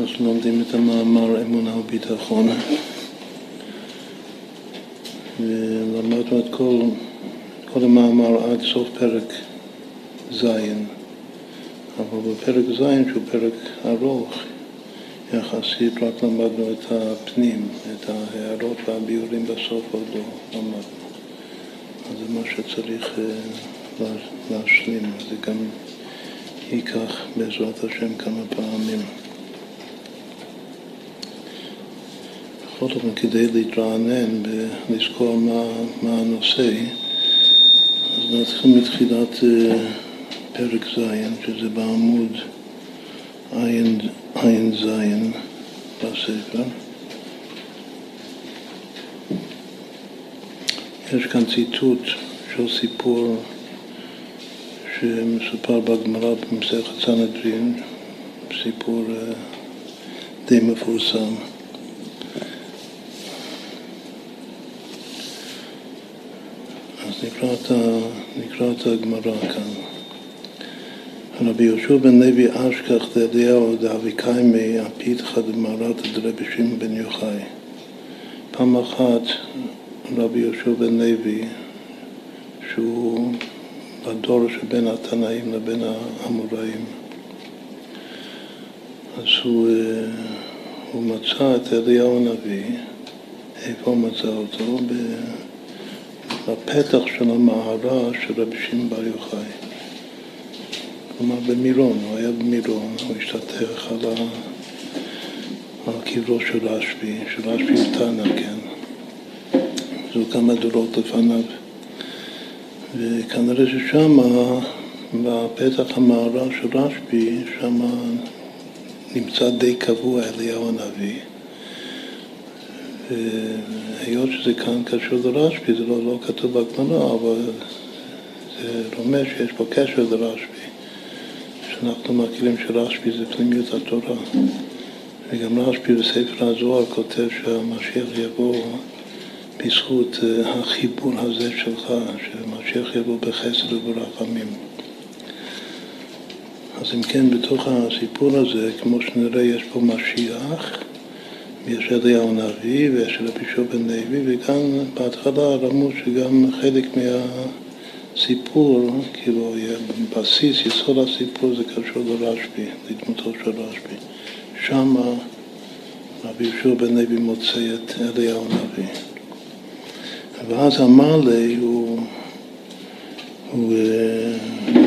אנחנו לומדים את המאמר אמונה וביטחון ולמדנו את כל, כל המאמר עד סוף פרק ז', אבל בפרק ז', שהוא פרק ארוך, יחסית רק למדנו את הפנים, את ההערות והביאורים בסוף עוד לא למדנו. אז זה מה שצריך אה, להשלים, זה גם ייקח בעזרת השם כמה פעמים. בכל אופן, כדי להתרענן ולזכור מה, מה הנושא, אז נתחיל מתחילת uh, פרק ז', שזה בעמוד עין ז' בספר. יש כאן ציטוט של סיפור שמסופר בגמרא במסכת סנהדרין, סיפור uh, די מפורסם. נקרא את, הגמרא כאן. רבי יהושע בן לוי אשכח דאליהו דאביקיימי הפיתחא דמערתא דרבי שמעון בן יוחאי. פעם אחת רבי יהושע בן לוי, שהוא בדור שבין התנאים לבין האמוראים, אז הוא, אה, הוא מצא את אליהו הנביא, איפה הוא מצא אותו? בפתח של המערה של רבי שמעון בר יוחאי. כלומר במירון, הוא היה במירון, הוא השתתף על, ה... קברו של רשב"י, של רשב"י הוא כן. זו כמה דורות לפניו. וכנראה ששם, בפתח המערה של רשב"י, שם נמצא די קבוע אליהו הנביא. היות שזה כאן קשור לרשב"י, זה לא, לא כתוב בגמרא, אבל זה רומז שיש פה קשר לרשב"י, שאנחנו מכירים שרשב"י זה פנימיות התורה. וגם רשב"י בספר הזוהר כותב שהמשיח יבוא בזכות אה, החיבור הזה שלך, שהמשיח יבוא בחסד וברחמים. אז אם כן, בתוך הסיפור הזה, כמו שנראה, יש פה משיח, יש אליהו הנביא ויש רבי שוב בן לוי, וגם בהתחלה רמוז שגם חלק מהסיפור, כאילו בסיס, יסוד הסיפור זה קשור לרשב"י, לדמותו של רשב"י. שם רבי יהושע בן לוי מוצא את אליהו הנביא. ואז לי, הוא, הוא, אה,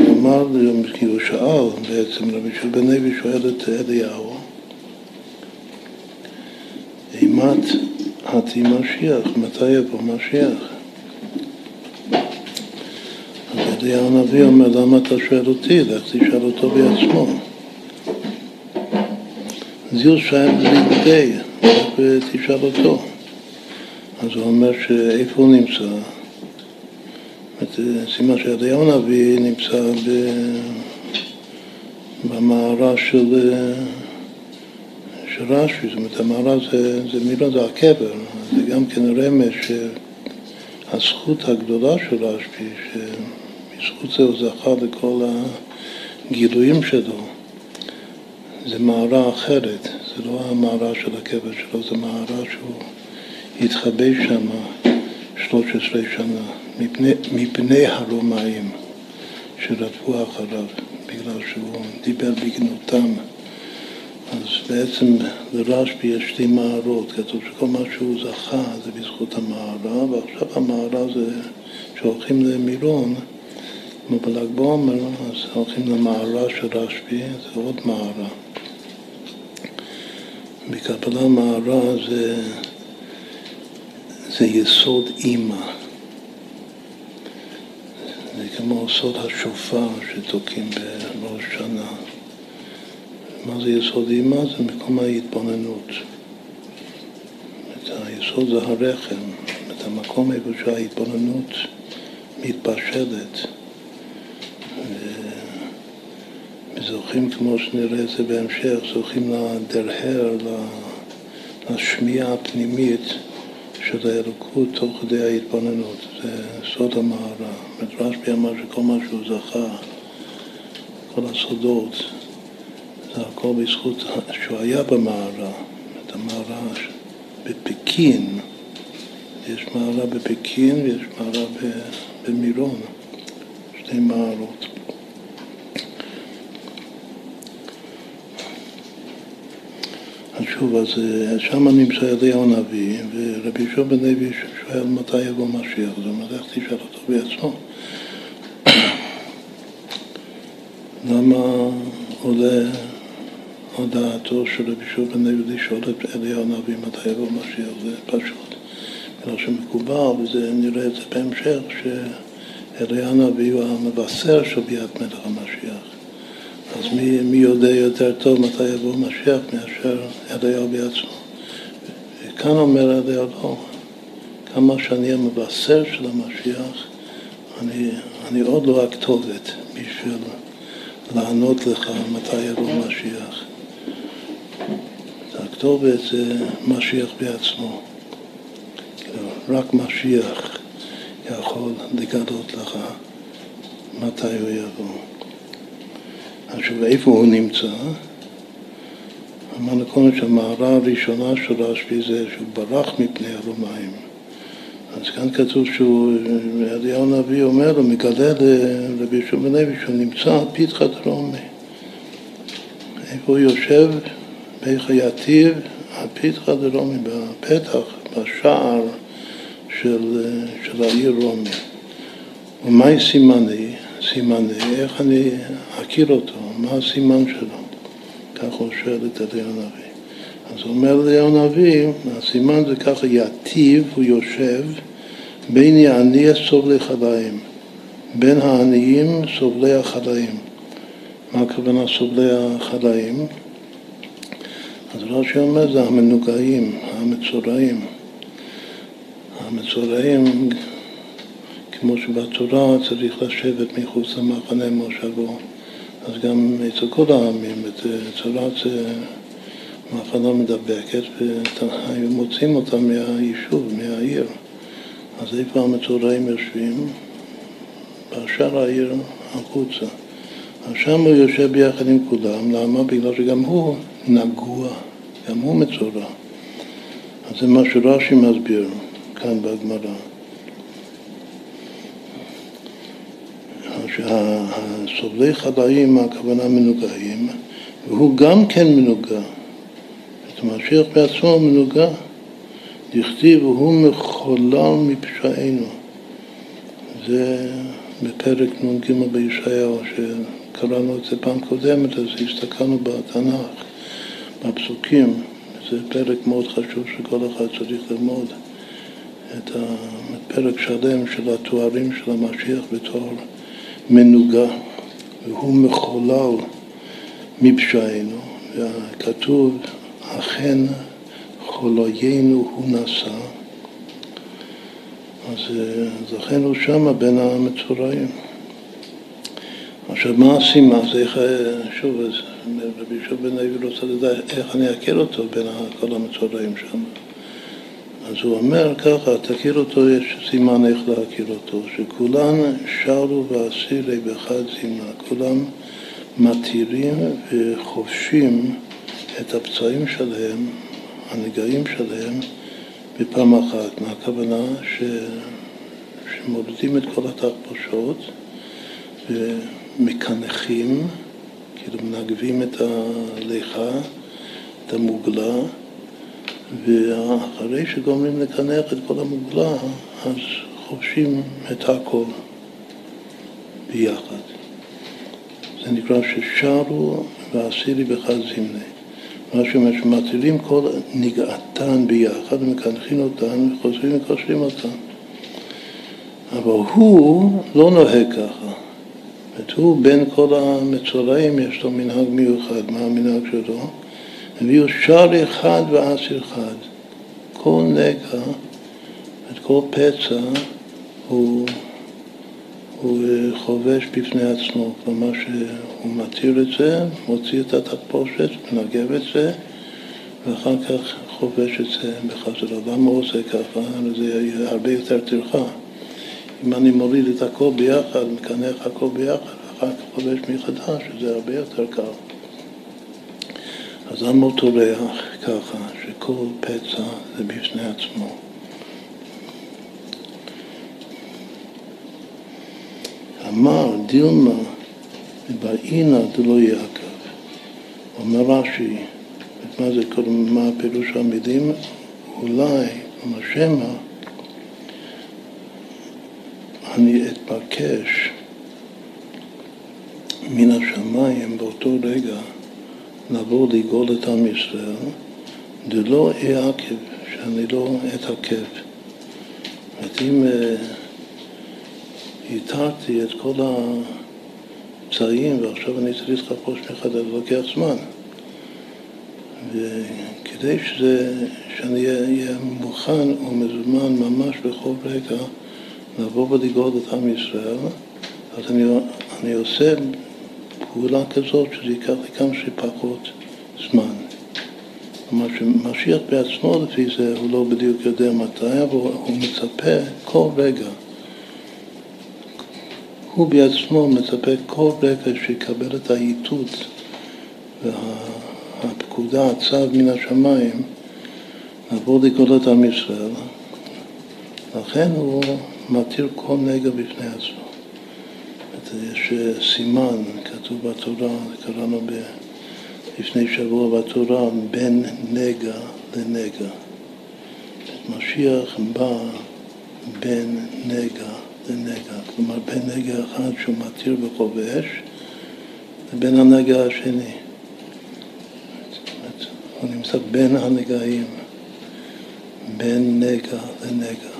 אמר כי הוא שאל בעצם, רבי יהושע בן לוי שואל את אליהו, אימת עתי משיח, מתי יבוא משיח? אז אליהו הנביא אומר, למה אתה שואל אותי? לך תשאל אותו בעצמו. זיל שייך לידי, לך תשאל אותו. אז הוא אומר שאיפה הוא נמצא? סימן שאליהו הנביא נמצא במערה של... של רש"י, זאת אומרת המערה זה, זה מילה, זה הקבר, זה גם כן רמז שהזכות הגדולה של רש"י, שבזכות זה הוא זכה לכל הגילויים שלו, זה מערה אחרת, זה לא המערה של הקבר שלו, זה מערה שהוא התחבא שם 13 שנה מפני, מפני הרומאים שרדפו אחריו בגלל שהוא דיבר בגנותם. אז בעצם לרשב"י יש שתי מערות, כתוב שכל מה שהוא זכה זה בזכות המערה, ועכשיו המערה זה שהולכים למירון, כמו בל"ג בעומר, אז הולכים למערה של רשב"י, זה עוד מערה. בקבלה מערה זה, זה יסוד אימא. זה כמו סוד השופר שתוקעים בראש שנה. מה זה יסוד אימה? זה מקום ההתבוננות. היסוד זה הרחם, את המקום איפה שההתבוננות מתבשלת. וזוכים, כמו שנראה את זה בהמשך, זוכים לדרהר, לשמיעה הפנימית של האלוקות תוך כדי ההתבוננות. זה סוד המערה. רשב"י אמר שכל מה שהוא זכה, כל הסודות, הכל בזכות שהוא היה במערה, את המערה בפקין, יש מערה בפקין ויש מערה במירון, שתי מערות. אז שוב, אז אה, שם נמצא אליהו הנביא, ורבי יהושע בן לוי שואל מתי יבוא משיח, אז הוא לך תשאל אותו בעצמו. למה עולה הודעתו של רבי יהושע בן לוי לשאול את אליהו הנביא מתי יבוא משיח? זה פשוט. בגלל שמקובל, וזה נראה את זה בהמשך, שאליהו הנביא הוא המבשר של ביאת מלך המשיח. אז מי, מי יודע יותר טוב מתי יבוא משיח מאשר אליהו בעצמו? וכאן אומר אליהו לא, כמה שאני המבשר של המשיח, אני, אני עוד לא הכתובת בשביל לענות לך מתי יבוא משיח. הכתובת זה משיח בעצמו. רק משיח יכול לגלות לך מתי הוא יבוא. עכשיו, איפה הוא נמצא? אמרנו קודם שהמערה הראשונה של רשב"י זה שהוא ברח מפני הרומאים. אז כאן כתוב שהוא, אליהו הנביא אומר לו, מגלה לרבי בן לוי שהוא נמצא על פתחת רומי. איפה הוא יושב? בחייתיו, על פתחת רומי, בפתח, בשער של, של העיר רומי. ומהי סימני? סימני, איך אני אכיר אותו, מה הסימן שלו? כך הוא שואל את אליהו הנביא. אז אומר אליהו הנביא, הסימן זה ככה, יתיב, הוא יושב בין יעני סובלי חלאים, בין העניים סובלי החלאים. מה הכוונה סובלי החלאים? אז רש"י אומר זה המנוגעים, המצורעים. המצורעים כמו שבתורה צריך לשבת מחוץ למחנה מושבו, אז גם אצל כל העמים, זה מחנה מדבקת, והיו מוצאים אותם מהיישוב, מהעיר. אז איפה המצורעים יושבים? בשאר העיר החוצה. אז שם הוא יושב ביחד עם כולם, למה? בגלל שגם הוא נגוע, גם הוא מצורע. אז זה מה שרש"י מסביר כאן בגמרא. שהסובלי חלאים, הכוונה מנוגעים, והוא גם כן מנוגע. את המשיח בעצמו מנוגע. דכתיב והוא מחולל מפשענו. זה בפרק נ"ג בישעיהו, שקראנו את זה פעם קודמת, אז הסתכלנו בתנ"ך, בפסוקים. זה פרק מאוד חשוב שכל אחד צריך ללמוד. את הפרק שלם של התוארים של המשיח בתור מנוגה, והוא מחולל מפשענו, וכתוב, אכן חוליינו הוא נשא, אז, אכן הוא שמה בין המצורעים. עכשיו, מה הסימן? אז איך, שוב, רבי יהושע בן לוי רוצה לדעת איך אני אכיר אותו בין כל המצורעים שם. אז הוא אומר ככה, תכיר אותו, יש סימן איך להכיר אותו, שכולן שרו ואסירי בחד זימה, כולם מתירים וחובשים את הפצעים שלהם, הנגעים שלהם, בפעם אחת. מה הכוונה? ש... שמורידים את כל התחבושות ומקנחים, כאילו מנגבים את הליכה, את המוגלה, ואחרי שגומרים לקנח את כל המוגלה, אז חובשים את הכל ביחד. זה נקרא ששרו ועשירי בחד זמני. מה שאומר שמטילים כל נגעתן ביחד ומקנחים אותן וחוזרים וקושרים אותן. אבל הוא לא נוהג ככה. זאת הוא בין כל המצורעים יש לו מנהג מיוחד. מה המנהג שלו? הביאו שער אחד ועשר אחד. כל נגע, את כל פצע, הוא, הוא חובש בפני עצמו. כלומר שהוא מתיר את זה, מוציא את התחפושת, מנגב את זה, ואחר כך חובש את זה בחזרה. למה הוא עושה ככה? זה הרבה יותר טרחה. אם אני מוריד את הכל ביחד, מקנח הכל ביחד, ואחר כך חובש מחדש, זה הרבה יותר קל. אז למה הוא טורח ככה, שכל פצע זה בפני עצמו? אמר דילמה באינה דלא יעקב. אומר רש"י, מה זה קודם, מה הפירוש המילים? אולי, מה שמא, אני אתבקש מן השמיים באותו רגע לבוא לגאול את עם ישראל, דלא אעכב, שאני לא אתעכב. זאת אם התרתי אה, את כל הפצעים ועכשיו אני צריך לחפוש מחדש, זה לוקח זמן. וכדי שזה, שאני אהיה מוכן ומזומן ממש בכל רגע לבוא ולגאול את עם ישראל, אז אני, אני עושה פעולה כזאת שזה ייקח לי כמה שפחות זמן. כלומר שמשיח בעצמו לפי זה הוא לא בדיוק יודע מתי, אבל הוא מצפה כל רגע. הוא בעצמו מצפה כל רגע שיקבל את האיתות והפקודה, הצו מן השמיים, לבוא לגאול עם ישראל. לכן הוא מתיר כל נגע בפני עצמו. יש סימן, כתוב בתורה, קראנו ב... לפני שבוע בתורה, בין נגע לנגע. משיח בא בין נגע לנגע, כלומר בין נגע אחד שהוא מתיר בחובש לבין הנגע השני. הוא נמצא בין הנגעים, בין נגע לנגע.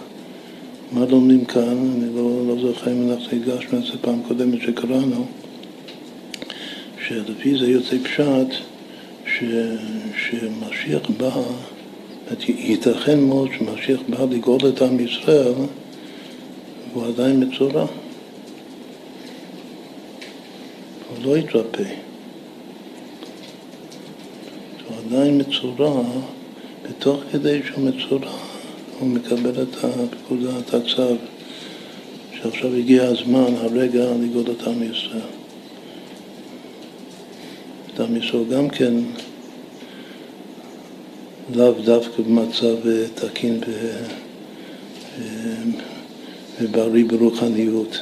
מה לומדים כאן? אני לא, לא זוכר אם אנחנו הגשנו את זה פעם קודמת שקראנו, שלפי זה יוצא פשט ש, שמשיח בא, ייתכן מאוד שמשיח בא לגאול את עם ישראל והוא עדיין מצורע. הוא לא יתרפא. הוא עדיין מצורע בתוך כדי שהוא מצורע. הוא מקבל את הפקודה, את הצו, שעכשיו הגיע הזמן, הרגע, לגאול את עם ישראל. את עם ישראל גם כן לאו דווקא במצב תקין ובריא ברוחניות.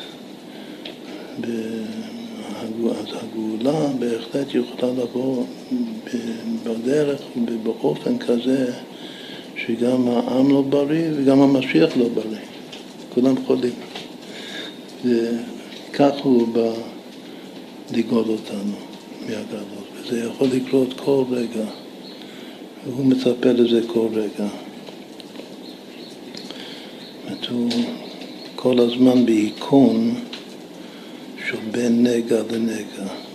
אז הגאולה בהחלט יכולה לבוא בדרך ובאופן כזה שגם העם לא בריא וגם המשיח לא בריא. כולם חולים. וכך הוא בא לגאול אותנו מהגלות, וזה יכול לקרות כל רגע, והוא מצפה לזה כל רגע. זאת הוא כל הזמן בהיכון של בין נגע לנגע.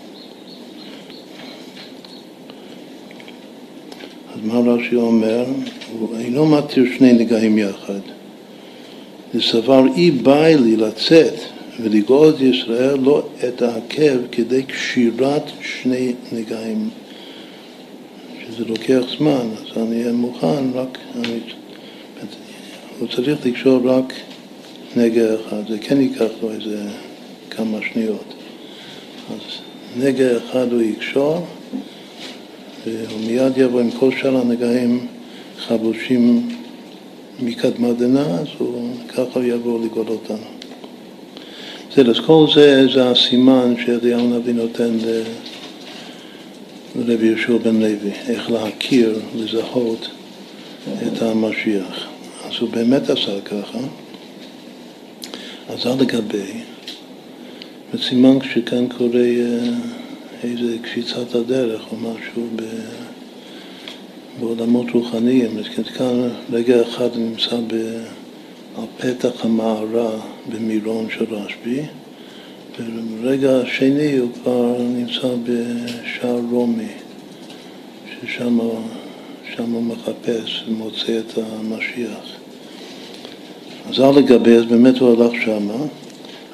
מה רש"י אומר? הוא אינו מתיר שני נגעים יחד. זה סבר אי באי לי לצאת ולגאול את ישראל לא את העקב כדי קשירת שני נגעים. שזה לוקח זמן, אז אני אהיה מוכן רק, אני, הוא צריך לקשור רק נגע אחד, זה כן ייקח לו איזה כמה שניות. אז נגע אחד הוא יקשור והוא מיד יבוא עם כל שאר הנגעים חבושים מקדמת דנא, אז הוא ככה יבוא לגאול אותנו. בסדר, אז כל זה, זה הסימן שאליהו הנביא נותן לרבי יהושע בן לוי, איך להכיר, לזהות את המשיח. אז הוא באמת עשה ככה, אז זה לגבי, וסימן שכאן קורה אה, איזה קפיצת הדרך או משהו ב... בעולמות רוחניים. אז כאן רגע אחד נמצא ב... על פתח המערה במירון של רשב"י, וברגע השני הוא כבר נמצא בשער רומי, ששם הוא מחפש ומוצא את המשיח. אז על לגבי, אז באמת הוא הלך שמה.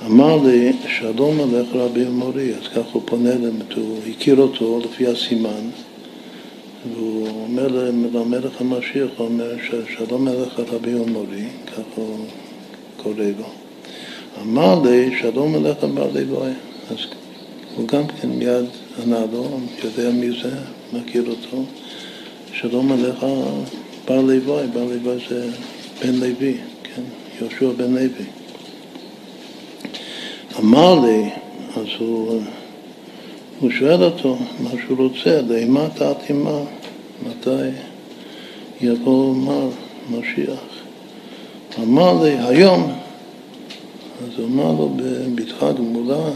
אמר לי, שלום עליך רבי ומורי, אז כך הוא פונה אליו, הוא הכיר אותו לפי הסימן. והוא אומר למלך המשיח, הוא אומר שלום מלך רבי ומורי, כך הוא קורא לו. אמר לי שלום מלך בעלי בואי. אז הוא גם כן מיד ענה לו, יודע מי זה, מכיר אותו, שלום עליך בר לוי, בר לוי זה בן לוי, כן, יהושע בן לוי. אמר לי, אז הוא, הוא שואל אותו מה שהוא רוצה, לאימה תעתימה, מתי יבוא מר, משיח. אמר לי, היום. אז הוא אמר לו בבטחה גמולה,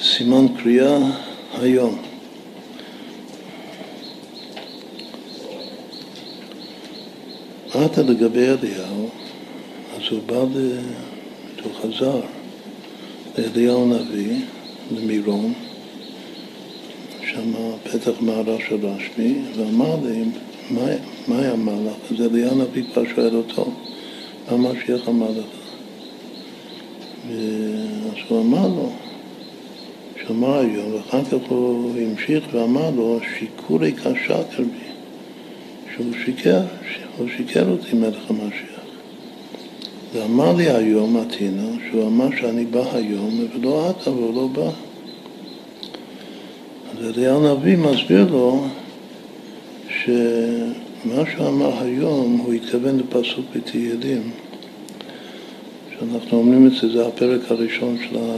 סימן קריאה היום. עתה לגבי אליהו, אז הוא בא, הוא חזר לאליהו הנביא, למירון, שם פתח מערה של רשב"י, ואמר לי, מה, מה אמר לך? אז אליהו הנביא כבר שואל אותו, מה משיח אמר לך? אז הוא אמר לו, שאמר היום, ואחר כך הוא המשיך ואמר לו, שיקורי קשה קרבי, שהוא שיקר, הוא שיקר אותי מלך המשיח. ואמר לי היום, עתינה, שהוא אמר שאני בא היום, ולא את, אבל לא בא. אז אליהו הנביא מסביר לו שמה שהוא אמר היום, הוא התכוון לפסוק בתהילים, שאנחנו אומרים את זה, זה הפרק הראשון של ה...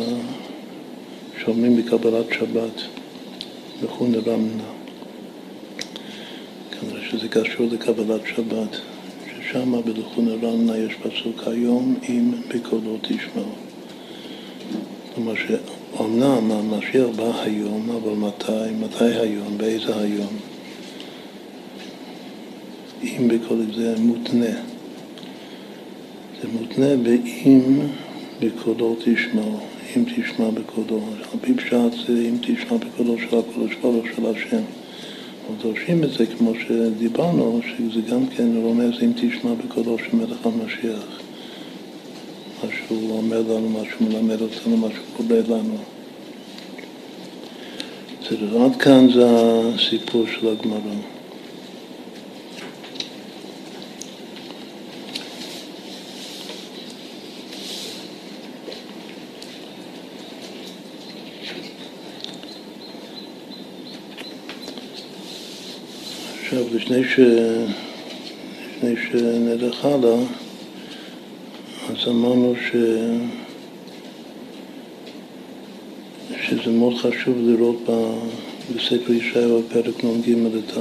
שאומרים בקבלת שבת, בחונה רמנה. כנראה שזה קשור לקבלת שבת. ששם בלכון רמנה יש פסוק היום אם בקולו תשמעו. כלומר שאומנם המשיח בא היום, אבל מתי? מתי היום? באיזה היום? אם בקולו זה מותנה. זה מותנה באם בקולו תשמעו, אם תשמע בקולו. על פי פשט זה אם תשמע בקולו של הקודש ברוך של השם. דורשים את זה כמו שדיברנו, שזה גם כן רומז אם תשמע בקולו של מלך המשיח. מה שהוא אומר לנו, מה שהוא מלמד אותנו, מה שהוא קורא לנו. עד כאן זה הסיפור של הגמרא. עכשיו, לפני, ש... לפני שנלך הלאה, אז אמרנו ש... שזה מאוד חשוב לראות ב... בספר ישעיהו בפרק נ"ג את, ה...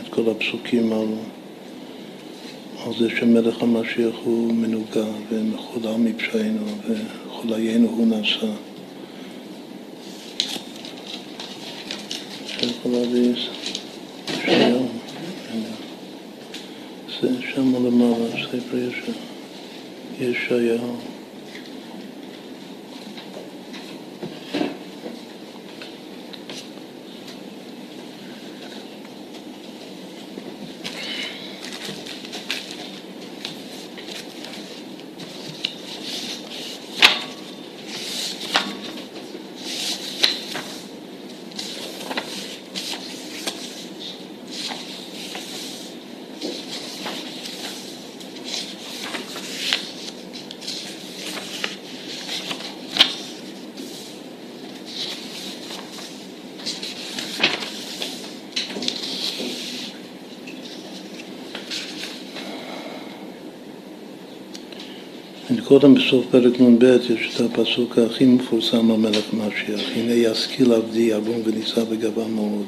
את כל הפסוקים האלו, על זה שמלך המשיח הוא מנוגע ומחולה מפשענו וחוליינו הוא נשא. שיכול להביא ישעיהו, זה שם למעלה, ספר ישעיהו. קודם בסוף פרק נ"ב יש את הפסוק הכי מפורסם על מלך משיח, הנה ישכיל עבדי ירום ונישא בגבה מאוד.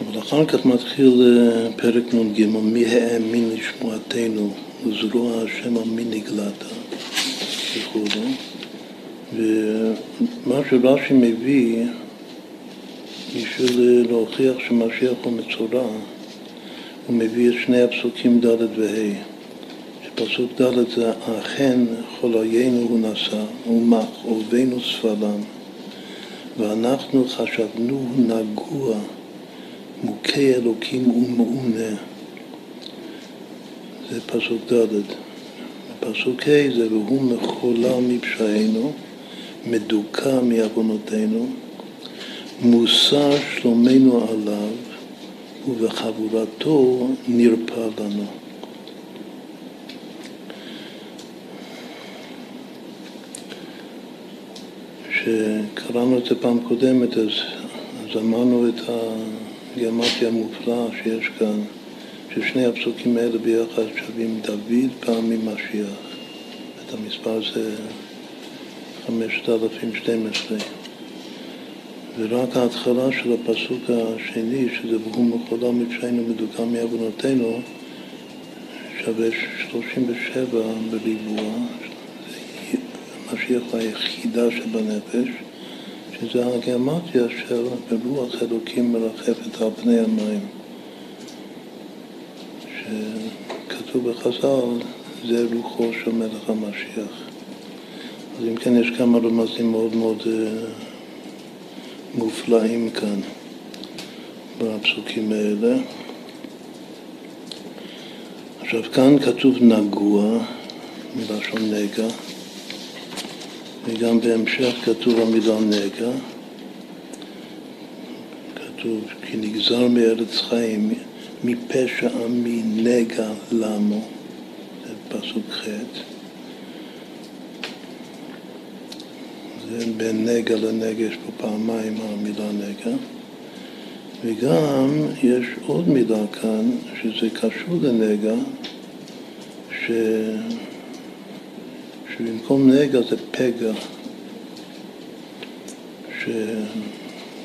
אבל אחר כך מתחיל אה, פרק נ"ג, מי האמין לשמועתנו וזרוע השם על מי נגלת וכו'. ומה שרש"י מביא בשביל להוכיח שמשיח הוא מצורע, הוא מביא את שני הפסוקים ד' וה'. פסוק ד' זה אכן חוליינו הוא נשא ומכאובנו סבלם ואנחנו חשבנו נגוע מוכה אלוקים ומעונה זה פסוק ד' פסוק ה' זה והוא מחולל מפשענו מדוכא מעוונותינו מוסר שלומנו עליו ובחבורתו נרפא לנו כשקראנו את זה פעם קודמת, אז, אז אמרנו את הגרמטיה המופלאה שיש כאן, ששני הפסוקים האלה ביחד שווים דוד פעמים משיח. את המספר זה 5012. ורק ההתחלה של הפסוק השני, שזה והוא מחולה מפשענו מדוכא מעוונותינו, שווה 37 בריבוע, משיח היחידה שבנפש, שזה הגרמטיה של ברוח אלוקים מרחפת על פני המים. שכתוב בחז"ל, זה רוחו של מלך המשיח. אז אם כן, יש כמה רמזים מאוד מאוד אה, מופלאים כאן בפסוקים האלה. עכשיו כאן כתוב נגוע, מלשון נגע, וגם בהמשך כתוב המילה נגע. כתוב כי נגזר מארץ חיים מפשע עמי נגע למו, זה פסוק ח'. זה בין נגע לנגע, יש פה פעמיים המילה נגע. וגם יש עוד מילה כאן, שזה קשור לנגע, ש... שבמקום נגע זה פגע,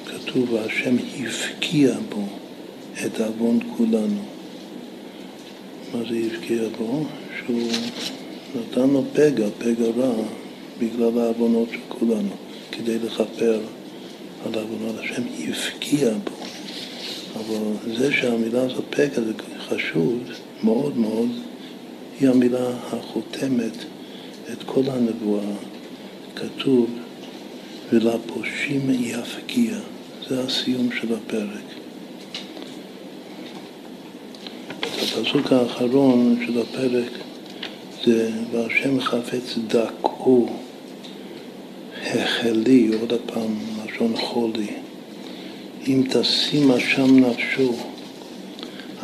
שכתוב, השם הפקיע בו את עוון כולנו. מה זה הפקיע בו? שהוא נתן לו פגע, פגע רע, בגלל העוונות של כולנו, כדי לכפר על העוונות. השם הפקיע בו. אבל זה שהמילה הזאת פגע זה חשוב מאוד מאוד, היא המילה החותמת את כל הנבואה. כתוב ולפושעים יפגיע. זה הסיום של הפרק. הפסוק האחרון של הפרק זה והשם חפץ דקו החלי, עוד הפעם לשון חולי. אם תשים אשם נפשו,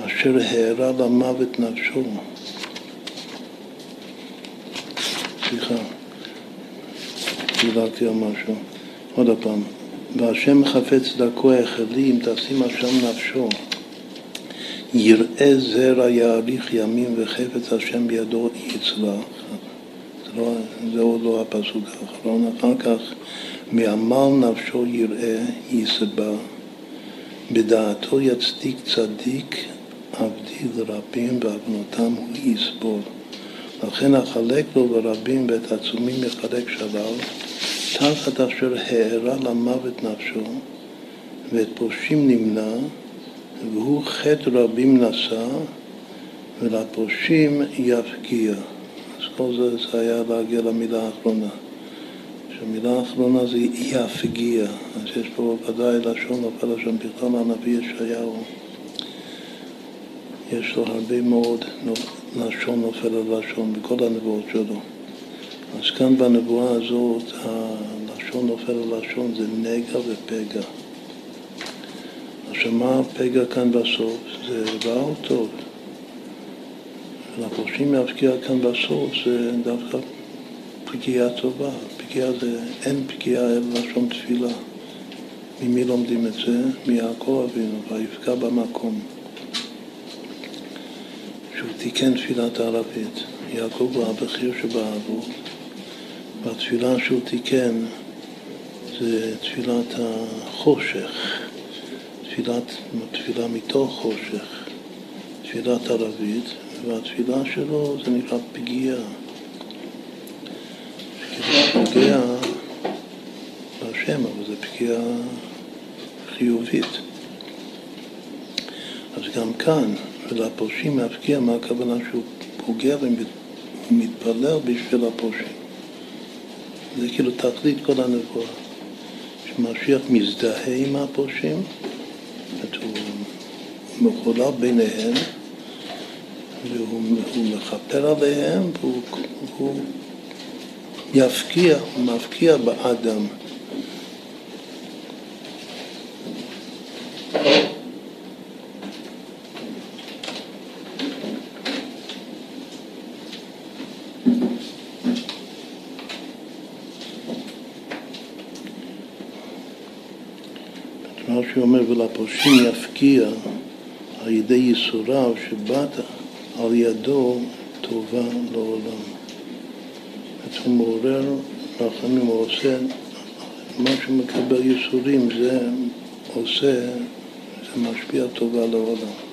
אשר הערה למוות נפשו. סליחה, דילגתי על משהו. עוד פעם, והשם חפץ דרכו החלי, אם תשים אשם נפשו. יראה זרע יאריך ימים וחפץ השם בידו יצלח. זה, לא, זה עוד לא הפסוק האחרון. אחר כך, מעמל נפשו יראה יסבע. בדעתו יצדיק צדיק עבדי לרבים בעוונותם הוא יסבול. לכן אחלק לו ברבים ואת עצומים יחלק שלל, תחת אשר הערה למוות נפשו, ואת פושעים נמנע, והוא חטא רבים נשא, ולפושעים יפגיע. אז כל זה, זה היה להגיע למילה האחרונה. שהמילה האחרונה זה יפגיע, אז יש פה ודאי לשון נופל לשון בכלל הנביא ישעיהו. יש לו הרבה מאוד לשון נופל על לשון בכל הנבואות שלו. אז כאן בנבואה הזאת הלשון נופל על לשון זה נגע ופגע. עכשיו מה הפגע כאן בסוף? זה רע או טוב? לפורשים להפקיע כאן בסוף זה דווקא פגיעה טובה. פגיעה זה, אין פגיעה אלא לשון תפילה. ממי לומדים את זה? מיעקב אבינו, ויפגע במקום. שהוא תיקן תפילת הערבית. יעקב הוא הבכיר שבאבות. והתפילה שהוא תיקן זה תפילת החושך, תפילת, תפילה מתוך חושך, תפילת ערבית, והתפילה שלו זה נקרא פגיעה. זה פגיעה בהשם, אבל זה פגיעה חיובית. אז גם כאן, ולפושעים להפקיע, מה הכוונה שהוא פוגע ומתפלל בשביל הפושעים. זה כאילו תכלית כל הנבואה. שמשיח מזדהה עם הפושעים, הוא מחולל ביניהם, והוא מכפר עליהם, והוא יפקיע, הוא מפקיע באדם. רש"י ולפושעים יפקיע על ידי ייסוריו שבאת על ידו טובה לעולם. אז הוא מעורר רחמים, הוא עושה, מה שמקבל ייסורים זה עושה, זה משפיע טובה לעולם.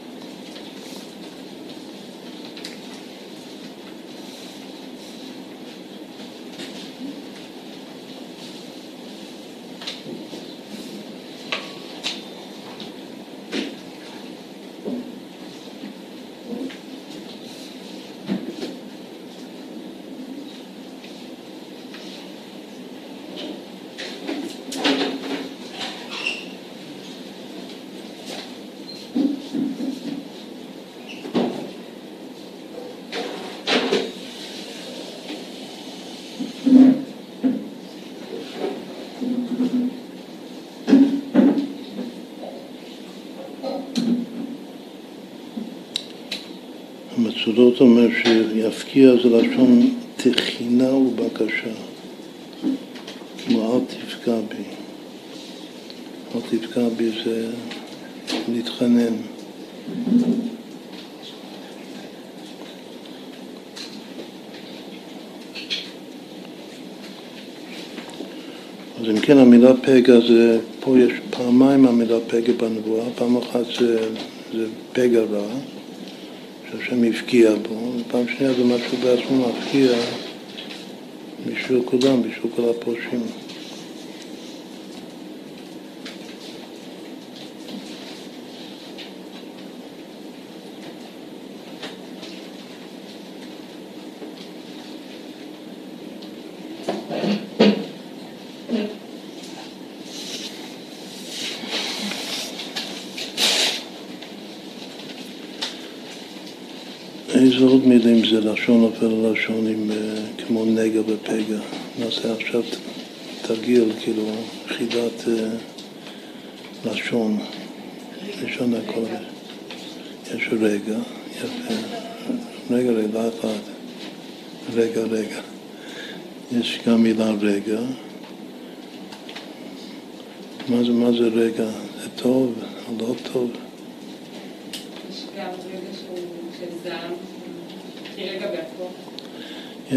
המצודות אומר שיפקיע זה לשון תחינה ובקשה, כמו אל תפגע בי. אל תפגע בי זה להתחנן. אז אם כן המילה פגע זה, פה יש פעמיים המילה פגע בנבואה, פעם אחת זה, זה פגע רע שהשם הפקיע בו, ופעם שנייה זה משהו בעצמו מפקיע בשביל כולם, בשביל כל הפושעים. איזה עוד מילים זה לשון נופל לשון עם, אה, כמו נגע ופגע? נעשה עכשיו תרגיל, כאילו, חידת אה, לשון, לשון הקודש. יש רגע, יפה, רגע, רגע, אחד, רגע, רגע. יש גם מילה רגע. מה זה, מה זה רגע? זה טוב לא טוב?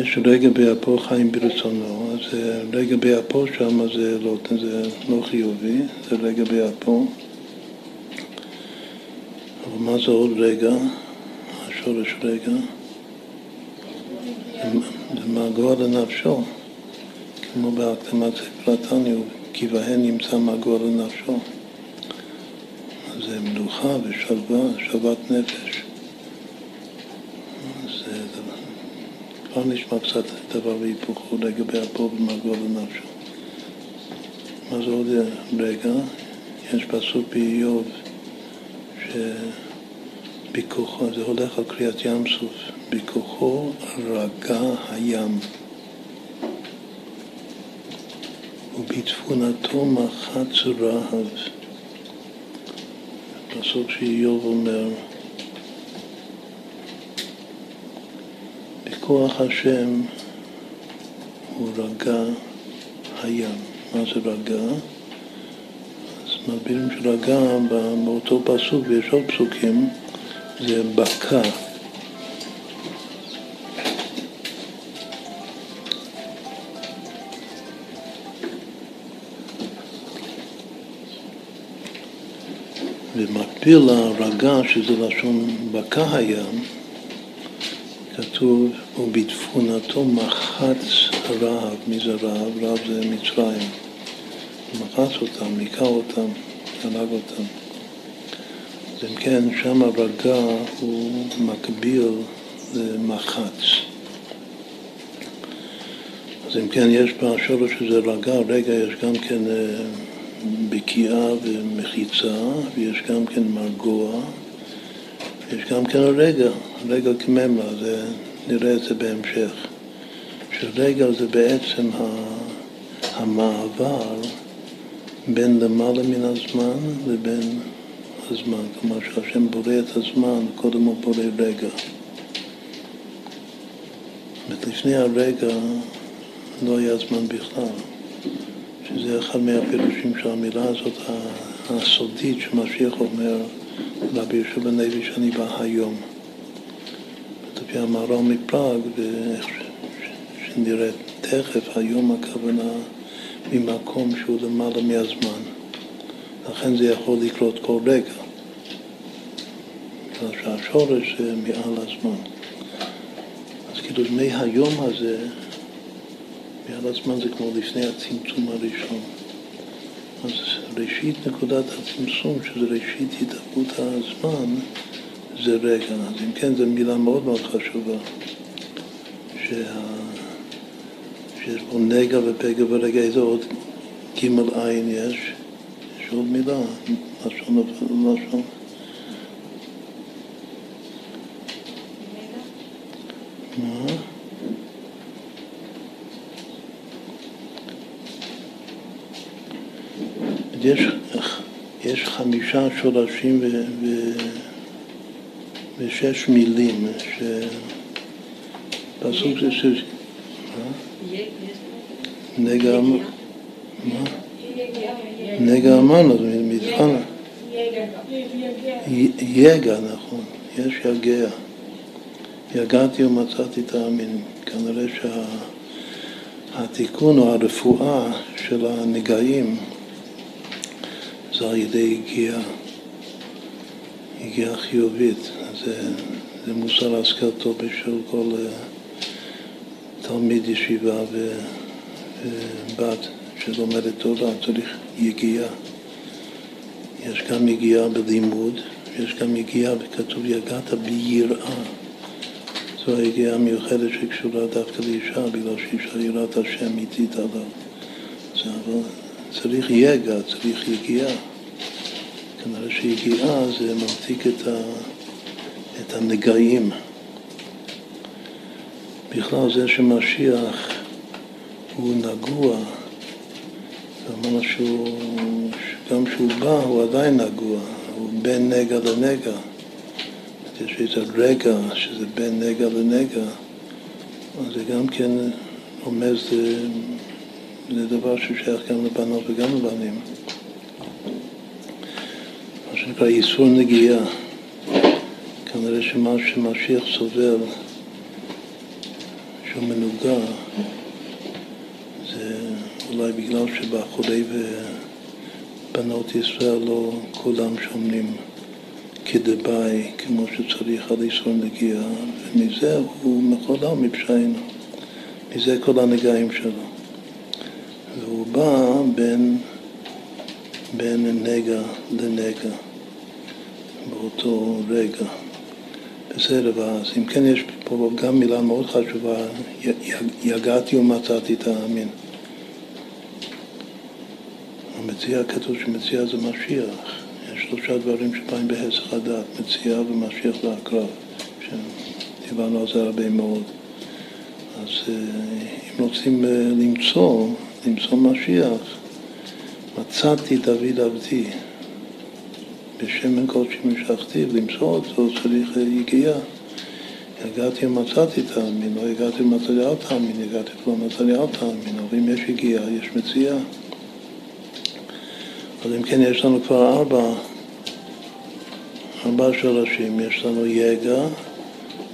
יש רגע באפו חיים ברצונו, אז רגע באפו שם זה לא, זה לא חיובי, זה רגע באפו. אבל מה זה עוד רגע? השורש רגע? זה מגוע לנפשו, כמו בהקדמת ספר התניא, כי בהן נמצא מגוע לנפשו. זה מנוחה ושלווה, שלוות נפש. כבר נשמע קצת דבר והיפוכו לגבי אפו ומגוע לנפשו. מה זה עוד רגע? יש פסוק באיוב שבכוחו, זה הולך על קריאת ים סוף, בכוחו רגע הים ובצפונתו מחץ רהב. פסוק שאיוב אומר כוח השם הוא רגע הים. מה זה רגע? אז מסבירים שרגע באותו פסוק, ויש עוד פסוקים, זה בקע. במקביל לרגע, שזה לשון בקע הים, כתוב, ובתפונתו מחץ רהב. מי זה רהב? רהב זה מצרים. מחץ אותם, היכה אותם, הרג אותם. אז אם כן, שם הרגע הוא מקביל למחץ. אז אם כן, יש בשורש שזה רגע, רגע יש גם כן אה, בקיעה ומחיצה, ויש גם כן מרגוע. יש גם כן רגע, רגע כממלה, זה, נראה את זה בהמשך. שרגע זה בעצם המעבר בין למעלה מן הזמן לבין הזמן. כלומר שהשם בורא את הזמן, קודם הוא בורא רגע. לפני הרגע לא היה זמן בכלל. זה אחד מהפירושים של המילה הזאת, הסודית, שמשיח אומר רבי יהושע בן לוי שאני בא היום. לפי המהר"ל מפראג, שנראה תכף, היום הכוונה ממקום שהוא למעלה מהזמן. לכן זה יכול לקרות כל רגע. בגלל שהשורש זה מעל הזמן. אז כאילו מהיום הזה, מעל הזמן זה כמו לפני הצמצום הראשון. אז ראשית נקודת הצמצום, שזה ראשית התהוות הזמן, זה רגע. אז אם כן, זו מילה מאוד מאוד חשובה. שה... שיש פה נגע ופגע ורגע, איזה עוד ג' עין יש? יש עוד מילה, לשון לשון. מה? יש, יש חמישה שורשים ו, ו, ושש מילים, שפסוק זה ש... נגע... מה? נגע אמרנו, זה מבחן. יגע, נכון, יש יגע. יגעתי ומצאתי את האמין. כנראה שהתיקון או הרפואה של הנגעים זה על ידי הגיעה, הגיעה חיובית. זה, זה מוסר השכל טוב בשביל כל uh, תלמיד ישיבה ובת שלומדת תורה, צריך יגיעה. יש גם יגיעה בלימוד, יש גם יגיעה, וכתוב יגעת ביראה. זו היגיעה המיוחדת שקשורה דווקא לאישה, בגלל שאישה יראת השם איטית עליו. אבל צריך יגע, צריך יגיעה. כנראה שיגיעה זה ממתיק את, ה, את הנגעים. בכלל זה שמשיח הוא נגוע, אמרנו שהוא, גם כשהוא בא הוא עדיין נגוע, הוא בין נגע לנגע. יש איזה רגע שזה בין נגע לנגע, אז זה גם כן אומר, זה, זה דבר ששייך גם לבנות וגם לבנים. שנקרא איסור נגיעה. כנראה שמה שמשיח סובל, שהוא מנוגע, זה אולי בגלל שבחולי ובנות ישראל לא כולם שומרים כדבעי, כמו שצריך על איסור נגיעה, ומזה הוא מחולל מפשענו. מזה כל הנגעים שלו. והוא בא בין, בין נגע לנגע באותו רגע. בסדר, אז אם כן יש פה גם מילה מאוד חשובה, יגעתי ומצאתי את האמין. המציע, כתוב שמציע זה משיח. יש שלושה דברים שבאים בהסך הדעת, מציע ומשיח והקרב, שדיברנו על זה הרבה מאוד. אז אה, אם רוצים אה, למצוא, למצוא משיח, מצאתי דוד עבדי, בשמן קודשי משכתי, למצוא אותו צריך יגיעה. הגעתי ומצאתי תאמין, לא הגעתי ומצאתי אל תאמין, הגעתי ולא מצאתי אל תאמין, אבל אם יש יגיעה, יש מציאה. אז אם כן, יש לנו כבר ארבע, ארבע שורשים. יש לנו יגע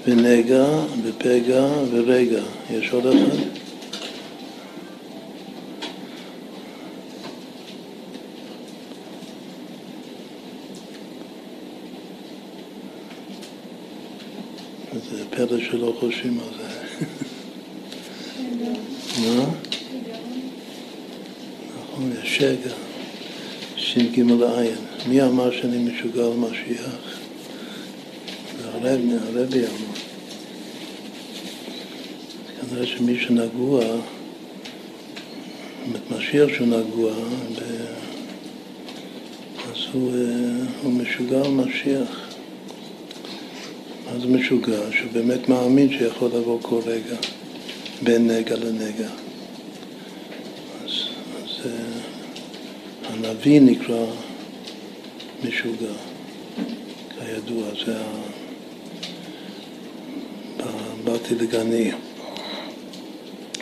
ונגע ופגע ורגע. יש עוד אחד? זה פלא שלא חושבים על זה. מה? נכון, יש שגע. ש"ג עין. מי אמר שאני משוגע על משיח? הרבי, הרבי אמר. כנראה שמי שנגוע, משיח שהוא נגוע, אז הוא, הוא משוגע על משיח. זה משוגע? שהוא באמת מאמין שיכול לבוא כל רגע, בין נגע לנגע. הנביא נקרא משוגע, כידוע, זה ה... באתי לגני,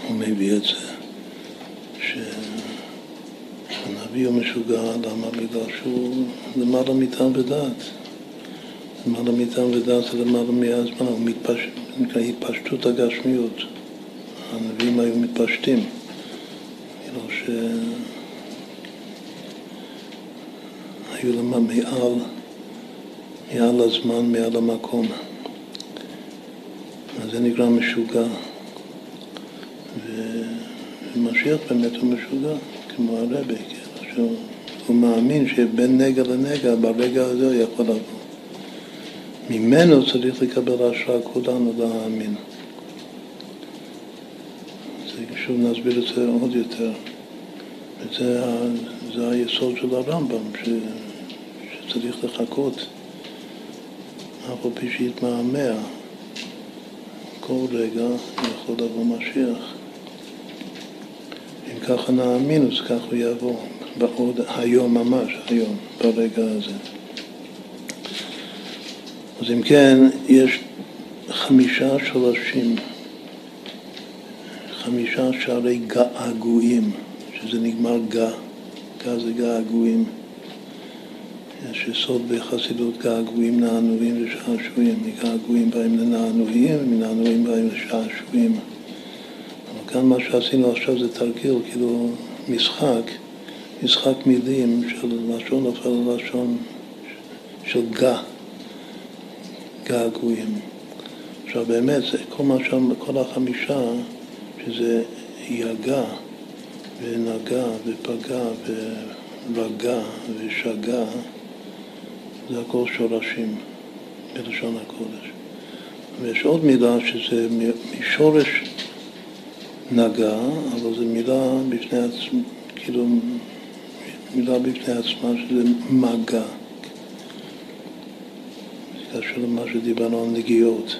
הוא מביא את זה, ש... הנביא הוא משוגע, למה? בגלל שהוא למעלה מטעם ודעת. למעלה מטעם ודעת זה למעלה מהזמן, הוא מתפש... נקרא התפשטות הגשמיות. הנביאים היו מתפשטים. כאילו ש... היו למה מעל, מעל הזמן, מעל המקום. אז זה נקרא משוגע. ומשיח באמת הוא משוגע, כמו הרבי, כאילו, שהוא מאמין שבין נגע לנגע, ברגע הזה הוא יכול לבוא. ממנו צריך לקבל השראה כולנו להאמין. שוב נסביר את זה עוד יותר. וזה זה היסוד של הרמב"ם, ש, שצריך לחכות, אף על פי שיתמהמה. כל רגע יכול לבוא משיח. אם ככה נאמין, אז כך הוא יבוא, בעוד היום ממש, היום, ברגע הזה. אז אם כן, יש חמישה שורשים, חמישה שערי געגועים, שזה נגמר גע, גע זה געגועים. יש יסוד בחסידות געגועים, נענועים ושעשועים. מגעגועים באים לנענועים, ומנענועים באים לשעשועים. אבל כאן מה שעשינו עכשיו זה תרגיל, כאילו משחק, משחק מילים של לשון נופל ללשון של גע, געגועים. עכשיו באמת, זה כל מה שם, כל החמישה, שזה יגע ונגע ופגע ורגע ושגע, זה הכל שורשים בלשון הקודש. ויש עוד מילה שזה משורש נגע, אבל זו מילה בפני עצמה, כאילו מילה בפני עצמה שזה מגע. קשור למה שדיברנו על נגיעות.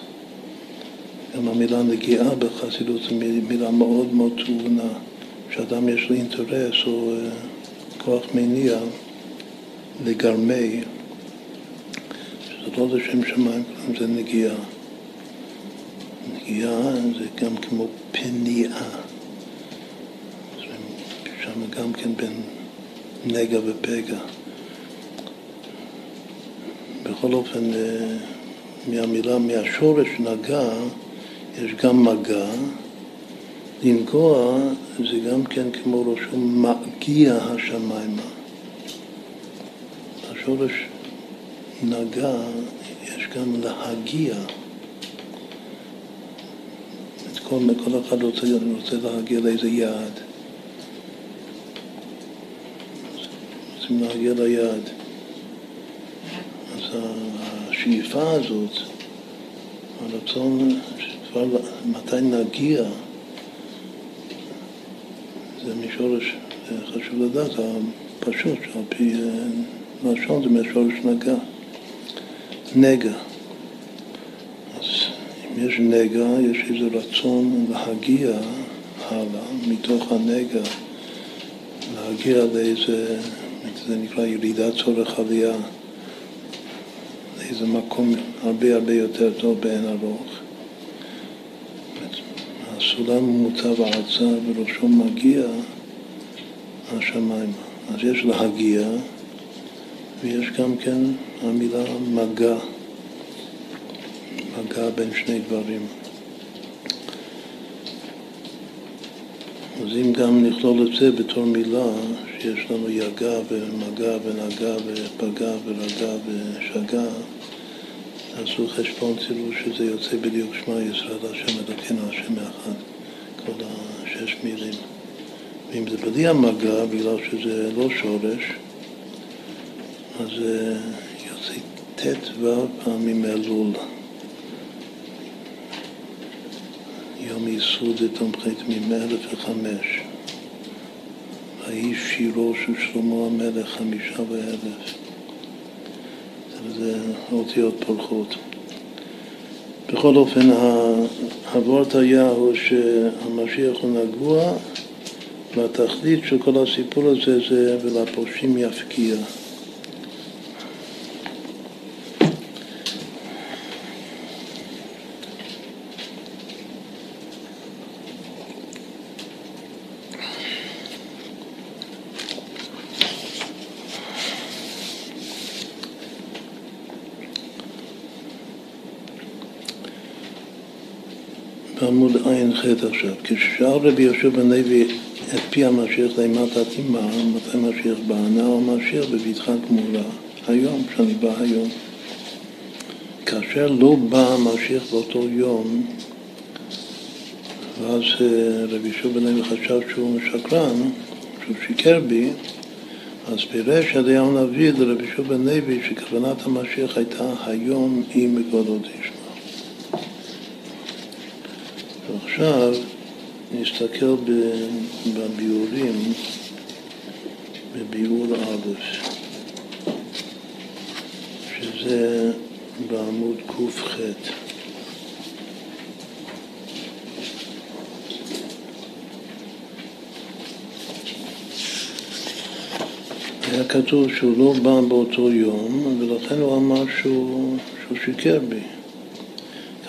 גם המילה נגיעה בחסידות זו מילה מאוד מאוד טעונה, שאדם יש לו אינטרס או אה, כוח מניע לגרמי זה לא לשם שמיים, זה נגיעה. נגיעה זה גם כמו פניעה. שם גם כן בין נגע ופגע. בכל אופן, אה, מהמילה, מהשורש נגע, יש גם מגע. לנגוע זה גם כן כמו רשום מגיע השמיימה. השורש נגע, יש גם להגיע. את כל, כל אחד רוצה, רוצה להגיע לאיזה יעד. רוצים להגיע ליעד. השאיפה הזאת, הרצון, כבר מתי נגיע, זה משורש, חשוב לדעת, פשוט, שעל פי אה, לשון זה משורש נגע. נגע. אז אם יש נגע, יש איזה רצון להגיע הלאה, מתוך הנגע, להגיע לאיזה, זה נקרא ירידת צורך עלייה, לאיזה מקום הרבה הרבה יותר טוב באין ארוך. הסולם מוצב העצה וראשו מגיע השמיים. אז יש להגיע ויש גם כן המילה מגע, מגע בין שני דברים. אז אם גם נכלול את זה בתור מילה, שיש לנו יגע ומגע ונגע ופגע ורגע ושגע, תעשו חשבון תראו שזה יוצא בדיוק שמע ישראל השם אלוקינו השם אחד, כל השש מילים. ואם זה בלי המגע, בגלל שזה לא שורש, אז אה, יוצא ט"ו פעמים אלול. יום ייסוד זה תומכת ממלך וחמש. האיש שירו של שלמה המלך חמישה ואלף. זה אותיות פורחות. בכל אופן, הוורט היה הוא שהמשיח הוא נגוע, והתכלית של כל הסיפור הזה זה ולפושעים יפקיע. בעמוד ע"ח עכשיו. כששאל רבי יהושע בן לוי את פי המשיח למטה תימא, מתי משיח בא? נא המשיח בבטחה גמולה, היום, שאני בא היום. כאשר לא בא המשיח באותו יום, ואז אה, רבי יהושע בן לוי חשב שהוא שקרן, שהוא שיקר בי, אז פירש אליהו הנביא לרבי יהושע בן לוי שכוונת המשיח הייתה היום עם כבודו תשמע. ועכשיו נסתכל בביאורים, בביאור א', שזה בעמוד ק"ח. היה כתוב שהוא לא בא באותו יום, ולכן הוא אמר שהוא, שהוא שיקר בי.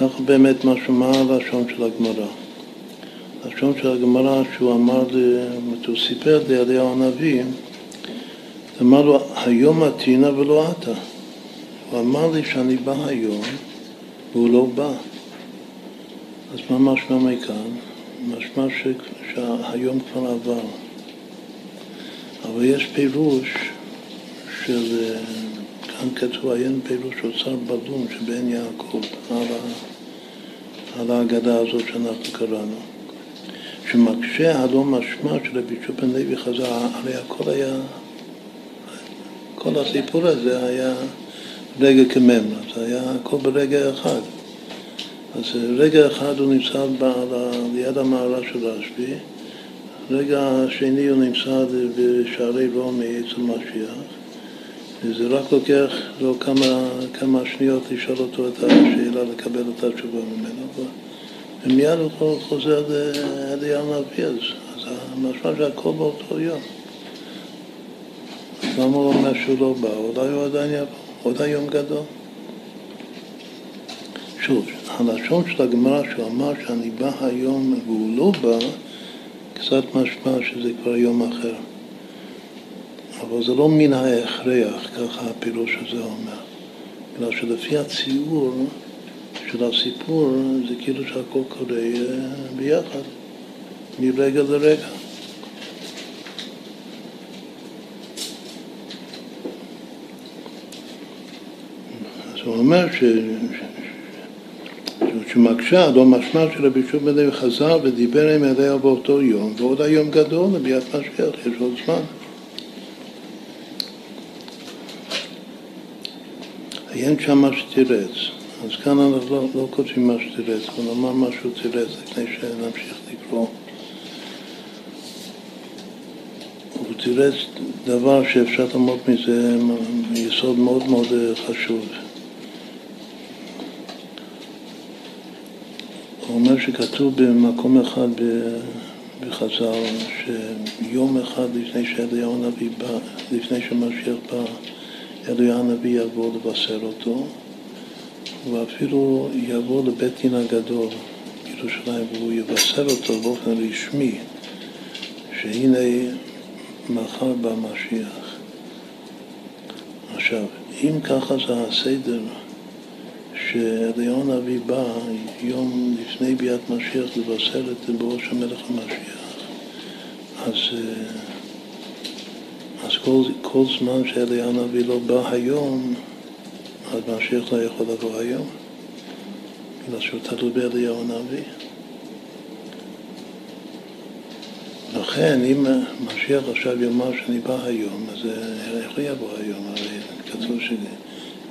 ככה באמת משמע הלשון של הגמרא. הלשון של הגמרא שהוא אמר הוא סיפר לי אליהו הנביא, אמר לו, היום עתינה ולא אתה. הוא אמר לי שאני בא היום, והוא לא בא. אז מה משמע מכאן? משמע שהיום כבר עבר. אבל יש פירוש של, כאן כתוב, עיין פירוש אוצר בלום שבן יעקב על, ה, על ההגדה הזאת שאנחנו קראנו. שמקשה הלא משמע של רבי שופן לוי חזר, הרי הכל היה, כל הסיפור הזה היה רגע כממרה, זה היה הכל ברגע אחד. אז רגע אחד הוא נמצא ליד המערה של רשב"י, רגע שני הוא נמצא בשערי רומי אצל משיח, וזה רק לוקח לו כמה, כמה שניות לשאול אותו את השאלה, לקבל את התשובה ממנו, ומיד הוא חוזר לאליהו הנביא, אז המשמע שהכל באותו יום. למה הוא אומר שהוא לא בא? אולי הוא עדיין יבוא, עוד היום גדול. שוב, הלשון של הגמרא שהוא אמר שאני בא היום והוא לא בא, קצת משמע שזה כבר יום אחר. אבל זה לא מן ההכרח, ככה הפירוש הזה אומר. בגלל שלפי הציור של הסיפור זה כאילו שהכל קורה אה, ביחד, מרגע לרגע. אז הוא אומר ש... שמקשה, לא משמע שרבי שוב בן לוי חזר ודיבר עם אליה באותו יום, ועוד היום גדול לביאת משיח, יש עוד זמן. עיין שם מה שתירץ. אז כאן אנחנו לא, לא כותבים מה שתירץ, אבל נאמר מה שהוא תירץ לפני שנמשיך לקרוא. הוא תירץ דבר שאפשר ללמוד מזה יסוד מאוד מאוד חשוב. הוא אומר שכתוב במקום אחד בחז"ל, שיום אחד לפני שאליהו הנביא בא, לפני שמשיח בא, אליהו הנביא יבוא לבשר אותו, ואפילו יבוא לבית דין הגדול בירושלים, והוא יבשר אותו באופן רשמי, שהנה מחר בא משיח. עכשיו, אם ככה זה הסדר, שאליהו הנביא בא יום לפני ביאת משיח לבשר את בראש המלך המשיח, אז, אז כל, כל זמן שאליהו הנביא לא בא היום, אז משיח לא יכול לבוא היום, בגלל שהוא תלוי באליהו הנביא. לכן, אם משיח עכשיו יאמר שאני בא היום, אז איך הוא יבוא היום? הרי כתוב שלי.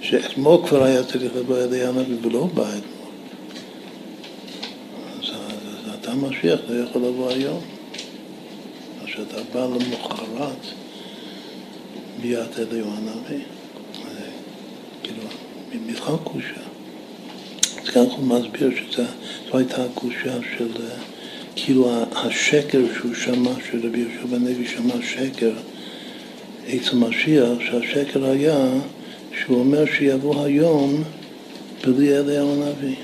שאתמול כבר היה צריך לבוא אלי הנביא ולא בא אתמול. אז, אז אתה משיח לא יכול לבוא היום. אז כשאתה בא למחרת ביאת אליהו הנביא, מבחן קושה. אז כאן הוא מסביר שזו הייתה הקושה של כאילו השקר שהוא שמע, שרבי יהושע בן לוי שמע שקר אצל משיח, שהשקר היה שהוא אומר שיבוא היום בלי אליהו הנביא.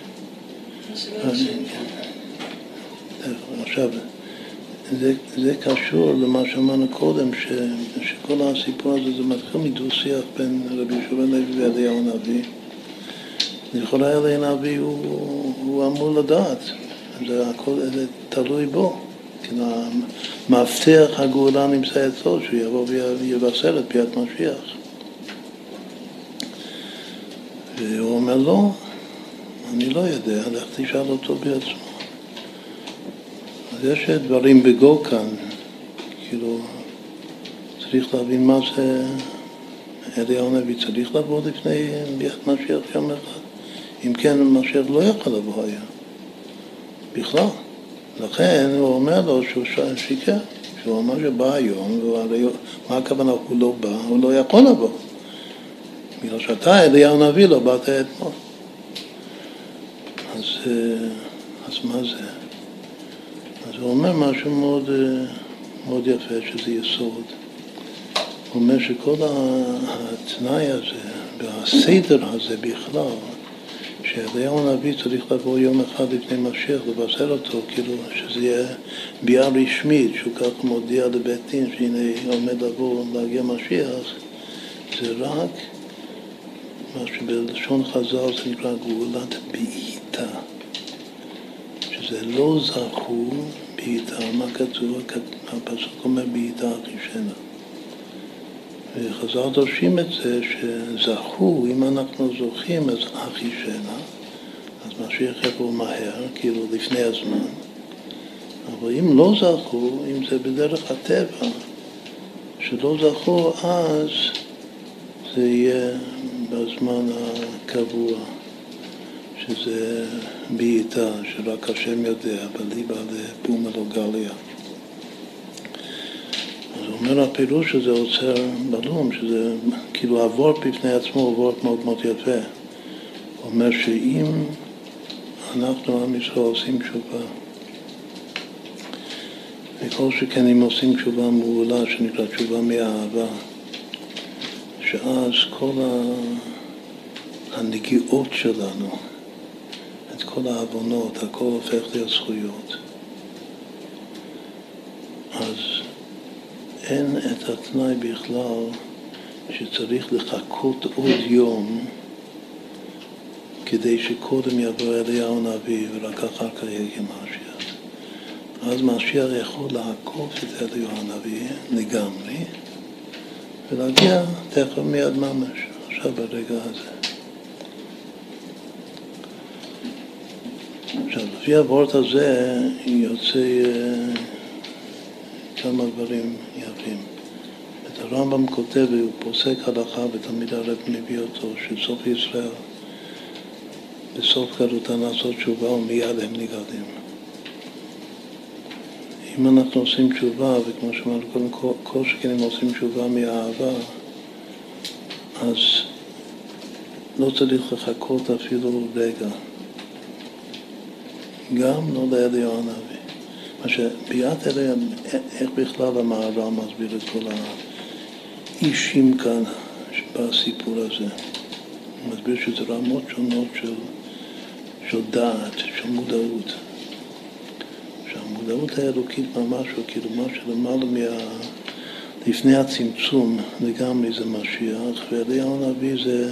עכשיו, זה, זה קשור למה שאמרנו קודם, ש, שכל הסיפור הזה זה מתחיל מדו-שיח בין רבי בן לוי ואליהו הנביא. לכאורה אליהו הנביא הוא, הוא אמור לדעת, זה הכל זה תלוי בו. כאילו, מפתח הגאולה נמצא אצלו, שהוא יבוא ויבשר את ביאת משיח. והוא אומר לא, אני לא יודע, לך תשאל אותו בעצמו. אז יש דברים בגו כאן, כאילו, צריך להבין מה זה אליהו הנביא, צריך לבוא לפני ביאת משיח יום אחד. אם כן, משיח לא יכול לבוא היה, בכלל. לכן הוא אומר לו שהוא שיקר, שהוא אמר שבא היום, מה הכוונה הוא לא בא? הוא לא יכול לבוא. בגלל שאתה, אליהו הנביא, לא באת אתמול. אז, אה, אז מה זה? הוא אומר משהו מאוד, אה, מאוד יפה, שזה יסוד. הוא אומר שכל התנאי הזה והסדר הזה בכלל, שאליהו הנביא צריך לבוא יום אחד לפני משיח לבשר אותו, כאילו שזה יהיה ביאה רשמית, שהוא כך מודיע לבית דין שהנה עומד לבוא, להגיע משיח, זה רק מה שבלשון חז"ל זה נקרא גאולת בעיטה, שזה לא זכו בעיטה, מה כתוב? הפסוק אומר בעיטה אחישנה. וחז"ל דורשים את זה שזכו, אם אנחנו זוכים אז אחישנה, אז משיח יבוא מהר, כאילו לפני הזמן. אבל אם לא זכו, אם זה בדרך הטבע, שלא זכו, אז זה יהיה בזמן הקבוע, שזה בעיטה, שרק השם יודע, בליבה לפומה לא גליה. אז אומר הפירוש שזה עוצר בלום, שזה כאילו הוורט בפני עצמו וורט מאוד מאוד יפה. אומר שאם אנחנו, עם ישראל, עושים תשובה, וכל שכן אם עושים תשובה מעולה, שנקרא תשובה מהאהבה, שאז כל הנגיעות שלנו, את כל העוונות, הכל הופך להיות זכויות. אז אין את התנאי בכלל שצריך לחכות עוד יום כדי שקודם יבוא אליהו הנביא ורק אחר כך יגיע משיח. אז משיח יכול לעקוף את אליהו הנביא לגמרי ולהגיע תכף מיד ממש, עכשיו ברגע הזה. עכשיו, לפי הוורט הזה יוצא אה, כמה דברים יפים. את הרמב"ם כותב, והוא פוסק הלכה, ותמיד הרב מביא אותו, שסוף ישראל, בסוף גלותה לעשות תשובה ומיד הם נגדים. אם אנחנו עושים תשובה, וכמו שאמרנו קודם, כל, שכן אם עושים תשובה מאהבה, אז לא צריך לחכות אפילו רגע. גם לא לאליהו הנביא. מה שביאת אליה, איך בכלל המהר"ל מסביר את כל האישים כאן בסיפור הזה. הוא מסביר שזה רמות שונות של, של דעת, של מודעות. המודעות האלוקית ממש, או כאילו מה שלמעלה מה... לפני הצמצום לגמרי זה משיח, ואליהו הנביא זה,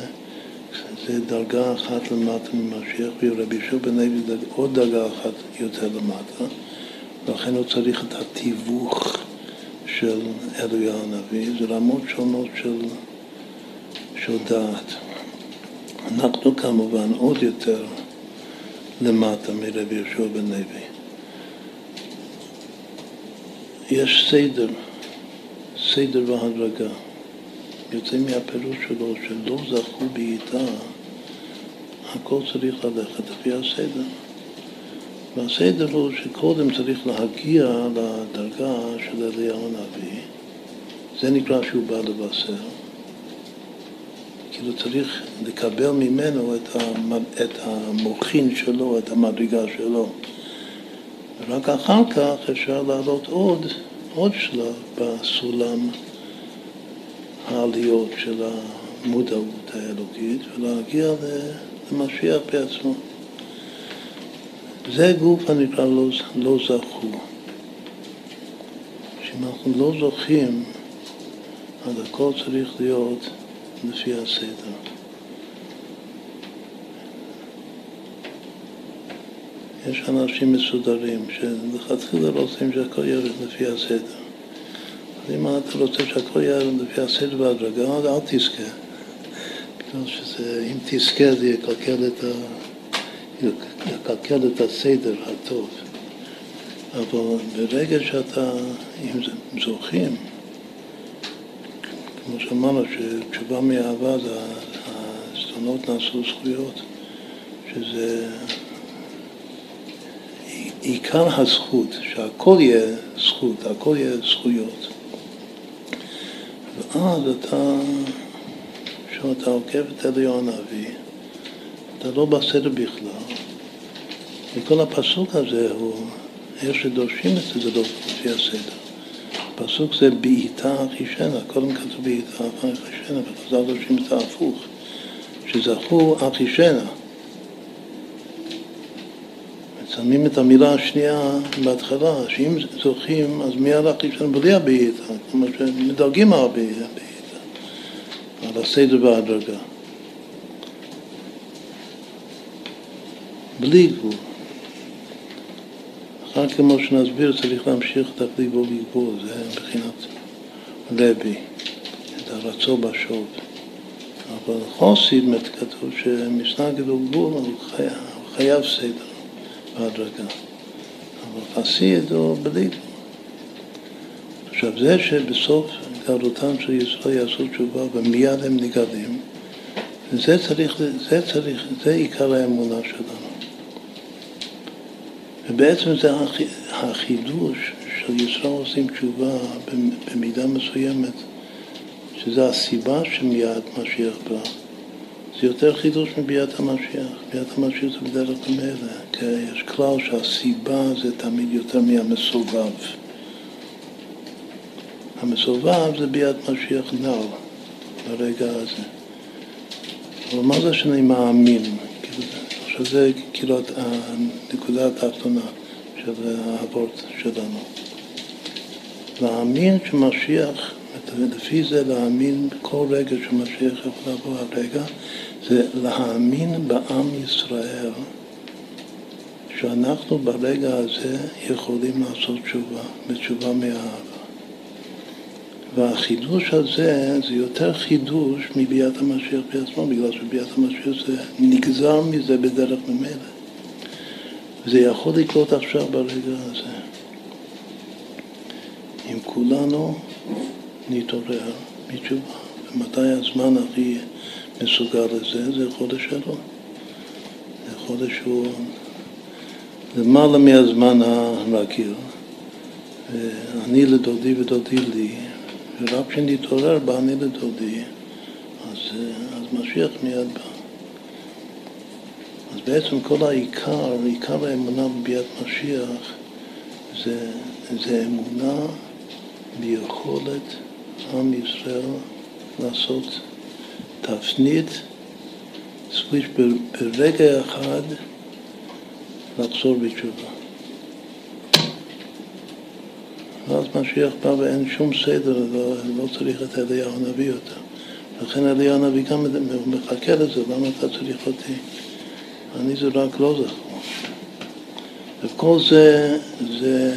זה דרגה אחת למטה ממשיח, ורבי יהושע בן לוי זה עוד דרגה אחת יותר למטה, ולכן הוא צריך את התיווך של אליהו הנביא, זה רמות שונות של, של דעת. אנחנו כמובן עוד יותר למטה מרבי יהושע בן לוי. יש סדר, סדר והדרגה. יוצא מהפירוש שלו שלא זכו בעיטה, הכל צריך ללכת לפי הסדר. והסדר הוא שקודם צריך להגיע לדרגה של אליהו הנביא, זה נקרא שהוא בא לבשר. כאילו צריך לקבל ממנו את המוחין שלו, את המדרגה שלו. ורק אחר כך אפשר לעלות עוד, עוד שלב בסולם העליות של המודעות האלוקית ולהגיע למשיח בעצמו. זה גוף הנקרא לא, לא זכו. שאם אנחנו לא זוכים, אז הכל צריך להיות לפי הסדר. יש אנשים מסודרים שלכתחילה רוצים שהכל יהיה לפי הסדר. אם אתה רוצה שהכל יהיה לפי הסדר והדרגה, אל תזכה. בגלל שזה, אם תזכה זה יקלקל את, ה, יקלקל את הסדר הטוב. אבל ברגע שאתה, אם זוכים, כמו שאמרנו, שתשובה מאהבה זה הזדונות נעשו זכויות, שזה עיקר הזכות, שהכל יהיה זכות, הכל יהיה זכויות. ואז אתה, כשאתה עוקב את עליון הנביא, אתה לא בסדר בכלל. וכל הפסוק הזה הוא, איך שדורשים את זה, לא לפי הסדר. הפסוק זה בעיטה אחישנה, קודם כתוב בעיטה אחישנה, וחז"ל דורשים את ההפוך, שזכו אחישנה. שמים את המילה השנייה בהתחלה, שאם זוכים, אז מיד אחישנה בלי הבעיטה, כלומר שמדרגים על הבעיטה, על הסדר וההדרגה. בלי גבול. אחר כמו שנסביר צריך להמשיך תכלית בו לגבול, זה מבחינת לוי, את הרצו בשוב. אבל חוסיד כתוב שמשנה גדול גבול הוא חייב סדר בהדרגה. אבל חסיד הוא בלי. עכשיו זה שבסוף גדולתם של ישראל יעשו תשובה ומיד הם נגדים, זה צריך, זה צריך, זה עיקר האמונה שלנו. ובעצם זה החידוש של ישראל עושים תשובה במידה מסוימת, שזה הסיבה שמיד משיח בא. זה יותר חידוש מביאת המשיח. ביאת המשיח זה בדרך כלל כי יש כלל שהסיבה זה תמיד יותר מהמסובב. המסובב זה ביאת משיח נעל ברגע הזה. אבל מה זה שאני מאמין? עכשיו זה כאילו הנקודה התחתונה של האבות שלנו. להאמין שמשיח, לפי זה להאמין כל רגע שמשיח יכול לבוא הרגע, זה להאמין בעם ישראל שאנחנו ברגע הזה יכולים לעשות תשובה, בתשובה מאהבה. והחידוש הזה זה יותר חידוש מביאת המשיח בעצמו, בגלל שביאת המשיח זה נגזר מזה בדרך ממילא. זה יכול לקרות עכשיו ברגע הזה. אם כולנו נתעורר מתשובה, ומתי הזמן הכי מסוגל לזה? זה חודש אלו. זה חודש שהוא למעלה מהזמן הרגיל. ואני לדודי ודודי לי, ורק כשנתעורר בא אני לדודי, אז, אז משיח מיד בא. אז בעצם כל העיקר, עיקר האמונה בביאת משיח זה, זה אמונה ביכולת עם ישראל לעשות תפנית, סוויש ברגע אחד לחזור בתשובה. ואז משיח בא ואין שום סדר, לא, לא צריך את אליהו הנביא יותר. לכן אליהו הנביא גם מחכה לזה, למה אתה צריך אותי? אני זה רק לא זכור. וכל זה, זה,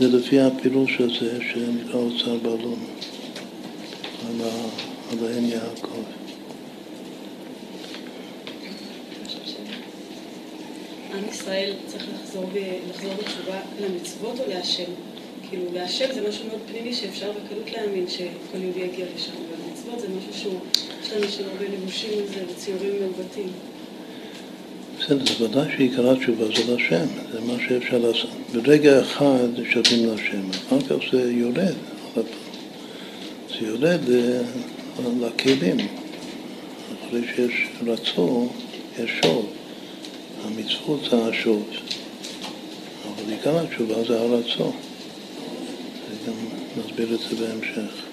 זה לפי הפירוש הזה שנקרא אוצר בלון, על, על העין יעקב. עם ישראל צריך לחזור, לחזור בתשובה למצוות או להשם? כאילו, להשם זה משהו מאוד פנימי שאפשר בקלות להאמין שכל יהודי יגיע לשם, אבל מצוות זה משהו שהוא, יש לנו של הרבה לבושים לזה וציורים מעוותים. בסדר, זה ודאי שעיקר התשובה זה לשם, זה מה שאפשר לעשות. ברגע אחד שווים לשם, אחר כך זה יורד, זה יורד לכלים. אחרי שיש רצון, יש שוב. המצוות זה השוב, אבל עיקר התשובה זה הרצון. וגם נסביר את זה בהמשך.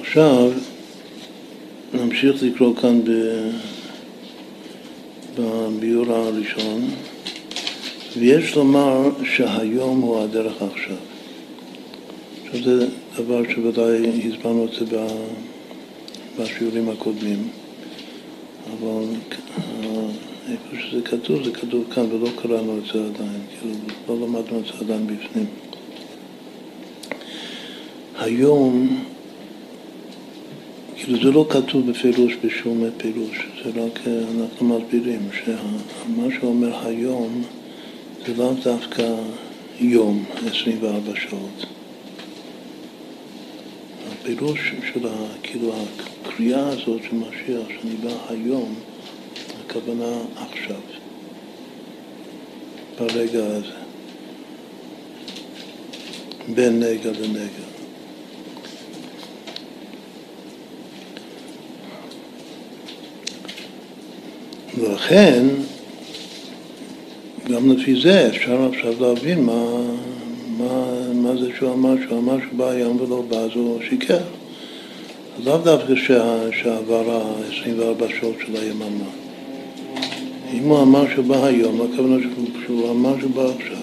עכשיו נמשיך לקרוא כאן בביור הראשון. ויש לומר שהיום הוא הדרך עכשיו. עכשיו זה דבר שוודאי הסברנו את זה בשיעורים הקודמים, אבל איפה שזה כתוב, זה כתוב כאן ולא קראנו את זה עדיין, כאילו לא למדנו את זה עדיין בפנים. היום, כאילו זה לא כתוב בפירוש בשום פירוש, זה רק אנחנו מסבירים שמה שאומר היום זה לאו דווקא יום, 24 שעות. הפירוש של כאילו הקריאה הזאת של משיח, שאני בא היום, הכוונה עכשיו, ברגע הזה, בין נגע לנגע. ולכן, גם לפי זה אפשר עכשיו להבין מה, מה, מה זה שהוא אמר, שהוא אמר שהוא בא ולא בא, אז הוא שיקר. אז לאו דווקא שעבר ה-24 שעות של היממה. אם הוא אמר שהוא בא היום, הכוונה שהוא אמר שהוא בא עכשיו,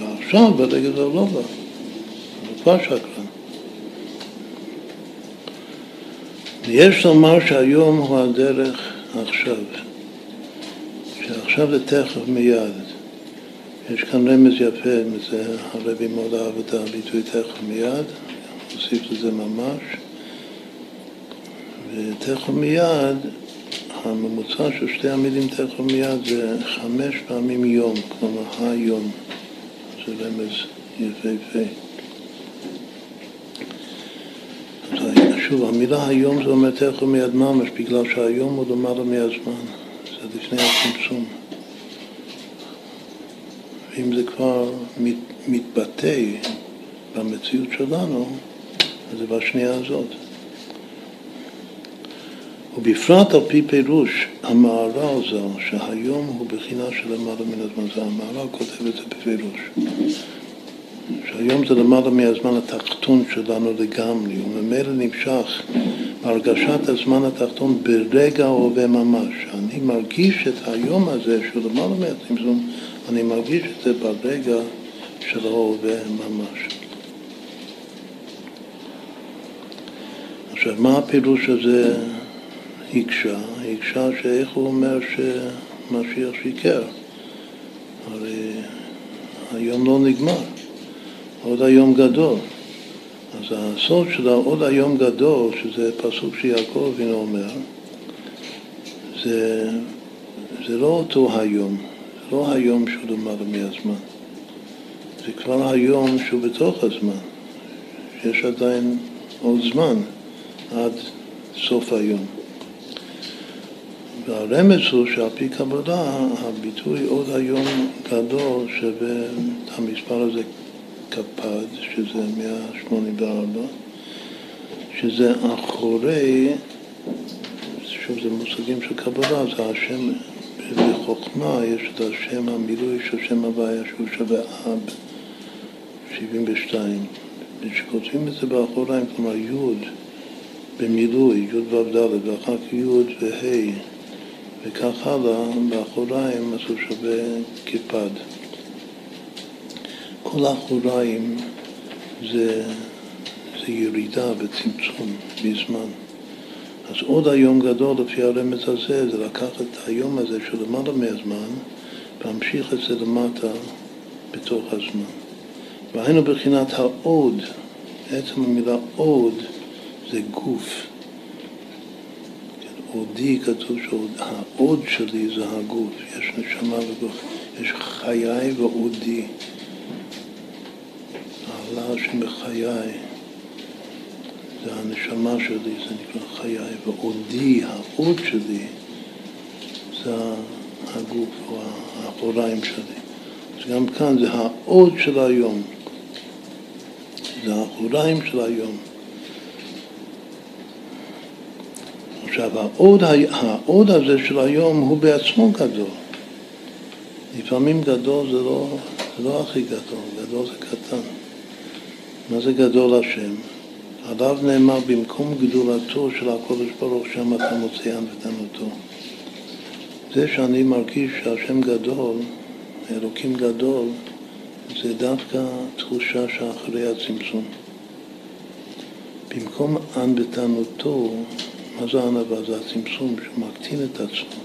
ועכשיו ברגע זה לא בא. הוא כבר שקרן. ויש לומר שהיום הוא הדרך עכשיו. שעכשיו זה תכף מיד. יש כאן רמז יפה, מזה הרבי מאוד אהב את הביטוי תכף מיד, הוסיף לזה ממש. ותכף מיד, הממוצע של שתי המילים תכף מיד זה חמש פעמים יום, כלומר היום. זה רמז יפהפה. שוב, המילה היום זה אומר תכף מיד ממש, בגלל שהיום הוא למעלה מהזמן. זה לפני הצמצום. ואם זה כבר מת, מתבטא במציאות שלנו, אז זה בשנייה הזאת. ובפרט על פי פירוש המהר"ל ז"ל, שהיום הוא בחינה של למעלה מן הזמן, זה המהר"ל כותב את זה בפירוש. שהיום זה למעלה מהזמן התחתון שלנו לגמרי, וממילא נמשך הרגשת הזמן התחתון ברגע ההווה ממש. אני מרגיש את היום הזה שהוא למעלה מהצמצום, אני מרגיש את זה ברגע של ההווה ממש. עכשיו, מה הפירוש הזה הקשה? הקשה שאיך הוא אומר שמשיח שיקר? הרי היום לא נגמר, עוד היום גדול. אז הסוד של העוד היום גדול, שזה פסוק שיעקב אבינו אומר, זה, זה לא אותו היום, זה לא היום שהוא למעלה מהזמן, זה כבר היום שהוא בתוך הזמן, שיש עדיין עוד זמן עד סוף היום. והרמז הוא שעל פי קבלה הביטוי עוד היום גדול שווה המספר הזה קפד, שזה 184, שזה אחורי, שוב זה מושגים של קבלה, זה השם, בחוכמה יש את השם המילוי של שם הוויה שהוא שווה אב, 72. וכשכותבים את זה באחוריים, כלומר י' במילוי, י' ו' ד', ואחר כך י' וה' וכך הלאה, באחוריים אז הוא שווה קיפד. כל האחוריים זה, זה ירידה וצמצום בזמן. אז עוד היום גדול לפי הרמז הזה, זה לקחת את היום הזה של למעלה מהזמן להמשיך את זה למטה בתוך הזמן. והיינו בחינת העוד, עצם המילה עוד זה גוף. עודי כתוב שהעוד שלי זה הגוף, יש נשמה וגוף, יש חיי ועודי. עלה השם בחיי, זה הנשמה שלי, זה נקרא חיי, ועודי, העוד שלי, זה הגוף או האחוריים שלי. אז גם כאן זה העוד של היום, זה האחוריים של היום. עכשיו, העוד, העוד הזה של היום הוא בעצמו גדול. לפעמים גדול זה לא, זה לא הכי גדול, גדול זה קטן. מה זה גדול השם? עליו נאמר במקום גדולתו של הקודש ברוך שם אתה מוציאן ותנותו. זה שאני מרגיש שהשם גדול, אלוקים גדול, זה דווקא תחושה שאחרי הצמצום. במקום ענוותנותו, מה זה ענווה? זה הצמצום שמקטין את עצמו.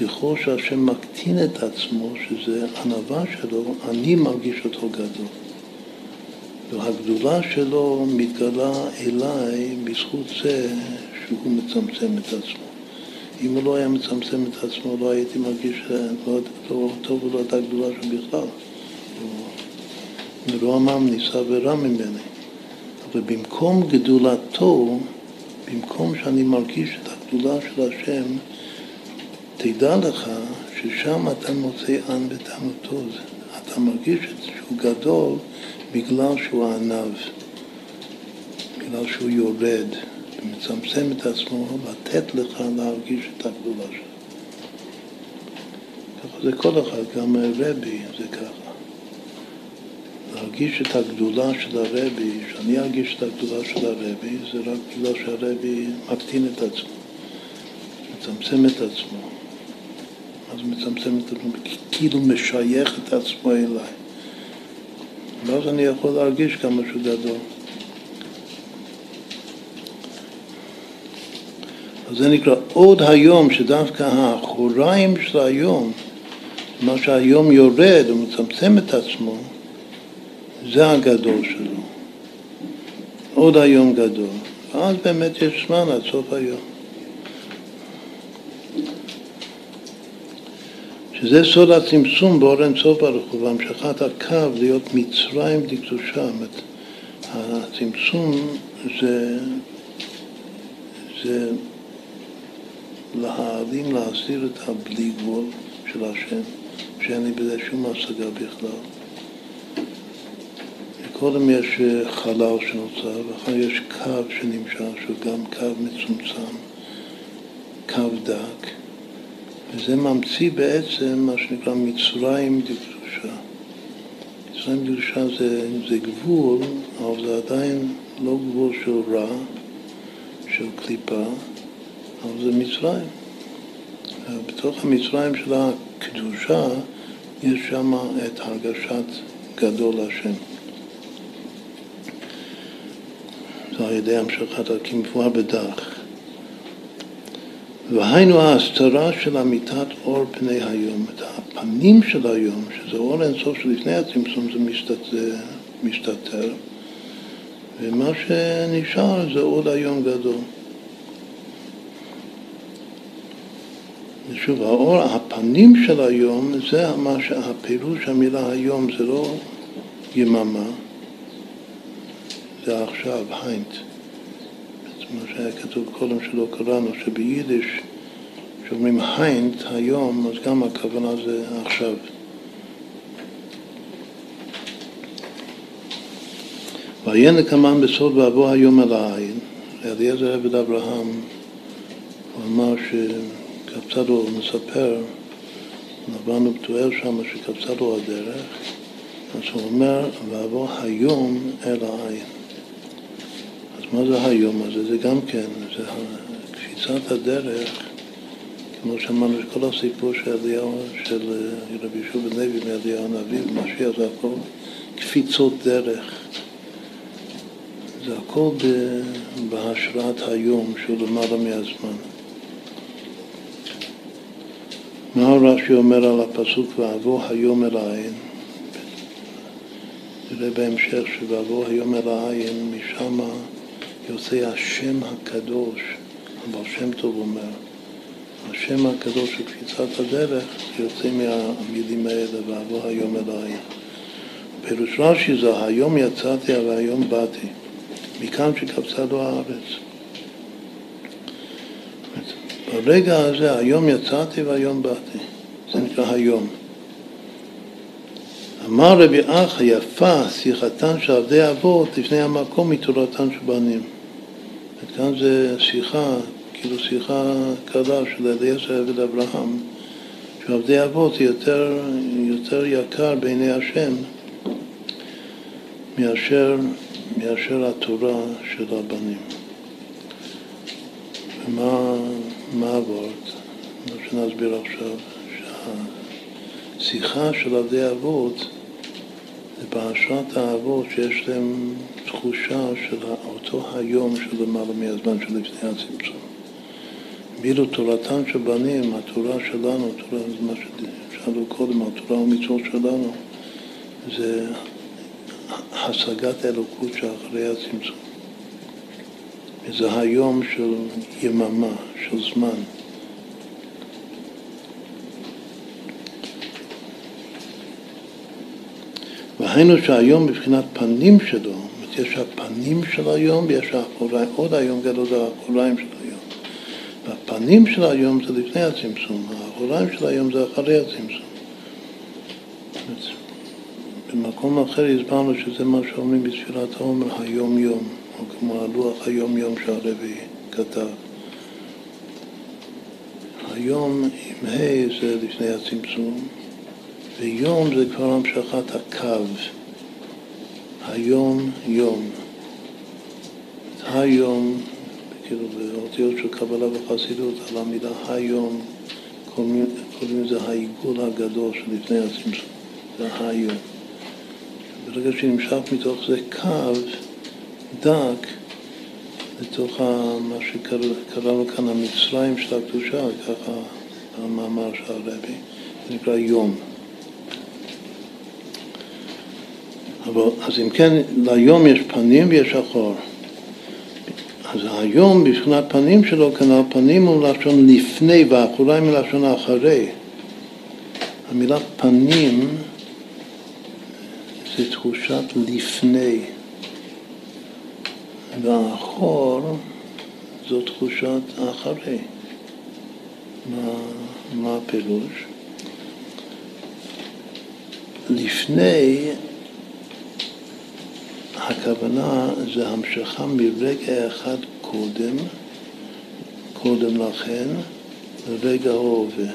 ככל שהשם מקטין את עצמו, שזה ענווה שלו, אני מרגיש אותו גדול. והגדולה שלו מתגלה אליי בזכות זה שהוא מצמצם את עצמו. אם הוא לא היה מצמצם את עצמו, לא הייתי מרגיש לא, לא טוב ולא הייתה גדולה שלו בכלל. אמר ניסה ורע ממני. אבל במקום גדולתו, במקום שאני מרגיש את הגדולה של השם, תדע לך ששם אתה מוצא אן בטענותו. אתה מרגיש שהוא גדול בגלל שהוא ענב, בגלל שהוא יורד ומצמצם את עצמו לתת לך להרגיש את הגדולה שלו. ככה זה כל אחד, גם רבי זה ככה. להרגיש את הגדולה של הרבי, שאני ארגיש את הגדולה של הרבי, זה רק בגלל שהרבי מקטין את עצמו, מצמצם את עצמו. אז מצמצם את עצמו, כאילו משייך את עצמו אליי. ואז אני יכול להרגיש כמה שהוא גדול. אז זה נקרא עוד היום, שדווקא האחוריים של היום, מה שהיום יורד ומצמצם את עצמו, זה הגדול שלו. עוד היום גדול. ואז באמת יש זמן עד סוף היום. שזה סוד הצמצום באור אינסוף ברוך הוא, והמשכת הקו להיות מצרים דקדושה. הצמצום זה, זה להעלים, להסיר את הבלי גבול של השם, שאין לי בזה שום השגה בכלל. קודם יש חלל שנוצר, ואחר יש קו שנמשך, שהוא גם קו מצומצם, קו דק. וזה ממציא בעצם מה שנקרא מצרים דקדושה. מצרים דקדושה זה, זה גבול, אבל זה עדיין לא גבול של רע, של קליפה, אבל זה מצרים. בתוך המצרים של הקדושה יש שם את הרגשת גדול השם. זה על ידי המשכת כמפואר בדרך. והיינו ההסתרה של אמיתת אור פני היום, את הפנים של היום, שזה אור אינסוף שלפני הצמצום זה מסתתר, מסתתר, ומה שנשאר זה עוד היום גדול. ושוב, האור, הפנים של היום, זה מה שהפירוש המילה היום, זה לא יממה, זה עכשיו, היינט. מה שהיה כתוב קודם שלא קראנו, שביידיש כשאומרים היינט, היום, אז גם הכוונה זה עכשיו. ויהיה נקמן בסוד ואבוא היום אל העין, אליעזר עבד אברהם, הוא אמר שקפצה לו, מספר, נבענו בתואר שם שקפצה לו הדרך, אז הוא אומר, ואבוא היום אל העין. מה זה היום הזה? זה גם כן, זה קפיצת הדרך, כמו שאמרנו, כל הסיפור של אליהו, של אה, רבי ישוב בן לוי מאליהו הנביא ומשיח, זה הכל קפיצות דרך. זה הכל בהשראת היום, שהוא למעלה מהזמן. מה רש"י אומר על הפסוק ואבוא היום אל העין? נראה בהמשך שבאבוא היום אל העין, משמה יוצא השם הקדוש, אבל שם טוב אומר, השם הקדוש של קפיצת הדרך יוצא מהמילים האלה, ואבוא היום אליי. פירוש רש"י זה היום יצאתי והיום באתי, מכאן שקפצה לו הארץ. ברגע הזה, היום יצאתי והיום באתי, זה נקרא היום. אמר רבי אח יפה שיחתן של עבדי אבות לפני המקום מתורתן של בנים. כאן זה שיחה, כאילו שיחה קלה של אליעזר עבד אברהם, שעבדי אבות יותר, יותר יקר בעיני השם מאשר, מאשר התורה של הבנים. ומה מה עבוד? מה שנסביר עכשיו, השיחה של עבדי אבות זה בהשראת האבות שיש להם תחושה של אותו היום של למעלה מהזמן של לפני הצמצום. ואילו תורתם של בנים, התורה שלנו, תורה, מה ששאלו קודם, התורה ומצוות שלנו, זה השגת האלוקות שאחרי הצמצום. זה היום של יממה, של זמן. והיינו שהיום מבחינת פנים שלו, יש הפנים של היום ויש האחוריים, עוד היום גדול זה האחוריים של היום. והפנים של היום זה לפני הצמצום, האחוריים של היום זה אחרי הצמצום. במקום אחר הסברנו שזה מה שאומרים בספירת העומר היום-יום, או כמו הלוח היום-יום שהרבי כתב. היום עם ה' זה לפני הצמצום, ויום זה כבר המשכת הקו. היום יום. היום, כאילו באותיות של קבלה וחסידות, על המילה היום, קוראים לזה העיגול הגדול שלפני הצמצום, זה היום. ברגע שנמשך מתוך זה קו דק לתוך מה שקראנו כאן המצרים של הקדושה, ככה המאמר של הרבי, זה נקרא יום. אבל, אז אם כן, ליום יש פנים ויש אחור. אז היום מבחינת פנים שלו, כאן הפנים הוא לשון לפני והאחוריים הוא לשון אחרי. המילה פנים זה תחושת לפני, והאחור זו תחושת אחרי. מה, מה הפירוש? לפני הכוונה זה המשכה מרגע אחד קודם, קודם לכן, לרגע ההווה.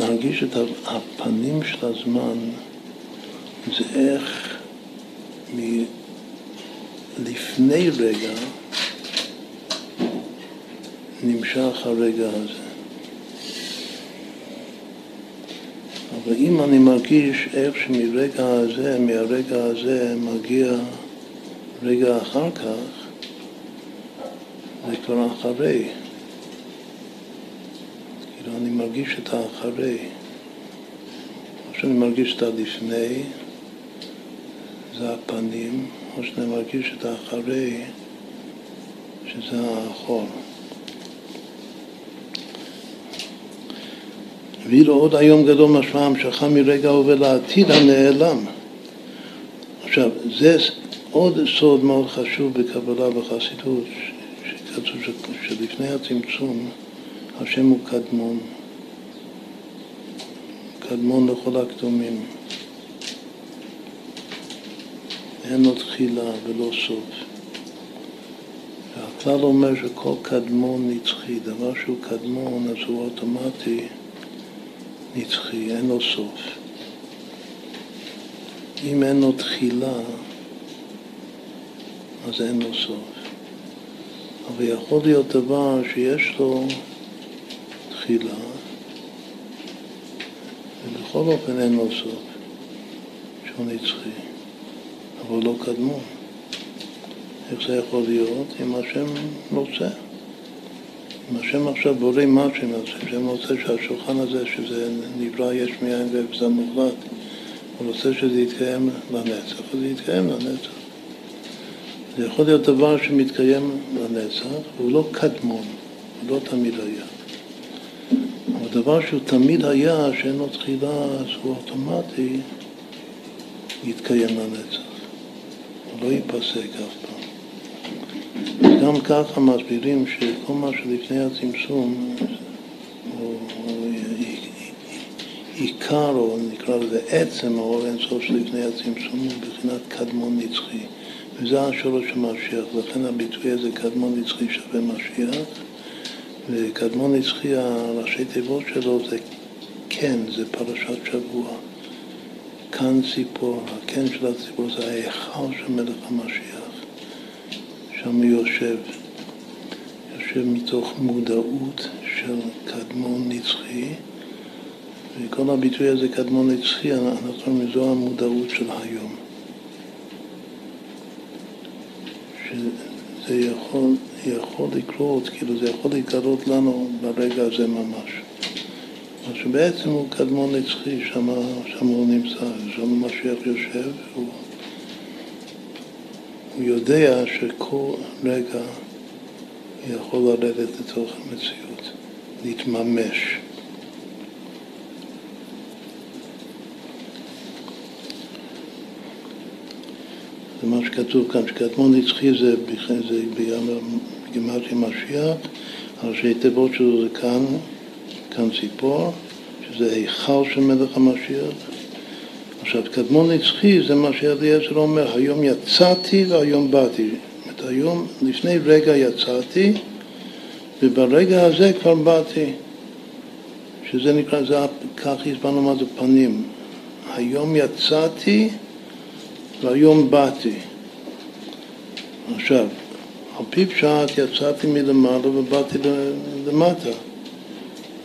להרגיש את הפנים של הזמן זה איך מלפני רגע נמשך הרגע הזה. אבל אם אני מרגיש איך שמרגע הזה, מהרגע הזה מגיע רגע אחר כך, זה כבר אחרי. כאילו אני מרגיש את האחרי. או שאני מרגיש את הלפני, זה הפנים, או שאני מרגיש את האחרי, שזה האחור. ואילו עוד היום גדול משמע המשכה מרגע ההווה לעתיד הנעלם. עכשיו, זה עוד סוד מאוד חשוב בקבלה בחסידות, שכתוב שלפני הצמצום השם הוא קדמון, קדמון לכל הקדומים. אין לו תחילה ולא סוף. והכלל אומר שכל קדמון נצחי, דבר שהוא קדמון אז הוא אוטומטי נצחי, אין לו סוף. אם אין לו תחילה, אז אין לו סוף. אבל יכול להיות דבר שיש לו תחילה, ובכל אופן אין לו סוף, שהוא נצחי, אבל לא קדמון. איך זה יכול להיות? אם השם רוצה. השם עכשיו בורא משהו, אם השם רוצה שהשולחן הזה, שזה נברא יש מאין וזה מוחלט, הוא רוצה שזה יתקיים לנצח, אז זה יתקיים לנצח. זה יכול להיות דבר שמתקיים לנצח, והוא לא קדמון, הוא לא תמיד היה. אבל דבר שהוא תמיד היה, שאין לו תחילה, אז הוא אוטומטי יתקיים לנצח. הוא לא ייפסק אף פעם. גם ככה מסבירים שכל מה שלפני הצמצום הוא, עיקר, או נקרא לזה עצם האור אינסוף שלפני הצמצום הוא בחינת קדמון נצחי. וזה השורש של משיח, לכן הביטוי הזה קדמון נצחי שווה משיח, וקדמון נצחי, הראשי תיבות שלו זה כן, זה פרשת שבוע. כאן ציפור, הקן של הציפור זה ההיכל של מלך המשיח. שם יושב, יושב מתוך מודעות של קדמון נצחי, וכל הביטוי הזה קדמון נצחי, אנחנו אומרים, זו המודעות של היום. שזה יכול, יכול לקרות, כאילו זה יכול להתגלות לנו ברגע הזה ממש. מה שבעצם הוא קדמון נצחי, שם הוא נמצא, שם משיח יושב, הוא, הוא יודע שכל רגע יכול לרדת לתוך המציאות, להתממש. זה מה שכתוב כאן, שקדמון נצחי זה, זה בגימטרי משיח, ראשי תיבות שלו זה כאן, כאן ציפור, שזה היכל של מלך המשיח. עכשיו, קדמון נצחי זה מה שאליעזר אומר, היום יצאתי והיום באתי. זאת אומרת, היום, לפני רגע יצאתי, וברגע הזה כבר באתי. שזה נקרא, זה, כך הסברנו מה זה פנים. היום יצאתי והיום באתי. עכשיו, על פי פשט יצאתי מלמעלה ובאתי למטה,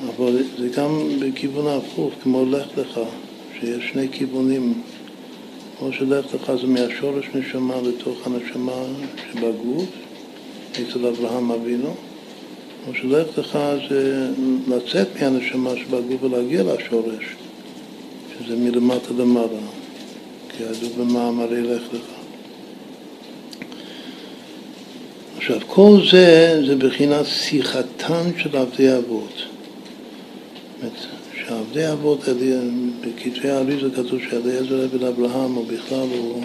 אבל זה גם בכיוון ההפוך, כמו לך לך, שיש שני כיוונים. כמו שלך לך זה מהשורש נשמה לתוך הנשמה שבגוף, אצל אברהם אבינו, או שלך לך זה לצאת מהנשמה שבגוף ולהגיע לשורש, שזה מלמטה למעלה. כידוע במאמרי לך לך. עכשיו, כל זה זה בחינת שיחתן של עבדי אבות. שעבדי אבות, בכתבי האריזה כתוב שאליעזר עבד אברהם, הוא בכלל הוא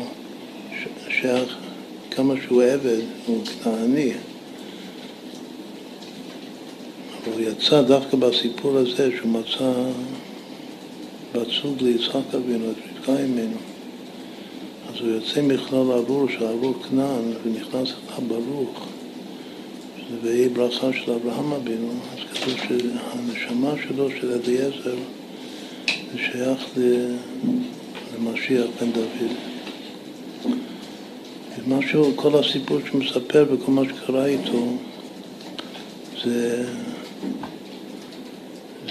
שייך, כמה שהוא עבד, הוא כנעני. הוא יצא דווקא בסיפור הזה שהוא מצא בת זוג ליצחק אבינו, את רבקה ממנו. אז הוא יוצא מכלל ארור, שארור כנען, ונכנס לך ברוך, ויהי ברכה של אברהם אבינו, אז כתוב שהנשמה שלו, של אליעזר, זה שייך למשיח בן דוד. ומשהו, כל הסיפור שמספר וכל מה שקרה איתו, זה,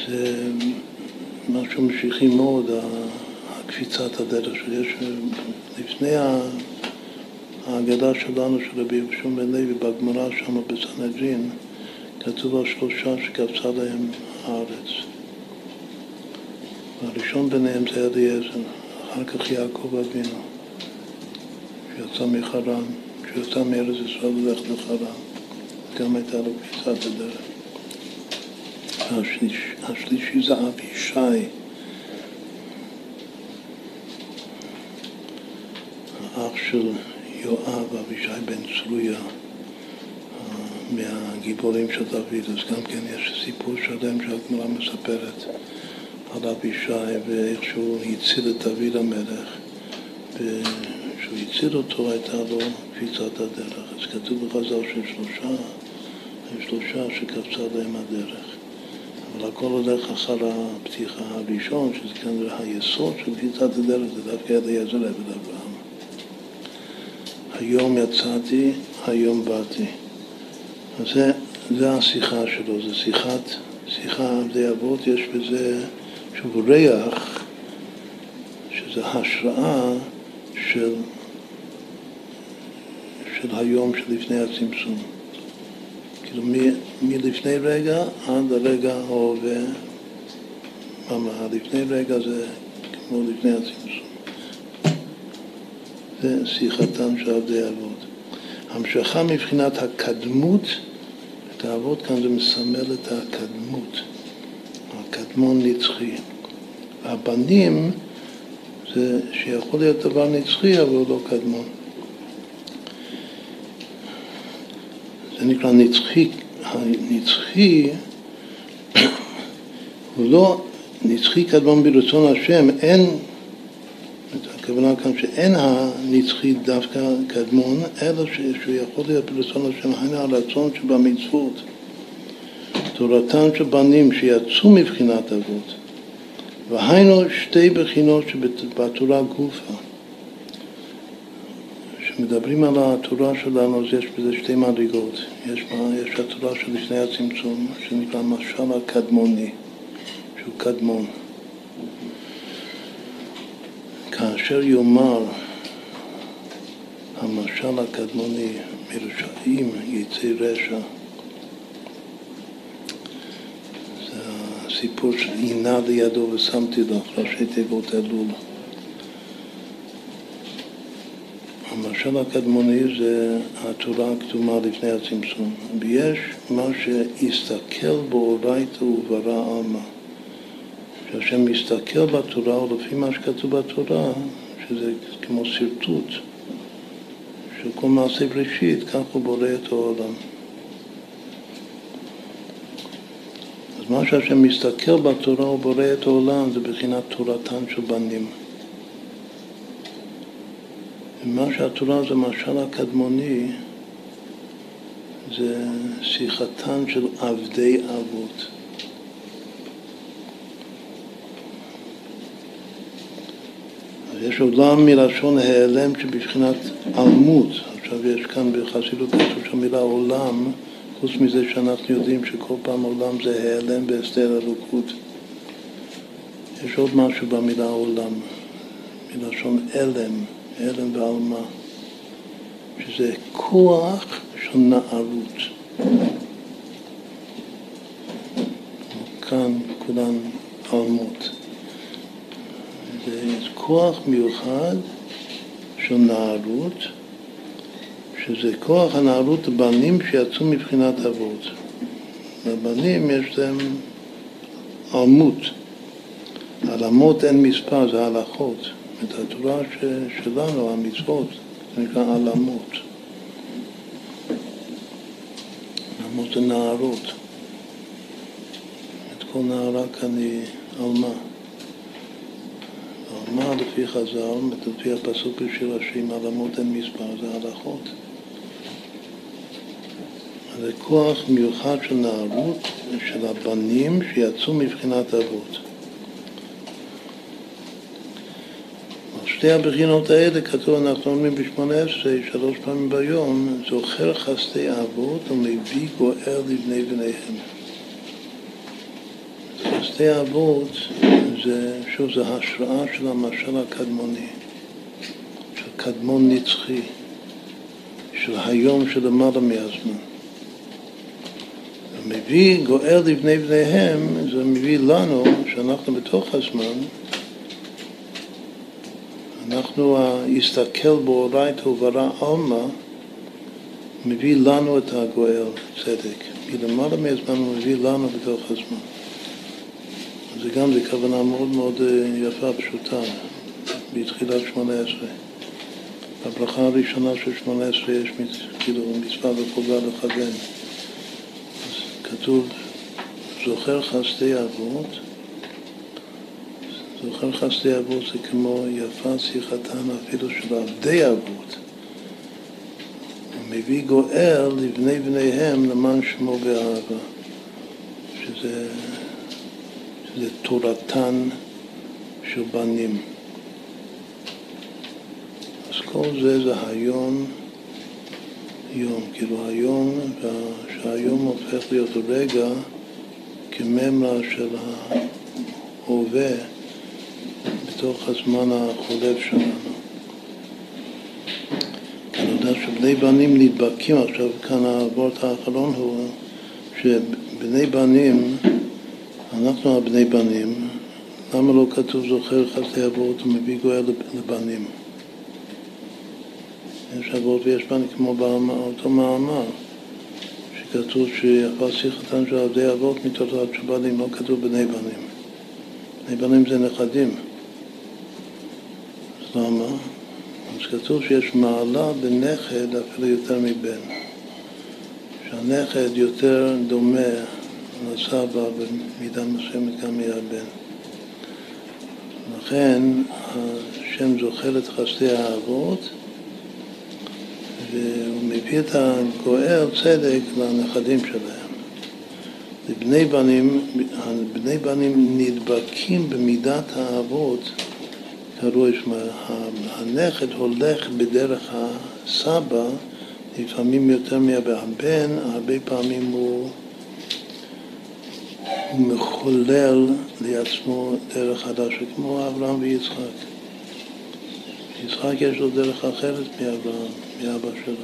זה משהו משיחי מאוד, קפיצת הדרך שיש לפני ההגדה שלנו של רבי ירושלים בן לוי בגמרא שם בסנהדרין כתוב על שלושה שקפצה להם הארץ. והראשון ביניהם זה אליעזר, אחר כך יעקב אבינו, שיצא מחרן, כשיצא מארץ ישראל ללכת לחרן, גם הייתה לו קפיצת הדרך. השלישי זה אבישי האח של יואב, אבישי בן צרויה, מהגיבורים של דוד, אז גם כן יש סיפור שלם שהגמרא מספרת על אבישי ואיך שהוא הציל את דוד המלך. וכשהוא הציל אותו הייתה לו קפיצת הדרך. אז כתוב בחז"ל ששלושה, שלושה שקפצה להם הדרך. אבל הכל הולך אחר הפתיחה הראשון, שזה כנראה היסוד של קפיצת הדרך, זה דווקא אליעזר עבד אברהם. היום יצאתי, היום באתי. אז זה, זה השיחה שלו, זה שיחת, שיחה עבדי אבות, יש בזה שוב ריח, שזה השראה של, של היום שלפני הצמצום. כאילו מ, מלפני רגע עד הרגע ההווה, לפני רגע זה כמו לפני הצמצום. זה שיחתם של עבדי אבות. המשכה מבחינת הקדמות, את האבות כאן זה מסמל את הקדמות, הקדמון נצחי. הבנים זה שיכול להיות דבר נצחי אבל הוא לא קדמון. זה נקרא נצחי, הנצחי הוא לא נצחי קדמון ברצון השם, אין הכוונה כאן שאין הנצחי דווקא קדמון, אלא שהוא יכול להיות ברצון השם, היינו הרצון שבמצוות. תורתם של בנים שיצאו מבחינת אבות, והיינו שתי בחינות שבתורה גופה, כשמדברים על התורה שלנו, אז יש בזה שתי מדרגות. יש, יש התורה שלפני הצמצום, שנקרא משל הקדמוני, שהוא קדמון. כאשר יאמר המשל הקדמוני מרשעים יצא רשע, זה הסיפור של עינה לידו ושמתי לך ראשי תיבות אלול. המשל הקדמוני זה התורה הקדומה לפני הצמצום, ויש מה שהסתכל באורייתא וברא עלמא. שהשם מסתכל בתורה, או לפי מה שכתוב בתורה, שזה כמו שרטוט של כל מעשה בראשית, כך הוא בורא את העולם. אז מה שהשם מסתכל בתורה, הוא בורא את העולם, זה בחינת תורתן של בנים. ומה שהתורה זה משל הקדמוני, זה שיחתן של עבדי אבות. יש עולם מלשון העלם שבבחינת עלמות. עכשיו יש כאן בחסידות כתוב שהמילה עולם, חוץ מזה שאנחנו יודעים שכל פעם עולם זה העלם בהסתר אלוקות. יש עוד משהו במילה עולם, מלשון אלם. הלם ועלמה, שזה כוח של נערות. כאן כולן עלמות. זה כוח מיוחד של נערות, שזה כוח הנערות לבנים שיצאו מבחינת אבות. לבנים יש להם עלמות. העלמות אין מספר, זה הלכות. את התורה שלנו, המצוות, זה נקרא עלמות. עלמות זה נערות. את כל נערה כאן היא עלמה. עלמה לפי חז"ל, לפי הפסוק בשיר השירים, עלמות אין מספר, זה הלכות. זה כוח מיוחד של נערות, של הבנים שיצאו מבחינת אבות. שתי הבחינות האלה כתוב, אנחנו אומרים בשמונה עשרה, שלוש פעמים ביום, זוכר חסדי אבות ומביא גואל לבני בניהם. חסדי אבות זה, שוב, זה השראה של המשל הקדמוני, של קדמון נצחי, של היום שלמעלה מהזמן. ומביא גואל לבני בניהם, זה מביא לנו, שאנחנו בתוך הזמן, אנחנו, הסתכל באורייתא וברא עלמא, מביא לנו את הגואל, צדק. מלמעלה מהזמן הוא מביא לנו בתוך הזמן. זה גם, זו כוונה מאוד מאוד אה, יפה, פשוטה, בתחילת שמונה עשרה. בברכה הראשונה של שמונה עשרה יש כאילו מצווה וחובה לכוון. אז כתוב, זוכר חסדי אבות זוכר חסדי אבות זה כמו יפה שיחתם אפילו של עבדי אבות. מביא גואל לבני בניהם למען שמו באהבה, שזה, שזה תורתן של בנים. אז כל זה זה היום, יום, כאילו היום, שהיום הופך להיות רגע כממרה של ההווה בתוך הזמן החולף שלנו. אני יודע שבני בנים נדבקים, עכשיו כאן הוורט האחרון הוא שבני בנים, אנחנו הבני בנים, למה לא כתוב זוכר חסדי אבות ומביא גואל לבנים? יש אבות ויש בנים כמו באותו מאמר, שכתוב שיפה שיחתן של עבדי אבות מתוצאת של בנים, לא כתוב בני בנים. בני בנים זה נכדים. למה? אז כתוב שיש מעלה בנכד אפילו יותר מבן. שהנכד יותר דומה לסבא במידה מסוימת גם מהבן. לכן השם זוכר את חסדי האבות והוא מביא את הגואל צדק לנכדים שלהם. לבני בנים, בני בנים נדבקים במידת האבות הרואה, הנכד הולך בדרך הסבא לפעמים יותר מהבן. הבן, הרבה פעמים הוא, הוא מחולל לעצמו דרך חדשה, כמו אברהם ויצחק. יצחק יש לו דרך אחרת מאברהם, מאבא שלו.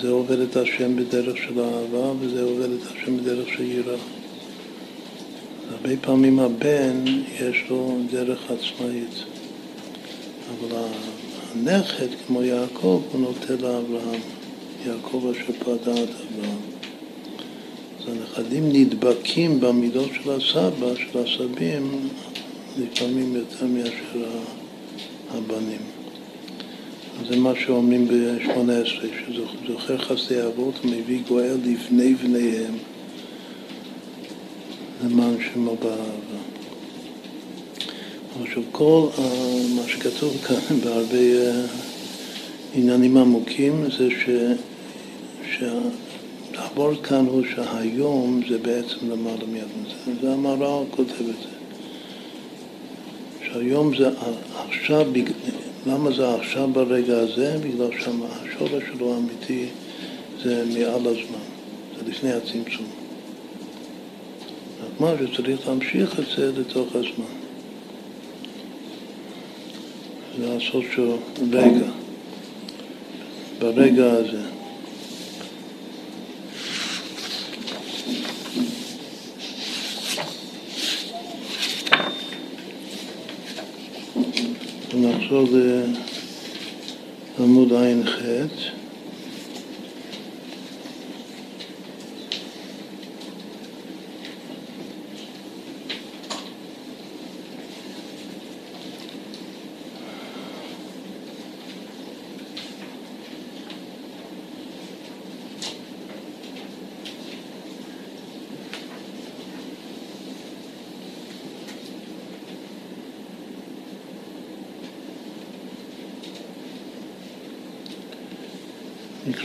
זה עובד את השם בדרך של אהבה, וזה עובד את השם בדרך של יראה. הרבה פעמים הבן יש לו דרך עצמאית, אבל הנכד, כמו יעקב, הוא נוטה לאברהם, יעקב אשר פדה את אברהם. הנכדים נדבקים במידות של הסבא, של הסבים, לפעמים יותר מאשר הבנים. זה מה שאומרים ב-18, שזוכר חסדי אבות ומביא גואל לפני בניהם למען שמו באהבה. עכשיו כל uh, מה שכתוב כאן בהרבה uh, עניינים עמוקים זה ש... שהדבר כאן הוא שהיום זה בעצם למעלה מיד. זה המהר"ל כותב את זה. שהיום זה עכשיו, למה זה עכשיו ברגע הזה? בגלל שהשורש שלו האמיתי זה מעל הזמן, זה לפני הצמצום. רק מה שצריך להמשיך את זה לתוך הזמן. לעשות שהוא רגע, ברגע הזה. נחזור לעמוד ע"ח.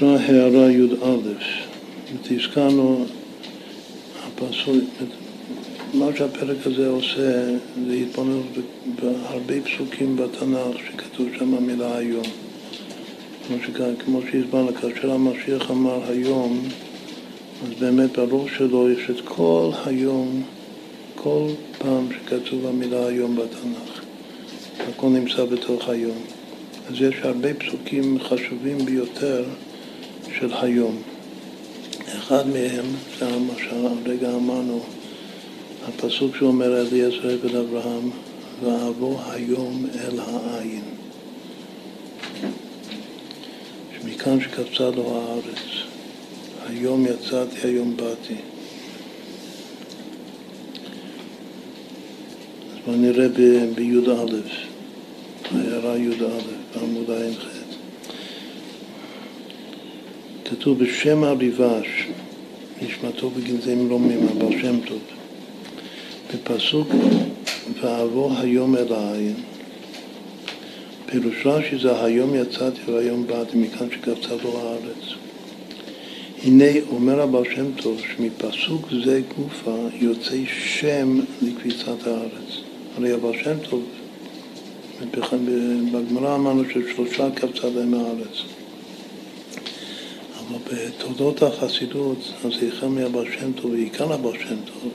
נקרא הערה י"א, ותזכרנו הפסוק, מה שהפרק הזה עושה זה התבוננות בהרבה פסוקים בתנ"ך שכתוב שם המילה היום. כמו, כמו שהסברנו, כאשר המשיח אמר היום, אז באמת בראש שלו יש את כל היום, כל פעם שכתוב המילה היום בתנ"ך. הכל נמצא בתוך היום. אז יש הרבה פסוקים חשובים ביותר של היום. אחד מהם זה מה שהרגע אמרנו, הפסוק שאומר אליעזר עבד אברהם, ואבוא היום אל העין. שמכאן שקפצה לו הארץ. היום יצאתי, היום באתי. אז בואו נראה בי"א, הערה י"א, בעמוד ע"ח. כתוב בשם הריבש, נשמתו בגנזי מרומים, הבעל שם טוב. בפסוק ואבוא היום אל העין. פירוש רש"י זה היום יצאתי והיום באתי, מכאן שקפצה לו הארץ. הנה אומר הבעל שם טוב שמפסוק זה גופה יוצא שם לקפיצת הארץ. הרי הבעל שם טוב, בגמרא אמרנו ששלושה קפצה להם הארץ. בתולדות החסידות, אז זה החל מהבר שם טוב, ועיקר הבר שם טוב,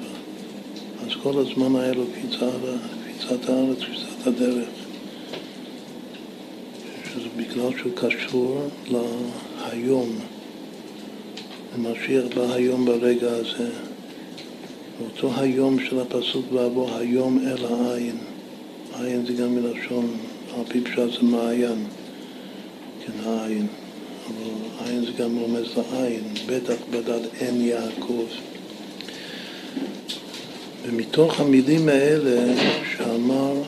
אז כל הזמן היה לו קפיצת, קפיצת הארץ, קפיצת הדרך. שזה בגלל שהוא קשור להיום, למשיח בא היום ברגע הזה. באותו היום של הפסוק ואבוא היום אל העין. העין זה גם מלשון, על פי פשט זה מעיין, כן, העין. עין זה גם רומז לעין, בטח בדד אין יעקב. ומתוך המילים האלה שאמר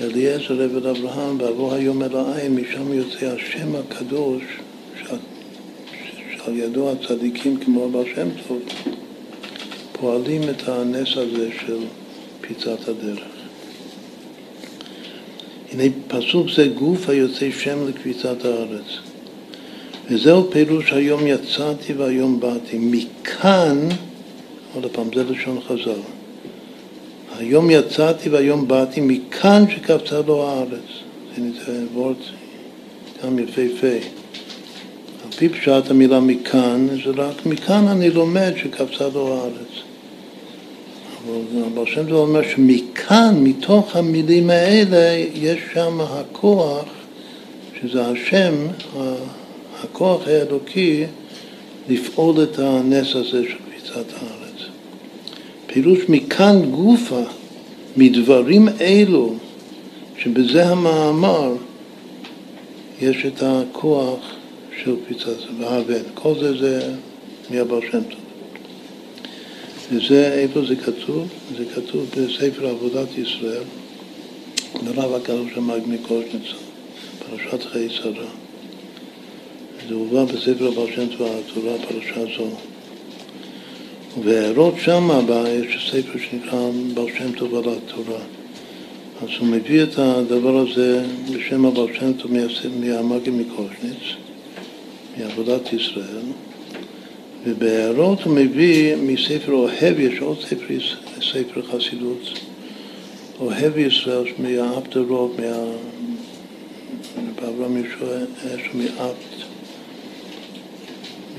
אליעזר עבד אברהם, ואבוא היום אל העין, משם יוצא השם הקדוש, שעל ידו הצדיקים כמו אבא שם טוב, פועלים את הנס הזה של פיצת הדרך. הנה פסוק זה גוף היוצא שם לקפיצת הארץ. וזהו פירוש היום יצאתי והיום באתי. מכאן, עוד פעם, זה לשון חז"ל. היום יצאתי והיום באתי מכאן שקפצה לו הארץ. זה וורד גם יפהפה. על פי פשט המילה מכאן, זה רק מכאן אני לומד שקפצה לו הארץ. אבל שם טוב אומר שמכאן, מתוך המילים האלה, יש שם הכוח, שזה השם, הכוח האלוקי, לפעול את הנס הזה של קפיצת הארץ. פירוש מכאן גופה, מדברים אלו, שבזה המאמר יש את הכוח של קפיצת הארץ. כל זה זה מהבר שם טוב. וזה, איפה זה כתוב? זה כתוב בספר עבודת ישראל, ברב הקדוש המגני קושניצה, פרשת חיי שרה. זה הובא בספר הבר שם טוב התורה, פרשה זו. והערות שמה, יש ספר שנקרא בר שם טוב על התורה. אז הוא מביא את הדבר הזה בשם הבר שם טוב מהמגן מקושניץ, מעבודת ישראל. ובהערות הוא מביא מספר אוהב, יש עוד ספר, ספר חסידות, אוהב ישראל, מהאפט הרוב, מה... אברהם ישוע אש מאפט,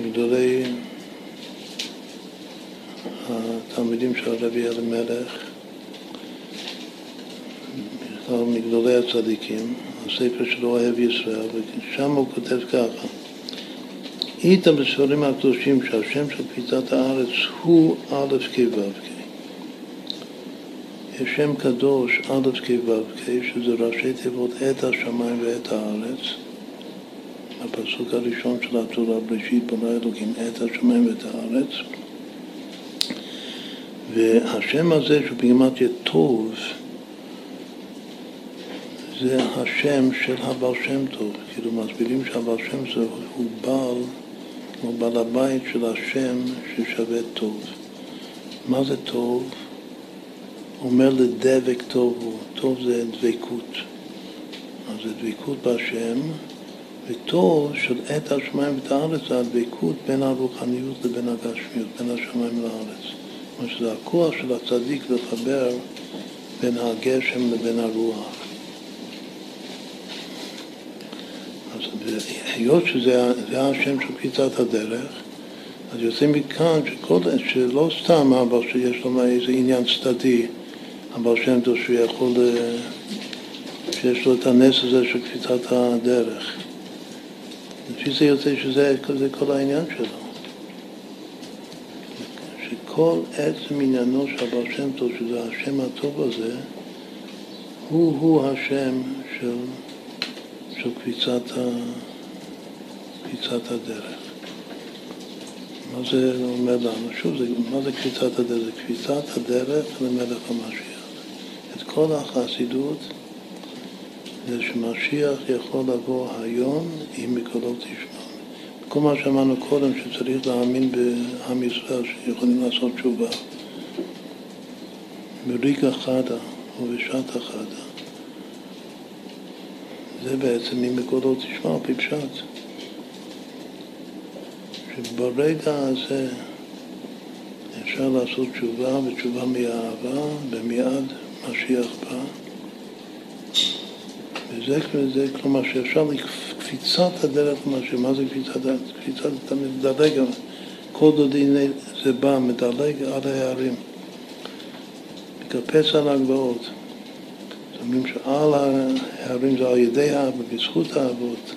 מגדולי התלמידים של הרבי אלימלך, מגדולי הצדיקים, הספר של אוהב ישראל, ושם הוא כותב ככה איתה בספרים הקדושים שהשם של קפיצת הארץ הוא א' כ' ו' כ'. יש שם קדוש א' כ' ו' כ', שזה ראשי תיבות את השמיים ואת הארץ. הפסוק הראשון של התורה, בראשית בנה אלוקים את השמיים ואת הארץ. והשם הזה שהוא בגימטריה טוב, זה השם של הבעל שם טוב. כאילו מסבירים שהבעל שם טוב הוא בעל הוא בעל הבית של השם ששווה טוב. מה זה טוב? אומר לדבק טוב הוא, טוב זה דבקות. אז זה דבקות בהשם, וטוב של עת השמיים ואת הארץ זה הדבקות בין הרוחניות לבין הגשמיות, בין השמיים לארץ. כלומר שזה הכוח של הצדיק לחבר בין הגשם לבין הרוח. היות שזה השם של קפיצת הדרך, אז יוצא מכאן שכל, שלא סתם אבל שיש לו איזה עניין צדדי, אבל שם טוב שהוא יכול, שיש לו את הנס הזה של קפיצת הדרך. לפי זה יוצא שזה זה כל העניין שלו. שכל עצם עניינו של הבעל שם טוב, שזה השם הטוב הזה, הוא-הוא השם של, של קפיצת ה... קפיצת הדרך. מה זה אומר לנו? שוב, זה, מה זה קפיצת הדרך? זה קפיצת הדרך למלך המשיח. את כל החסידות זה שמשיח יכול לבוא היום אם מקולות תשמע. כל מה שאמרנו קודם, שצריך להאמין בעם ישראל שיכולים לעשות תשובה. בריגה חדה ובשעת החדה. זה בעצם אם מקולות תשמע, על. שברגע הזה אפשר לעשות תשובה, ותשובה מאהבה, ומיד משיח בא. וזה, וזה כלומר שאפשר לקפיצת הדרך למשיח. מה זה קפיצת הדרך? קפיצת אתה מדלג, כל דודי זה בא, מדלג על ההרים. מקפץ על הגבעות. אומרים שעל ההרים זה על ידי האבות, בזכות האבות,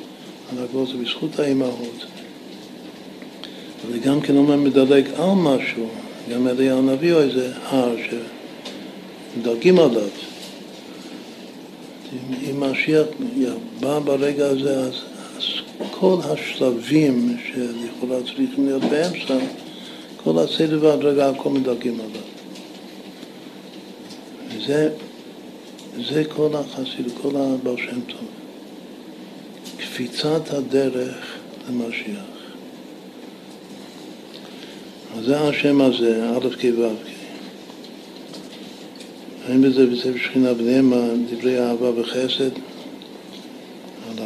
על הגבעות זה בזכות האימהות. וגם כן אומר מדלג על משהו, גם אליהו הנביא או איזה הר שמדלגים עליו. אם משיח בא ברגע הזה, אז, אז כל השלבים שלכאורה צריכים להיות באמצע, כל הסדר והדרגה, הכל מדלגים עליו. וזה זה כל החסיד, כל הבעל שם טוב. קפיצת הדרך למשיח. אז זה השם הזה, א' כ' ו' כ'. רואים בזה בספר שכינה בניהם דברי אהבה וחסד על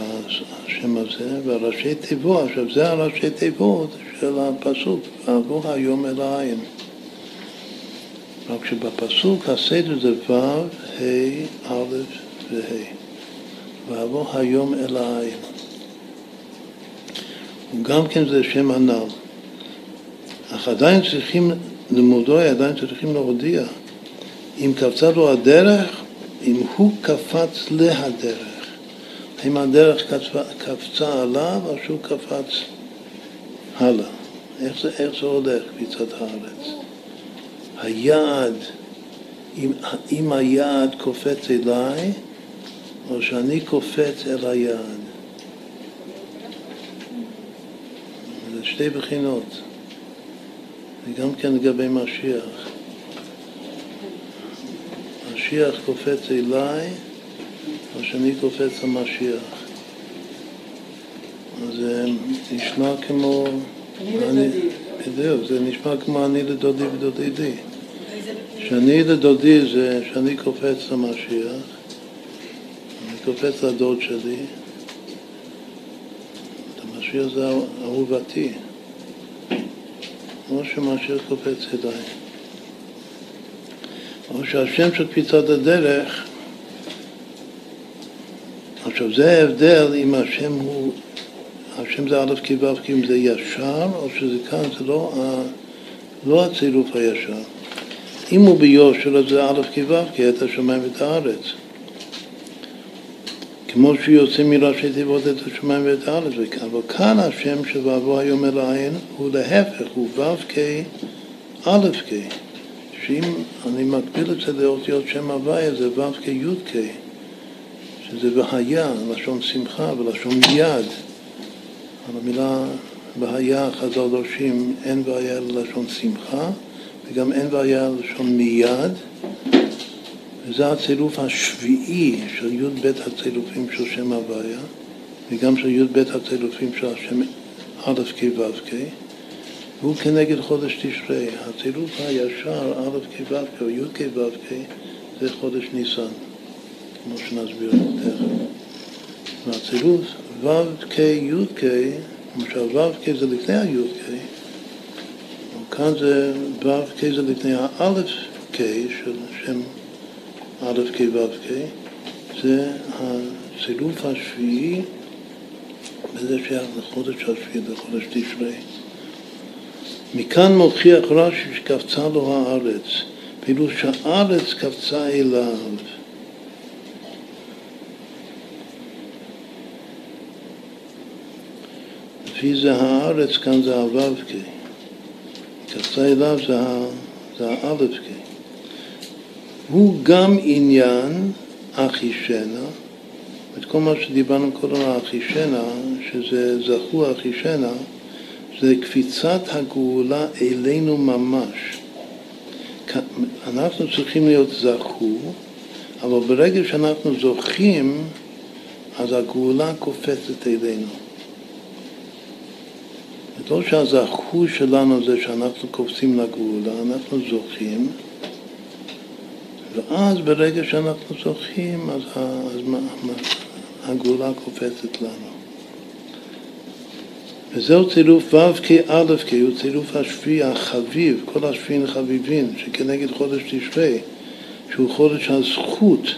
השם הזה, והראשי תיבות, עכשיו זה הראשי תיבות של הפסוק, ועבור היום אל העין. רק שבפסוק הסדר זה ו', ה', א' וה'. ואבוא היום אל העין. גם כן זה שם הנ"ל. אך עדיין צריכים, לימודוי עדיין צריכים להודיע. אם קפצה לו הדרך, אם הוא קפץ להדרך. האם הדרך קפצה, עליו או שהוא קפץ הלאה? איך זה, איך זה הולך, קפיצת הארץ? היעד, אם, אם היעד קופץ אליי, או שאני קופץ אל היעד. זה שתי בחינות. וגם כן לגבי משיח. משיח קופץ אליי, או שאני קופץ למשיח. אז זה נשמע כמו... אני בדיוק, זה נשמע כמו אני לדודי ודודי די. שאני לדודי זה שאני קופץ למשיח, אני קופץ לדוד שלי, המשיח זה אהובתי. או שמשיח קופץ אליי. או שהשם של קפיצת הדרך, עכשיו זה ההבדל אם השם הוא, השם זה א' כי ו' כי אם זה ישר, או שזה כאן זה לא, לא הצירוף הישר. אם הוא ביושר אז זה א' כי ו' כי את השמיים ואת הארץ. כמו יוצא מראשי תיבות את השמיים ואת הארץ, אבל כאן השם ואבוא היום אל העין הוא להפך, הוא ו' כ' א' כ', שאם אני מקביל את זה לאותיות שם הוויה זה ו' כ' י' כ', שזה והיה, לשון שמחה ולשון מיד. על המילה והיה חז"ל דורשים אין והיה ללשון שמחה וגם אין והיה ללשון מיד וזה הצירוף השביעי של י"ב הצילופים של שם הוויה וגם של י"ב הצילופים של השם א' כ' ו' כ' והוא כנגד חודש תשרי. הצילוף הישר א' כ' ו' כ' או י' כ' ו' כ' זה חודש ניסן, כמו שנסביר תכף. והצילוף ו' כ' י' כ', למשל ו' כ' זה לפני הי' כ', כאן זה ו' כ' זה לפני האלף כ' של שם א' כ' ו' כ', זה הצילוף השביעי, וזה שייך לחודש השביעי, לחודש תשרי. מכאן מוכיח רש"י שקפצה לו הארץ, כאילו שהארץ קפצה אליו. לפי זה הארץ כאן זה הו"ק, קפצה אליו זה האל"ק. הוא גם עניין אחישנה, את כל מה שדיברנו קודם על אחישנה, שזה זכו אחישנה, זה קפיצת הגאולה אלינו ממש. אנחנו צריכים להיות זכו, אבל ברגע שאנחנו זוכים, אז הגאולה קופצת אלינו. לא שהזכו שלנו זה שאנחנו קופצים לגאולה, אנחנו זוכים, ואז ברגע שאנחנו זוכים, אז, אז הגאולה קופצת לנו. וזהו צירוף ו' כא' כי הוא צירוף השביעי החביב, כל השביעים חביבים, שכנגד חודש תשרי, שהוא חודש הזכות.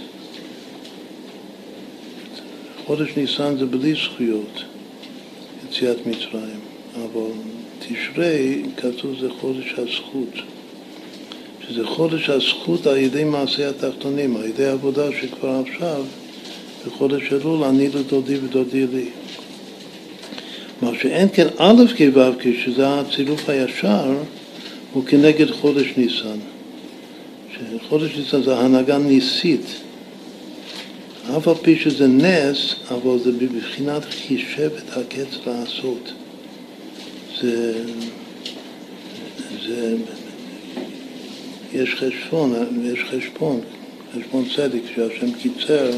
חודש ניסן זה בלי זכויות, יציאת מצרים, אבל תשרי כתוב זה חודש הזכות, שזה חודש הזכות על ידי מעשי התחתונים, על ידי עבודה שכבר עכשיו, בחודש אלול אני לדודי ודודי לי. מה שאין כן א' כו' כשזה הצירוף הישר, הוא כנגד חודש ניסן. שחודש ניסן זה הנהגה ניסית. אף על פי שזה נס, אבל זה בבחינת חישב את הקץ לעשות. זה, זה, יש חשבון, יש חשבון, חשבון צדק, שהשם קיצר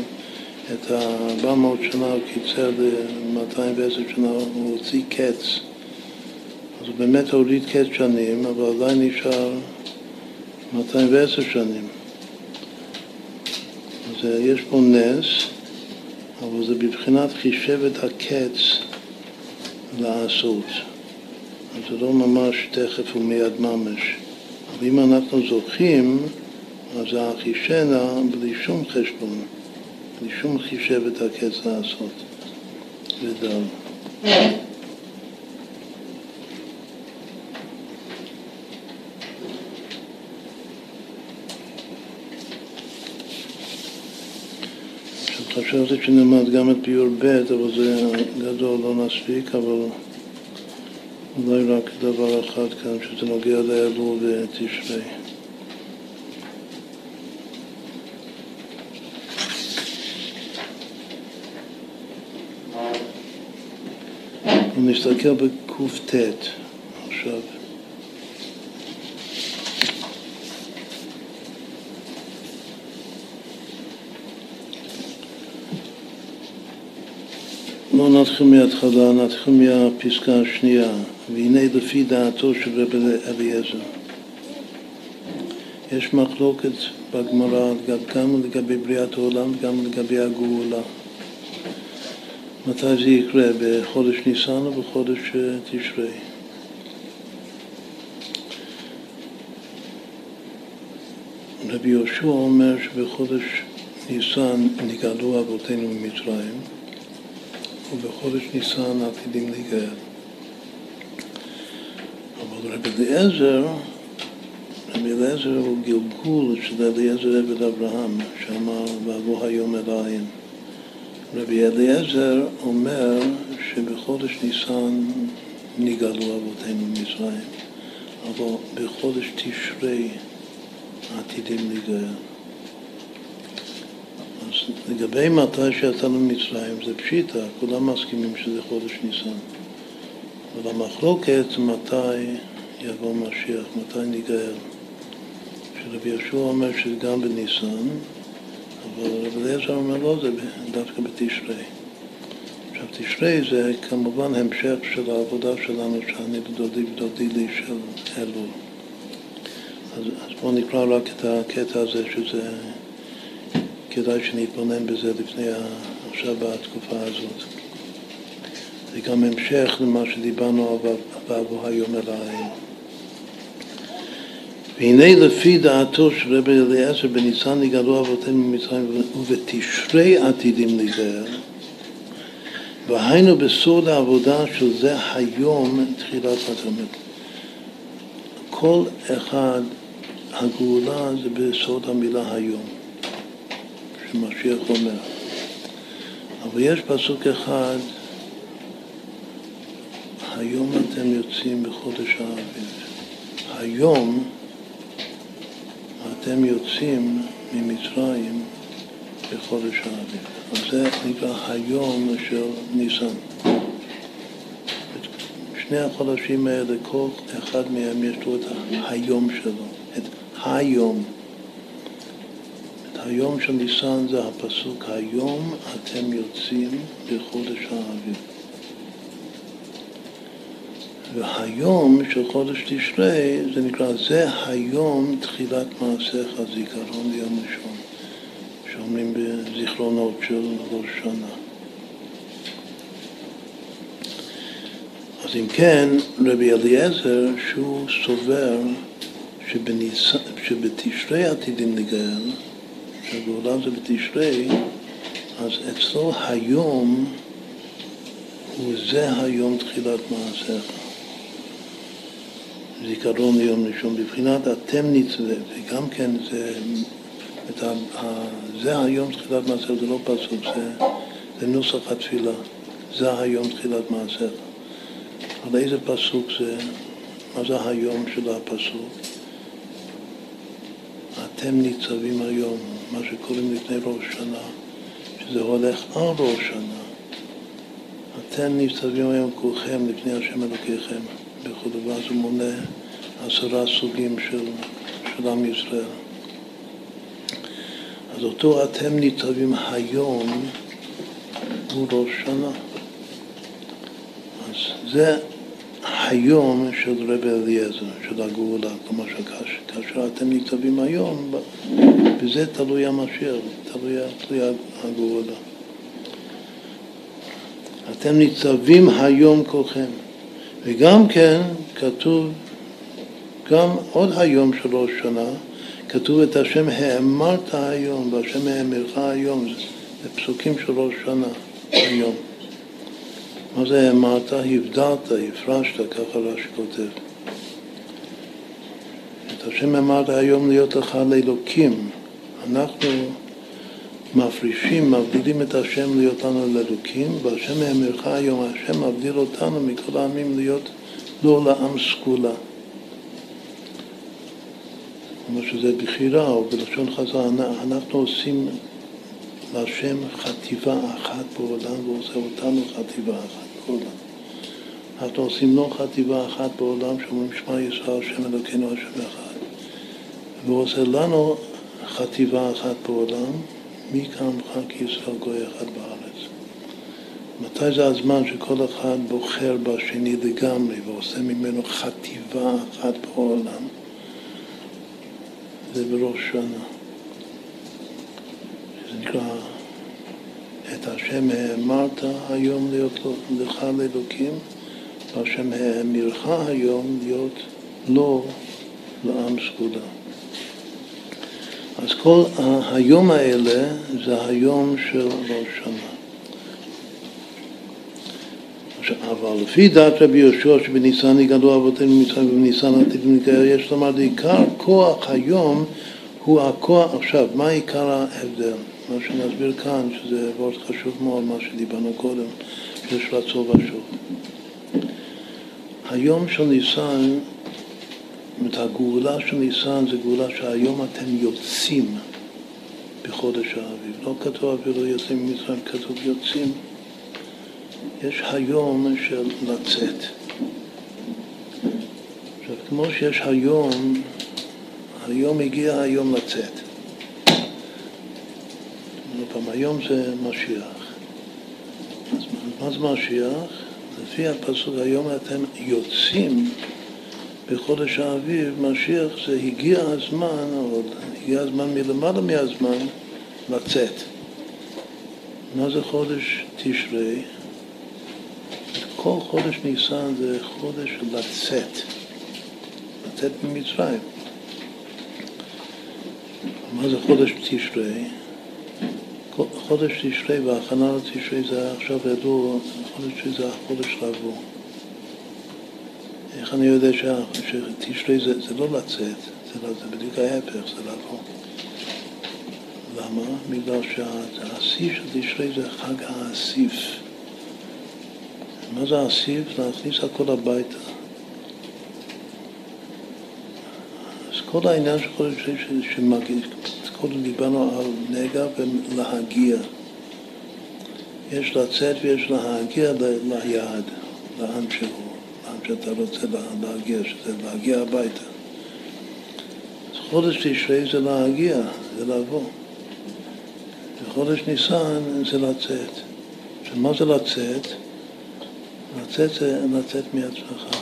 את ה-400 שנה הוא קיצר ל-210 שנה, הוא הוציא קץ. אז הוא באמת הוריד קץ שנים, אבל עדיין נשאר 210 שנים. אז יש פה נס, אבל זה בבחינת חישב את הקץ לעשות. אז זה לא ממש תכף ומיד ממש, ואם אנחנו זוכים, אז זה אחישנה בלי שום חשבון, בלי שום חישב את הקץ לעשות. ודל. חשבתי שנלמד גם את ביור ב', אבל זה גדול, לא נספיק, אבל אולי רק דבר אחד כאן, שזה נוגע לאלול ותשרי. נסתכל בקט עכשיו. לא נתחיל מההתחלה, נתחיל מהפסקה השנייה. והנה לפי דעתו של רבי אליעזר. יש מחלוקת בגמרא גם לגבי בריאת העולם וגם לגבי הגאולה. מתי זה יקרה? בחודש ניסן או בחודש אה, תשרי? רבי יהושע אומר שבחודש ניסן נגאלו אבותינו ממצרים ובחודש ניסן עתידים להיגאל. אבל רבי אליעזר, רבי אליעזר הוא גלגול של אליעזר עבד אברהם, שאמר ואבוא היום אל העין. רבי אליעזר אומר שבחודש ניסן נגאלו אבותינו ממצרים, אבל בחודש תשרי עתידים להיגאל. אז לגבי מתי שיצאנו ממצרים זה פשיטה, כולם מסכימים שזה חודש ניסן. אבל המחלוקת מתי יבוא משיח, מתי ניגאל. שרבי יהושע אומר שזה גם בניסן, אבל רבי אליעזר אומר לא, זה דווקא בתשרי. עכשיו תשרי זה כמובן המשך של העבודה שלנו שאני ודודי ודודי לי של אלול. אז, אז בואו נקרא רק את הקטע הזה שזה כדאי שנתבונן בזה לפני, עכשיו בתקופה הזאת. זה גם המשך למה שדיברנו עליו היום אל העין. והנה לפי דעתו של רבי אליעזר בניסן נגאלו אבותינו ממצרים ובתשרי עתידים להיגאל והיינו בסוד העבודה של זה היום תחילת התלמוד. כל אחד, הגאולה זה בסוד המילה היום, שמשיח אומר. אבל יש פסוק אחד היום אתם יוצאים בחודש האביב. היום אתם יוצאים ממצרים בחודש האביב. אז זה נקרא היום של ניסן. שני החודשים האלה, כל אחד מהם יש לו את היום שלו, את היום. את היום של ניסן זה הפסוק, היום אתם יוצאים בחודש האביב. והיום של חודש תשרי זה נקרא, זה היום תחילת מעשיך זיכרון ליום ראשון, שאומרים בזיכרונות של ראש שנה. אז אם כן, רבי אליעזר, שהוא סובר שבניס... שבתשרי עתידים לגאל, שהגאולה זה בתשרי, אז אצלו היום הוא זה היום תחילת מעשיך. זיכרון ליום ראשון, בבחינת אתם נצווה, וגם כן זה, את ה, זה היום תחילת מעשר, זה לא פסוק, זה, זה נוסח התפילה, זה היום תחילת מעשר. על איזה פסוק זה, מה זה היום של הפסוק? אתם ניצבים היום, מה שקוראים לפני ראש שנה, שזה הולך על ראש שנה. אתם ניצבים היום כולכם לפני השם אלוקיכם. וכו', ואז הוא מונה עשרה סוגים של, של עם ישראל. אז אותו אתם ניצבים היום הוא ראש שנה. אז זה היום של רבי אליעזר, של הגאולה, כלומר שכאשר אתם ניצבים היום, בזה תלוי המשיח, תלוי, תלוי הגאולה. אתם ניצבים היום כולכם. וגם כן כתוב גם עוד היום של ראש שנה, כתוב את השם האמרת היום והשם האמרך היום, זה פסוקים של ראש שנה היום. מה זה האמרת? הבדלת, הפרשת, ככה רש"י כותב. את השם אמרת היום להיות לך לאלוקים. אנחנו מפרישים, מבדילים את השם להיות לנו לאלוקים, והשם האמרך היום, השם מבדיל אותנו מכל העמים להיות לא לעם סגולה. כמו שזה בחירה, או בלשון חז"ל, אנחנו עושים להשם חטיבה אחת בעולם, והוא עושה אותנו חטיבה אחת בעולם. אנחנו עושים לו חטיבה אחת בעולם, שאומרים שמע ישראל, השם אלוקינו, השם אחד. והוא עושה לנו חטיבה אחת בעולם, מי כעמך כי ישראל גוי אחד בארץ. מתי זה הזמן שכל אחד בוחר בשני לגמרי ועושה ממנו חטיבה אחת בעולם? זה בראש שנה. זה נקרא, את השם האמרת היום להיות לך לאלוקים, והשם האמירך היום להיות לו לעם סגולה. אז כל היום האלה זה היום של ראש שנה. אבל לפי דעת רבי יהושע שבניסן יגדלו אבותינו ממצרים ובניסן עתידים להיגאל, יש לומר, עיקר כוח היום הוא הכוח, עכשיו, מה עיקר ההבדל? מה שנסביר כאן, שזה מאוד חשוב מאוד, מה שדיברנו קודם, שיש רצון ושוב. היום של ניסן, זאת הגאולה של ניסן זה גאולה שהיום אתם יוצאים בחודש האביב. לא כתוב אפילו יוצאים ממצרים, כתוב יוצאים. יש היום של לצאת. עכשיו, כמו שיש היום, היום הגיע היום לצאת. פעם, היום זה משיח. אז מה זה משיח? לפי הפסוק היום אתם יוצאים בחודש האביב, משיח זה הגיע הזמן, או הגיע הזמן מלמעלה מהזמן, לצאת. מה זה חודש תשרי? כל חודש ניסן זה חודש לצאת, לצאת ממצרים. מה זה חודש תשרי? חודש תשרי וההכנה לתשרי זה עכשיו ידעו, חודש תשרי זה החודש לבוא. איך אני יודע שתשרי זה, זה לא לצאת, זה, לא, זה בדיוק ההפך, זה לבוא. למה? בגלל שהשיא של תשרי זה חג האסיף. מה זה אסיף? להכניס הכל הביתה. אז כל העניין של חודש שמגיע, קודם דיברנו על נגע ולהגיע. יש לצאת ויש להגיע ליעד, לאן שהוא, שאתה רוצה להגיע, שזה להגיע הביתה. אז חודש תשרי זה להגיע, זה לבוא. וחודש ניסן זה לצאת. עכשיו, מה זה לצאת? לצאת זה לצאת מעצמך.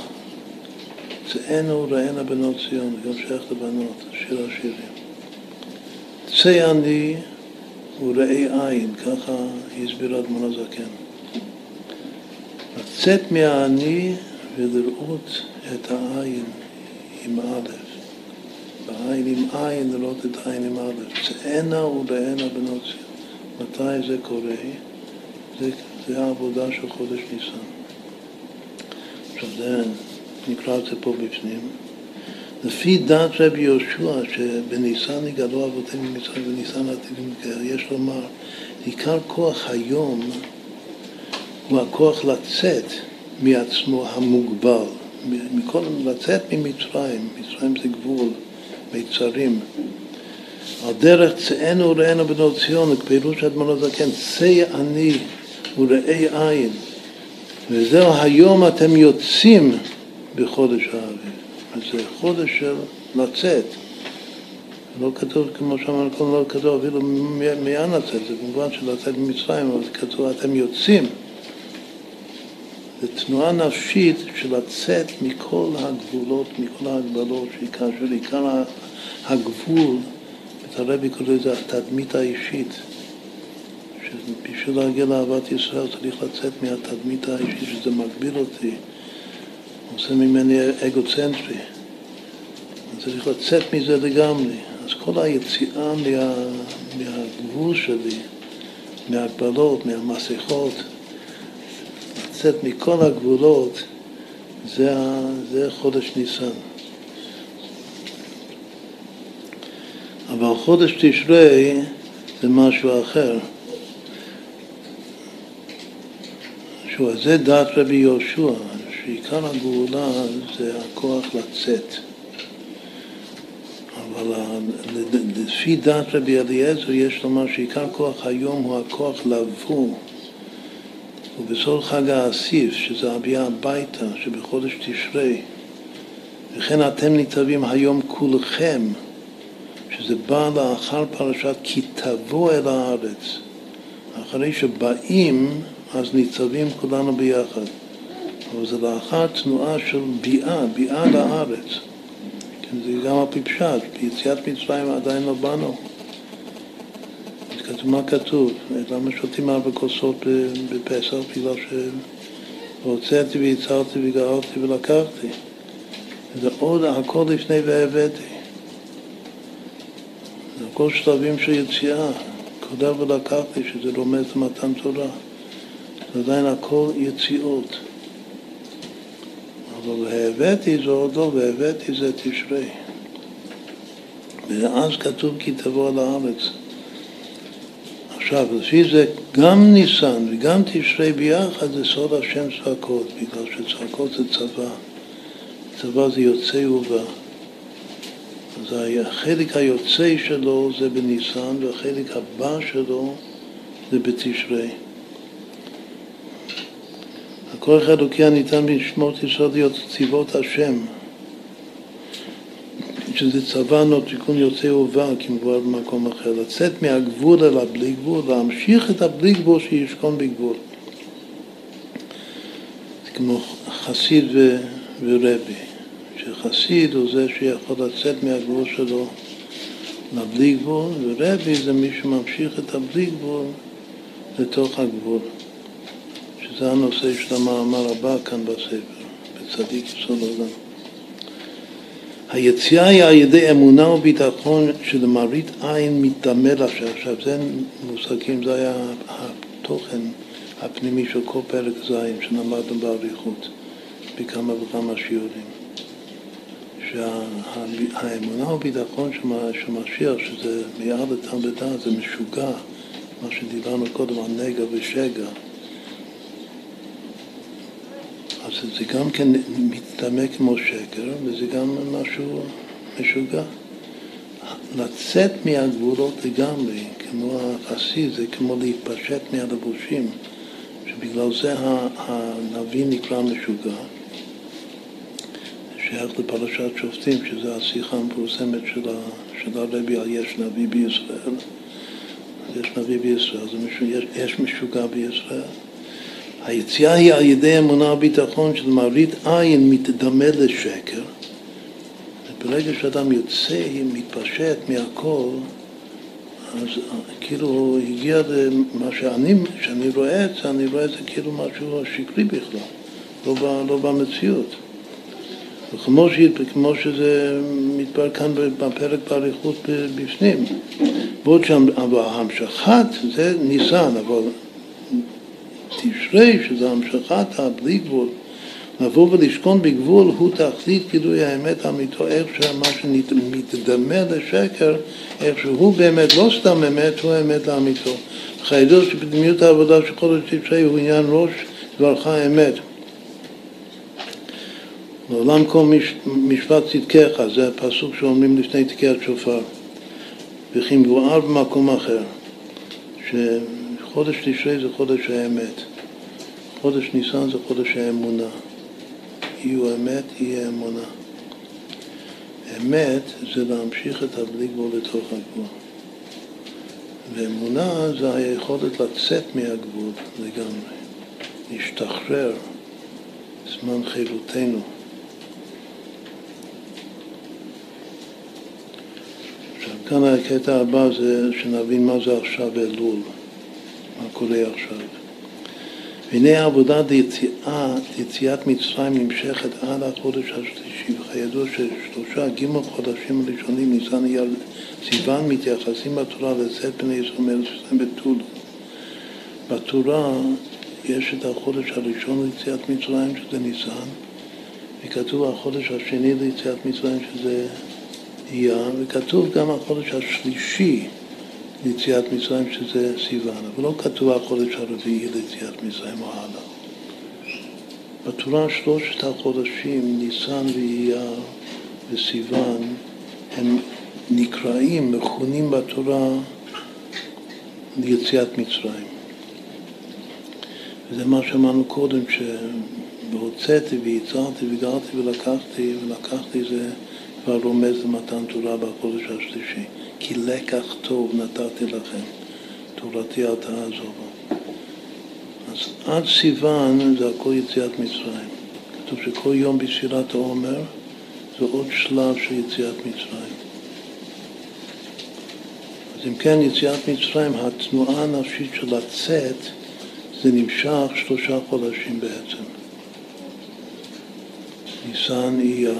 צאנו ראינה בנות ציון, גם שייך לבנות, שיר השירים. צא אני וראה עין, ככה הסביר אדמון הזקן. לצאת מהאני ולראות את העין עם א', בעין עם עין לראות את העין עם א', צאנה וראינה בנות ציון. מתי זה קורה? זה, זה העבודה של חודש ניסן. עכשיו זה, נקרא את זה פה בפנים. לפי דעת רבי יהושע, שבניסן יגאלו אבותינו ממצרים ובניסן עתידים לקרר, יש לומר, עיקר כוח היום הוא הכוח לצאת מעצמו המוגבל, מכל, לצאת ממצרים, מצרים זה גבול, מיצרים. על דרך צאנו וראינו בנות ציון, כפירוש אדמון הזקן, צא אני וראה עין. וזהו היום אתם יוצאים בחודש האביב. אז זה חודש של לצאת. לא כתוב, כמו שאמרנו קודם, לא כתוב אפילו מאן לצאת, זה כמובן של לצאת ממצרים, אבל כתוב אתם יוצאים. זה תנועה נפשית של לצאת מכל הגבולות, מכל ההגבלות, כאשר עיקר הגבול, את הרבי קורא לזה התדמית האישית. שבשביל להגיע לאהבת ישראל צריך לצאת מהתדמית האישית, שזה מגביל אותי. עושה ממני אגוצנטרי. צריך לצאת מזה לגמרי. אז כל היציאה מה, מהגבול שלי, מהגבלות, מהמסכות, לצאת מכל הגבולות, זה, זה חודש ניסן. אבל חודש תשרי זה משהו אחר. שהוא, זה דעת רבי יהושע, שעיקר הגאולה זה הכוח לצאת. אבל לפי דעת רבי אליעזר יש לומר שעיקר כוח היום הוא הכוח לבוא. ובסוד חג האסיף, שזה הביאה הביתה, שבחודש תשרי, וכן אתם ניצבים היום כולכם, שזה בא לאחר פרשת כי תבוא אל הארץ. אחרי שבאים, אז ניצבים כולנו ביחד. אבל זה לאחר תנועה של ביאה, ביאה לארץ. כן, זה גם על פי פשט, ביציאת מצרים עדיין לא באנו. כתוב, מה כתוב? למה שותים ארבע כוסות בפסח? בגלל שהוצאתי ויצרתי וגררתי ולקחתי. זה עוד הכל לפני והבאתי. זה הכל שלבים של יציאה. קודם ולקחתי, שזה רומז למתן תורה. זה עדיין הכל יציאות. אבל והבאתי זה עוד לא, והבאתי זה תשרי. ואז כתוב כי תבוא על הארץ. עכשיו, לפי זה גם ניסן וגם תשרי ביחד זה סוד השם צעקות, בגלל שצעקות זה צבא. צבא זה יוצא ובא. אז החלק היוצא שלו זה בניסן והחלק הבא שלו זה בתשרי. הכוח האלוקי הניתן בשמות להיות צבאות השם, שזה צבא נו תיקון יוצא ובא, כמובן במקום אחר, לצאת מהגבול אל הבלי גבול, להמשיך את הבלי גבול שישכון בגבול. זה כמו חסיד ו... ורבי, שחסיד הוא זה שיכול לצאת מהגבול שלו לבלי גבול, ורבי זה מי שממשיך את הבלי גבול לתוך הגבול. שזה הנושא של המאמר הבא כאן בספר, בצדיק יסוד עולם. היציאה היא על ידי אמונה וביטחון שלמראית עין מתדמה לשם. עכשיו זה מושגים, זה היה התוכן הפנימי של כל פרק ז' שלמדנו באריכות בכמה וכמה שיעורים. שהאמונה וביטחון של משיח, שזה מיד לתלמידה, זה משוגע, מה שדיברנו קודם על נגע ושגע. אז זה גם כן מתדמה כמו שקר, וזה גם משהו משוגע. לצאת מהגבולות לגמרי, כמו החסיד, זה כמו להתפשט מהלבושים, שבגלל זה הנביא נקרא משוגע. שייך לפרשת שופטים, שזו השיחה המפורסמת של, הרבי על יש נביא בישראל. יש נביא בישראל, יש, יש משוגע בישראל. היציאה היא על ידי אמונה וביטחון של מראית עין מתדמה לשקר. ברגע שאדם יוצא, מתפשט מהכל, אז כאילו הוא הגיע למה שאני, שאני רואה את זה, אני רואה את זה כאילו משהו שקרי בכלל, לא, ב, לא במציאות. וכמו ש, כמו שזה מתברר כאן בפרק באריכות בפנים. בעוד שהמשכת זה ניסן, אבל תשרי, שזה המשכת הבלי גבול, לבוא ולשכון בגבול הוא תכלית גילוי האמת אמיתו, איך שמה שמתדמה לשקר, איך שהוא באמת לא סתם אמת, הוא אמת לאמיתו. חיידו שבדמיות העבודה של חודש תשרי הוא עניין ראש דברך אמת. לעולם כל מש, משפט צדקיך, זה הפסוק שאומרים לפני תקיעת שופר. וכי מבואר במקום אחר, שחודש תשרי זה חודש האמת. חודש ניסן זה חודש האמונה. יהיו אמת, יהיה אמונה. אמת זה להמשיך את הבלי גבול לתוך הגבול. ואמונה זה היכולת לצאת מהגבול לגמרי, להשתחרר זמן חילותנו. עכשיו, כאן הקטע הבא זה שנבין מה זה עכשיו אלול, מה קורה עכשיו. והנה עבודת יציאה, יציאת מצרים נמשכת עד החודש השלישי, וכידוע ששלושה גימל חודשים הראשונים, ניסן אייר סיוון, מתייחסים בתורה לצאת בני ישראל מארץ ישראל בטול. בתורה יש את החודש הראשון ליציאת מצרים, שזה ניסן, וכתוב החודש השני ליציאת מצרים, שזה אייר, וכתוב גם החודש השלישי ליציאת מצרים, שזה סיוון, אבל לא כתוב החודש הרביעי ליציאת מצרים או הלאה. בתורה שלושת החודשים, ניסן ואייר וסיוון, הם נקראים, מכונים בתורה ליציאת מצרים. וזה מה שאמרנו קודם, שהוצאתי ויצרתי וגרתי ולקחתי, ולקחתי זה כבר רומז למתן תורה בחודש השלישי. כי לקח טוב נתתי לכם, תורתי אל תעזובו. אז עד סיוון זה הכל יציאת מצרים. כתוב שכל יום בספירת העומר זה עוד שלב של יציאת מצרים. אז אם כן, יציאת מצרים, התנועה הנפשית של לצאת, זה נמשך שלושה חודשים בעצם. ניסן, אייר,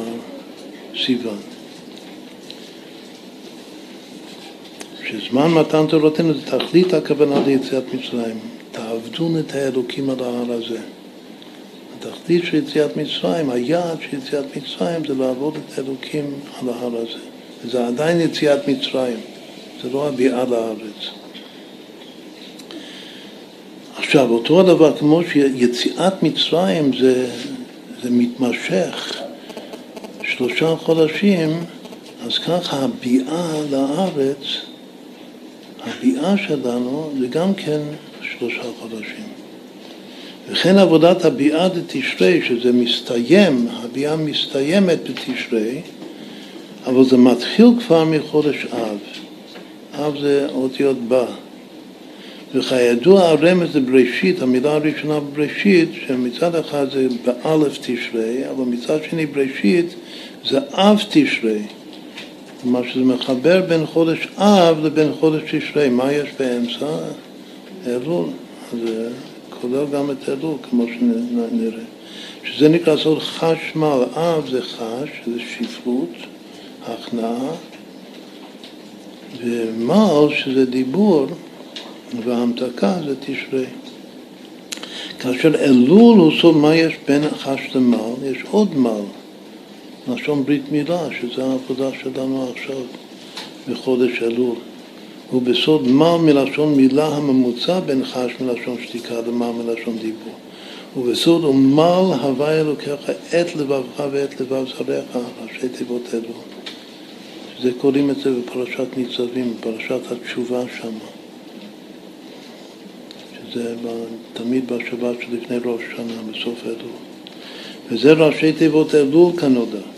סיוון. שזמן מתן תורתנו זה תכלית הכוונה ליציאת מצרים. תעבדון את האלוקים על ההר הזה. התכלית של יציאת מצרים, היעד של יציאת מצרים זה לעבוד את האלוקים על ההר הזה. וזה עדיין יציאת מצרים, זה לא הביאה לארץ. עכשיו, אותו הדבר, כמו שיציאת מצרים זה, זה מתמשך שלושה חודשים, אז ככה הביאה לארץ הביאה שלנו זה גם כן שלושה חודשים. וכן עבודת הביאה דתשרי, שזה מסתיים, הביאה מסתיימת בתשרי, אבל זה מתחיל כבר מחודש אב. אב זה אותיות בא. וכידוע הרמז זה בראשית, המילה הראשונה בראשית, שמצד אחד זה באלף תשרי, אבל מצד שני בראשית זה אב תשרי. כלומר שזה מחבר בין חודש אב לבין חודש תשרי. מה יש באמצע? אלול. זה כולל גם את אלול, כמו שנראה. שזה נקרא סוד חשמל. אב זה חש, זה שפרות, הכנעה, ומל, שזה דיבור, והמתקה זה תשרי. כאשר אלול הוא סוד מה יש בין חש למל, יש עוד מל. לשון ברית מילה, שזה העבודה שלנו עכשיו בחודש אלול. הוא בסוד מל מלשון מילה הממוצע בין חש מלשון שתיקה למל מלשון דיבור. ובסוד ומל הווה אלוקיך את לבבך ואת לבב זרעך, ראשי תיבות אלו. שזה קוראים את זה בפרשת ניצבים, בפרשת התשובה שמה. שזה תמיד בשבת שלפני ראש שנה, בסוף אלול. וזה ראשי תיבות אלול כנודע.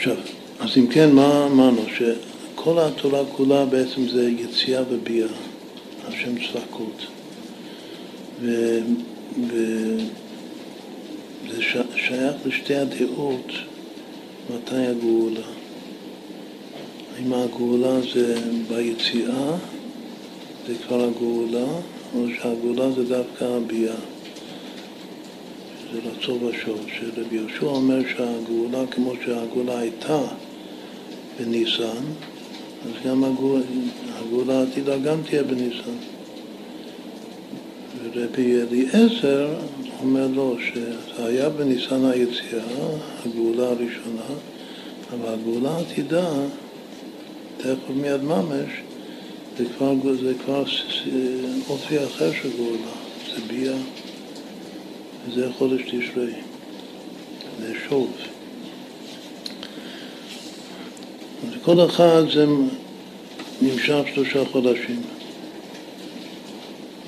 עכשיו, אז אם כן, מה אמרנו? שכל התורה כולה בעצם זה יציאה וביאה, השם צלקות. וזה שייך לשתי הדעות מתי הגאולה. האם הגאולה זה ביציאה, זה כבר הגאולה, או שהגאולה זה דווקא הביאה. רצו ושוב, שרבי יהושע אומר שהגאולה כמו שהגאולה הייתה בניסן, אז גם הגאולה, הגאולה העתידה גם תהיה בניסן. ורבי אליעזר אומר לו שזה היה בניסן היציאה, הגאולה הראשונה, אבל הגאולה העתידה, תכף מיד ממש, זה כבר, זה כבר אופי אחר של גאולה, זה ביאה. וזה חודש תשרי, זה שוב. אז כל אחד זה נמשך שלושה חודשים.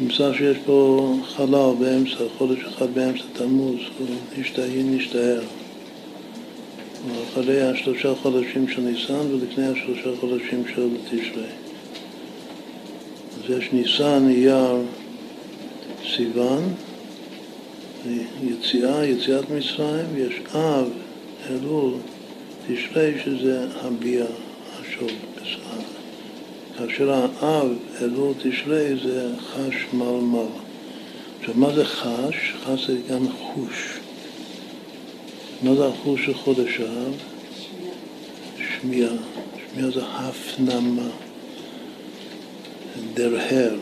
נמצא שיש פה חלל באמצע, חודש אחד באמצע תמוז, הוא נשתהין נשתהר. אחרי השלושה חודשים של ניסן ולפני השלושה חודשים של תשרי. אז יש ניסן, אייר, סיוון, יציאה, יציאת מצרים, ויש אב, אלול, תשרי, שזה הביאה, השוב, כאשר האב, אלול, תשרי, זה חש מלמל. עכשיו, מה זה חש? חש זה גם חוש. מה זה החוש של חודש אב? שמיעה. שמיעה זה הפנמה, דרהר.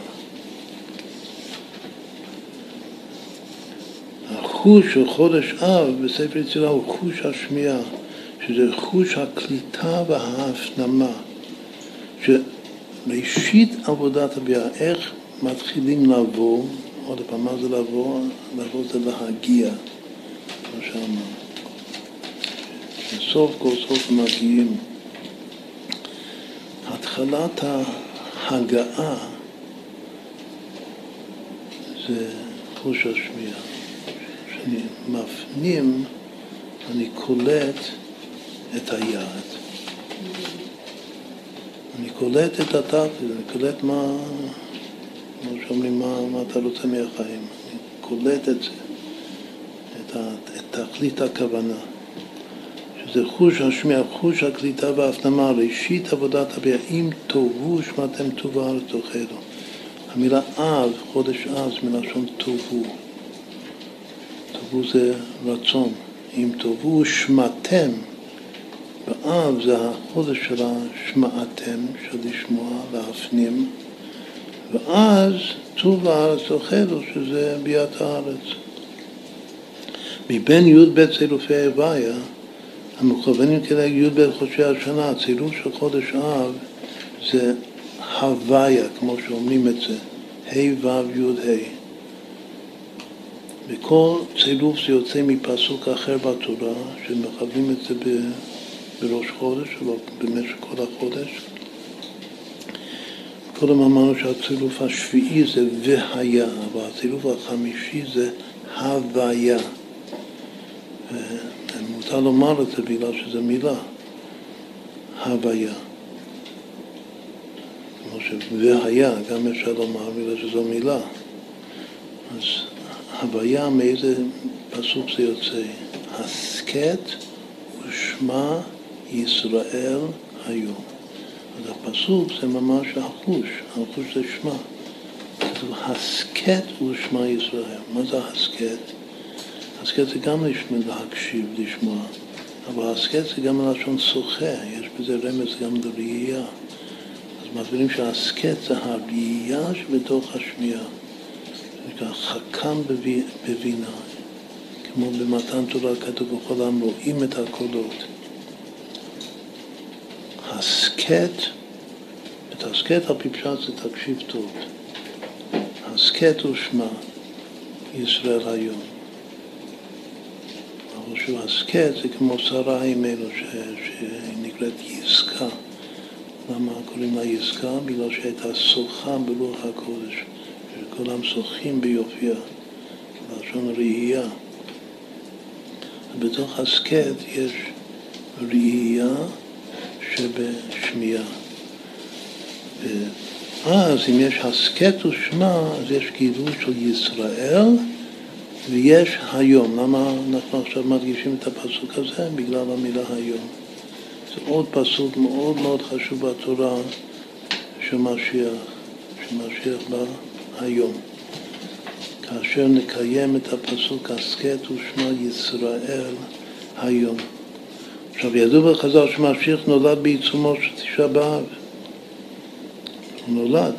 החוש של חודש אב בספר יצירה הוא חוש השמיעה, שזה חוש הקליטה וההפנמה, שראשית עבודת הביאה, איך מתחילים לבוא, עוד פעם, מה זה לבוא? לבוא זה להגיע, כמו שאמרנו. שסוף כל סוף מגיעים. התחלת ההגעה זה חוש השמיעה. מפנים, אני קולט את היעד. אני קולט את התכלית, אני קולט מה, כמו שאומרים, מה, מה אתה רוצה מהחיים. אני קולט את זה, את, את תכלית הכוונה. שזה חוש השמיע, חוש הקליטה וההפנמה, ראשית עבודת הביאה, אם תאבו שמעתם טובה תאכלו. המילה אב, חודש אז, מלשון תאבו. תאבו זה רצון. אם תאבו שמעתם, באב זה החודש של השמעתם, של לשמוע, להפנים, ואז טוב הארץ תאכלו, שזה ביאת הארץ. מבין י"ב צילופי הוויה המכוונים כדי י"ב חודשי השנה, הצילוף של חודש אב זה הוויה, כמו שאומרים את זה, ה' ו' י'. וכל צילוף זה יוצא מפסוק אחר בתורה, שמכוונים את זה בראש חודש, או במשך כל החודש. קודם אמרנו שהצילוף השביעי זה והיה, אבל הצילוף החמישי זה הוויה. מותר לומר את זה בגלל שזו מילה, הוויה. כמו ש"והיה", גם אפשר לומר בגלל שזו מילה. אז הוויה, מאיזה פסוק זה יוצא? הסכת ושמע ישראל היום. אז הפסוק זה ממש החוש, החוש זה שמע. הסכת ושמע ישראל. מה זה הסכת? הסכת זה גם להקשיב, לשמוע, אבל הסכת זה גם מלשון שוחה, יש בזה רמז גם לראייה. אז מסבירים שהסכת זה הראייה שבתוך השמיעה. נקרא חכם בבינה, כמו במתן תורה כתוב בכל העם רואים את הקולות. הסכת, את הסכת על פי פשט זה תקשיב טוב. הסכת ושמע ישראל היום. שהוא הסכת זה כמו שרה אימנו שנקראת יסקה. למה קוראים לה יסקה? בגלל שהייתה שוחה ברוח הקודש, שכולם שוחים ביופייה, בלשון ראייה. בתוך הסכת יש ראייה שבשמיעה. ואז אם יש הסכת ושמע, אז יש גילוי של ישראל ויש היום. למה אנחנו עכשיו מדגישים את הפסוק הזה? בגלל המילה היום. זה עוד פסוק מאוד מאוד חשוב בתורה של משיח, שמשיח בא היום. כאשר נקיים את הפסוק הסכת ושמע ישראל היום. עכשיו ידעו בחז"ל שמשיח נולד בעיצומו של תשעה באב. הוא נולד.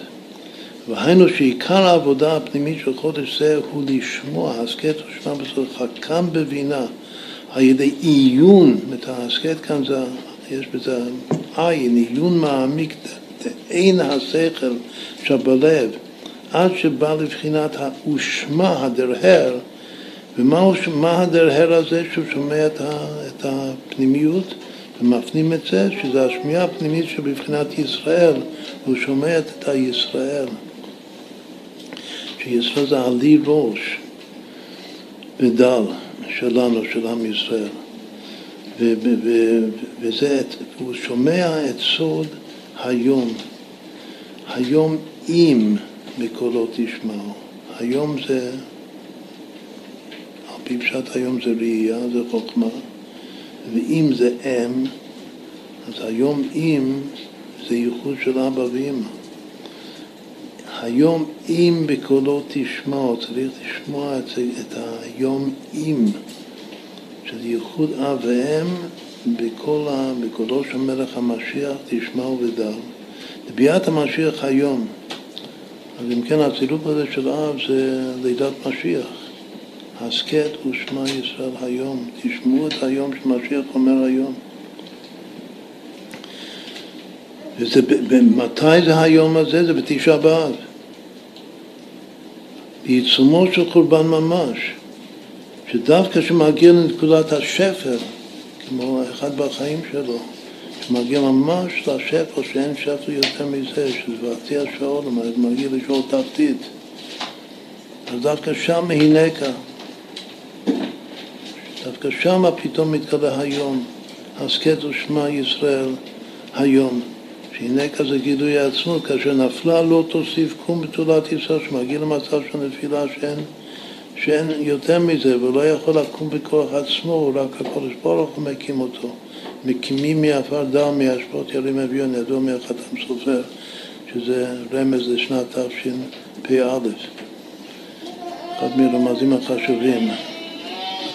והיינו שעיקר העבודה הפנימית של חודש זה הוא לשמוע, הסכת ושמע בסוף חכם בבינה על ידי עיון, את ההסכת כאן זה, יש בזה עין, עיון מעמיק, אין השכל שבלב, עד שבא לבחינת הושמע הדרהר, ומה הדרהר הזה שהוא שומע את, את הפנימיות ומפנים את זה, שזה השמיעה הפנימית שבבחינת ישראל, הוא שומע את הישראל. שישראל זה עלי ראש ודל שלנו, של עם ישראל. וזה, הוא שומע את סוד היום. היום אם בקולו תשמעו. היום זה, על פי פשט היום זה ראייה, זה חוכמה, ואם זה אם, אז היום אם זה ייחוד של אבא ואמא. היום אם בקולו תשמעו, צריך לשמוע את, את היום אם, שזה ייחוד אב ואם, בקולו של מלך המשיח תשמעו ודל. ביאת המשיח היום. אז אם כן, הצילוב הזה של אב זה לידת משיח. הסכת ושמע ישראל היום. תשמעו את היום שמשיח אומר היום. ומתי זה היום הזה? זה בתשעה באב. בעיצומו של חורבן ממש, שדווקא כשמגיע לנקודת השפל, כמו אחד בחיים שלו, שמגיע ממש לשפל שאין שפל יותר מזה, שזה ועתיע של העולם, מגיע לשאול תחתית. אז דווקא שם הנקה, דווקא שם פתאום מתגלה היום, הסכת ושמע ישראל היום. שהנה כזה גילוי העצמות, כאשר נפלה לא תוסיף קום בתולת ישראל, שמגיע למצב של נפילה שאין, שאין יותר מזה, ולא יכול לקום בכוח עצמו, רק הקודש ברוך הוא מקים אותו. מקימים מעפר דם, מהשפעות ירים אביון, ידוע מהחתם סופר, שזה רמז לשנת תשפ"א. אחד מהרמזים החשובים.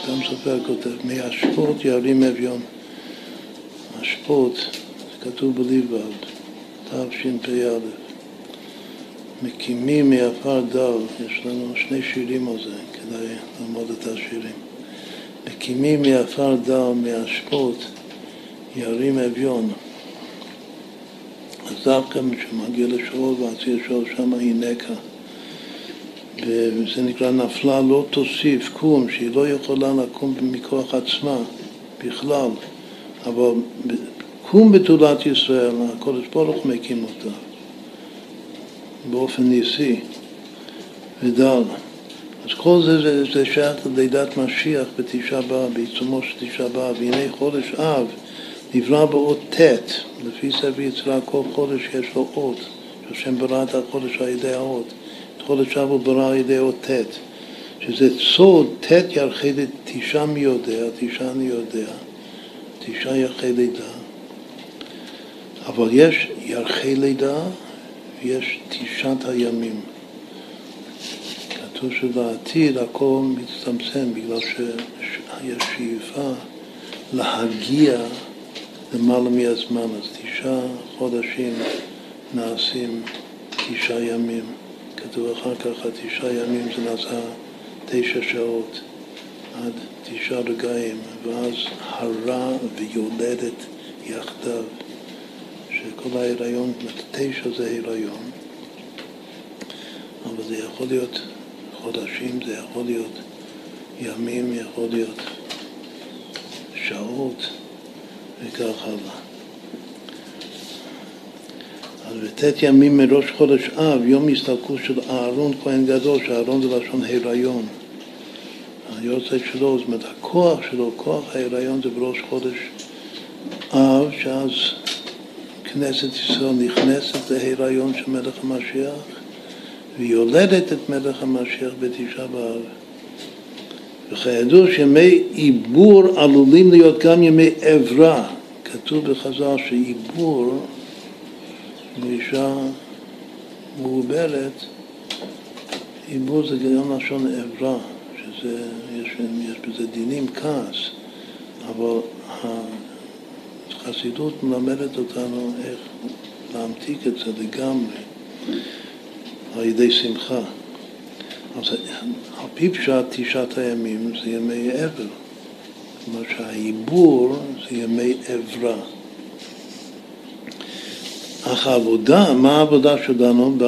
חתם סופר כותב, מהשפעות ירים אביון. השפעות, זה כתוב בליבד, תשפ"א. מקימים מעפר דל, יש לנו שני שירים על זה, כדאי ללמוד את השירים. מקימים מעפר דל, מהשפות, ירים אביון. אז דווקא כשמגיע לשאול ועציר שאול שם היא נקע. וזה נקרא נפלה לא תוסיף קום, שהיא לא יכולה לקום מכוח עצמה בכלל, אבל קום בתולת ישראל, הקודש ברוך מקים אותה באופן ניסי ודל. אז כל זה, זה, זה שייך ללידת משיח בתשעה באב, בעיצומו של תשעה באב, והנה חודש אב נברא באות ט', לפי ספר יצירה כל חודש יש לו אות, שהשם ברא את החודש על ידי האות. את חודש אב הוא ברא על ידי אות ט', שזה סוד ט' ירחי תשעה מי יודע, תשעה אני יודע, תשעה ירחי לידה. אבל יש ירחי לידה ויש תשעת הימים. כתוב שבעתיד הכל מצטמצם בגלל שיש שאיפה להגיע למעלה מהזמן, אז תשעה חודשים נעשים תשעה ימים. כתוב אחר כך, התשעה ימים זה נעשה תשע שעות עד תשעה רגעים, ואז הרע ויולדת יחדיו, שכל ההיריון, תשע זה הריון, אבל זה יכול להיות חודשים, זה יכול להיות ימים, יכול להיות שעות. וכך הלאה. אז בט' ימים מראש חודש אב, יום הסתלקות של אהרון כהן גדול, שאהרון זה לשון הריון. היוצא שלו, זאת אומרת, הכוח שלו, כוח ההיריון זה בראש חודש אב, שאז כנסת ישראל נכנסת להיריון של מלך המשיח, ויולדת את מלך המשיח בתשעה באב. וכידוע שימי עיבור עלולים להיות גם ימי עברה. כתוב בחז"ל שעיבור באישה מעוברת, עיבור זה גם לשון עברה, שזה, יש, יש בזה דינים כעס, אבל החסידות מלמדת אותנו איך להמתיק את זה לגמרי על ידי שמחה. אז על פי פשט תשעת הימים זה ימי אבל. כלומר שהעיבור זה ימי עברה. אך העבודה, מה העבודה שלנו ב,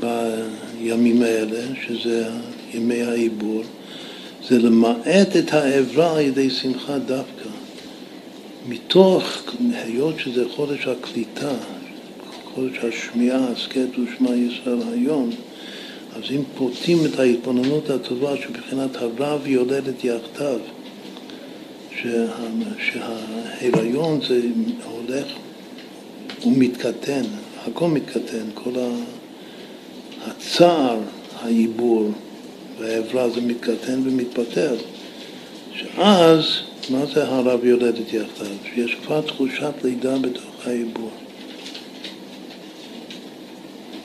בימים האלה, שזה ימי העיבור? זה למעט את העברה על ידי שמחה דווקא. מתוך, היות שזה חודש הקליטה, חודש השמיעה, הסכת ושמע ישראל היום, אז אם פורטים את ההתבוננות הטובה שבחינת הרב יולדת יחדיו, שה, שההיריון זה הולך ומתקטן, הכל מתקטן, כל הצער, העיבור והעברה זה מתקטן ומתפטר, שאז, מה זה הרב יולדת יחדיו? שיש כבר תחושת לידה בתוך העיבור.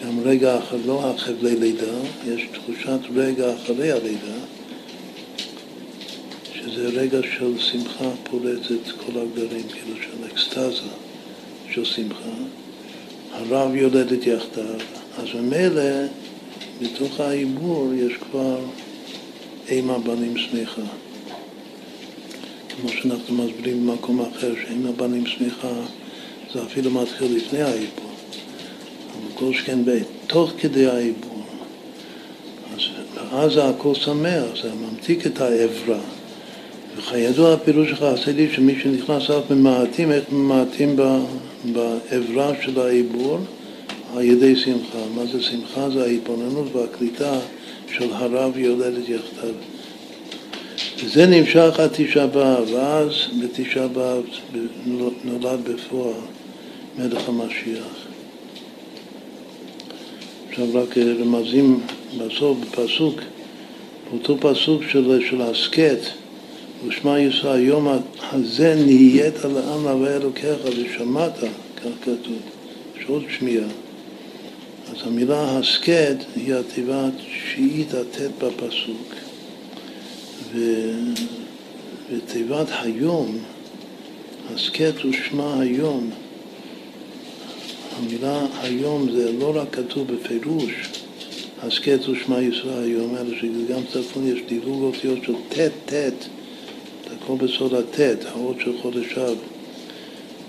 גם רגע אחר, לא החבלי לידה, יש תחושת רגע אחרי הלידה, שזה רגע של שמחה פורצת כל הגדרים, כאילו של אקסטזה של שמחה. הרב יולדת יחדיו, אז ממילא בתוך העיבור יש כבר אימה בנים שמחה. כמו שאנחנו מסבירים במקום אחר, שאימה בנים שמחה זה אפילו מתחיל לפני העיבור. כל שכן תוך כדי העיבור. אז, אז הכל שמח, זה ממתיק את העברה. וכידוע הפירוש שלך עשה לי שמי שנכנס אליו ממעטים, איך ממעטים בעברה של העיבור? על ידי שמחה. מה זה שמחה? זה ההתבוננות והקליטה של הרב יולדת יחדיו. וזה נמשך עד תשעה באב, ואז בתשעה באב נולד בפועל מלך המשיח. עכשיו רק רמזים בסוף, בפסוק, באותו פסוק של, של הסכת, ושמע ישראל, היום הזה נהיית לעם להווה אלוקיך ושמעת, כך כתוב, יש עוד שמיעה. אז המילה הסכת היא התיבה התשיעית הט' בפסוק. ו... ותיבת היום, הסכת ושמע היום, המילה היום זה לא רק כתוב בפירוש, הסכת ושמע ישראל היום, אלא שגם צפון יש דירוג אותיות של ט' ט', הכל בסוד הט', האות של חודש אב.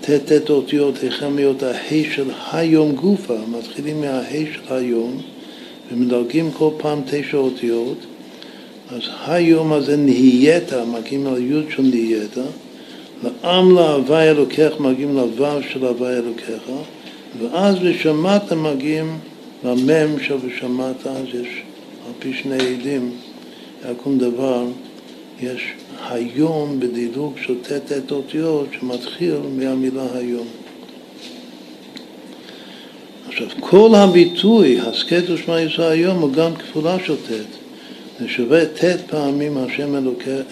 ט' ט' אותיות, החל להיות הה' של היום גופה, מתחילים מהה' של היום ומדרגים כל פעם תשע אותיות, אז היום הזה נהיית, מגיעים ליוד של נהיית, לעם להווי אלוקיך מגיעים לוו של הווי אלוקיך, ואז ושמעת מגיעים למם של ושמעת, אז יש על פי שני עדים, יקום דבר, יש היום בדילוג של ט' אותיות שמתחיל מהמילה היום. עכשיו, כל הביטוי, הסכת ושמע ישראל היום, הוא גם כפולה של ט'. זה שווה ט' פעמים השם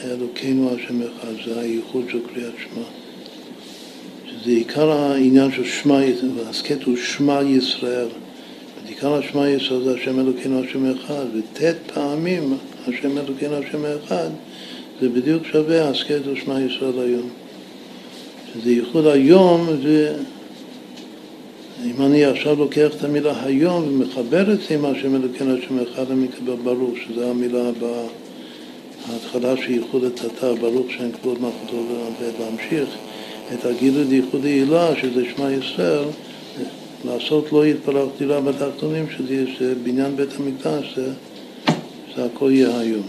אלוקינו השם אחד, זה הייחוד של קריאת שמע. שזה עיקר העניין של שמע, הסכת הוא שמע ישראל. עיקר השמע ישראל זה השם אלוקינו השם אחד, וט' פעמים השם אלוקינו השם אחד, זה בדיוק שווה הסכת ושמע ישראל היום. שזה ייחוד היום, ואם אני עכשיו לוקח את המילה היום ומחבר את זה עם השם אלוקינו השם אחד, אני מקבל ברוך, שזו המילה הבאה, ההתחלה של ייחוד התתא, ברוך שם כבוד מלכותו ולהמשיך את הגילוי דייחוד הילה, שזה שמע ישראל, לעשות לא יתפרח דירה בתחתונים, שזה בניין בית המקדש, זה, זה הכל יהיה היום.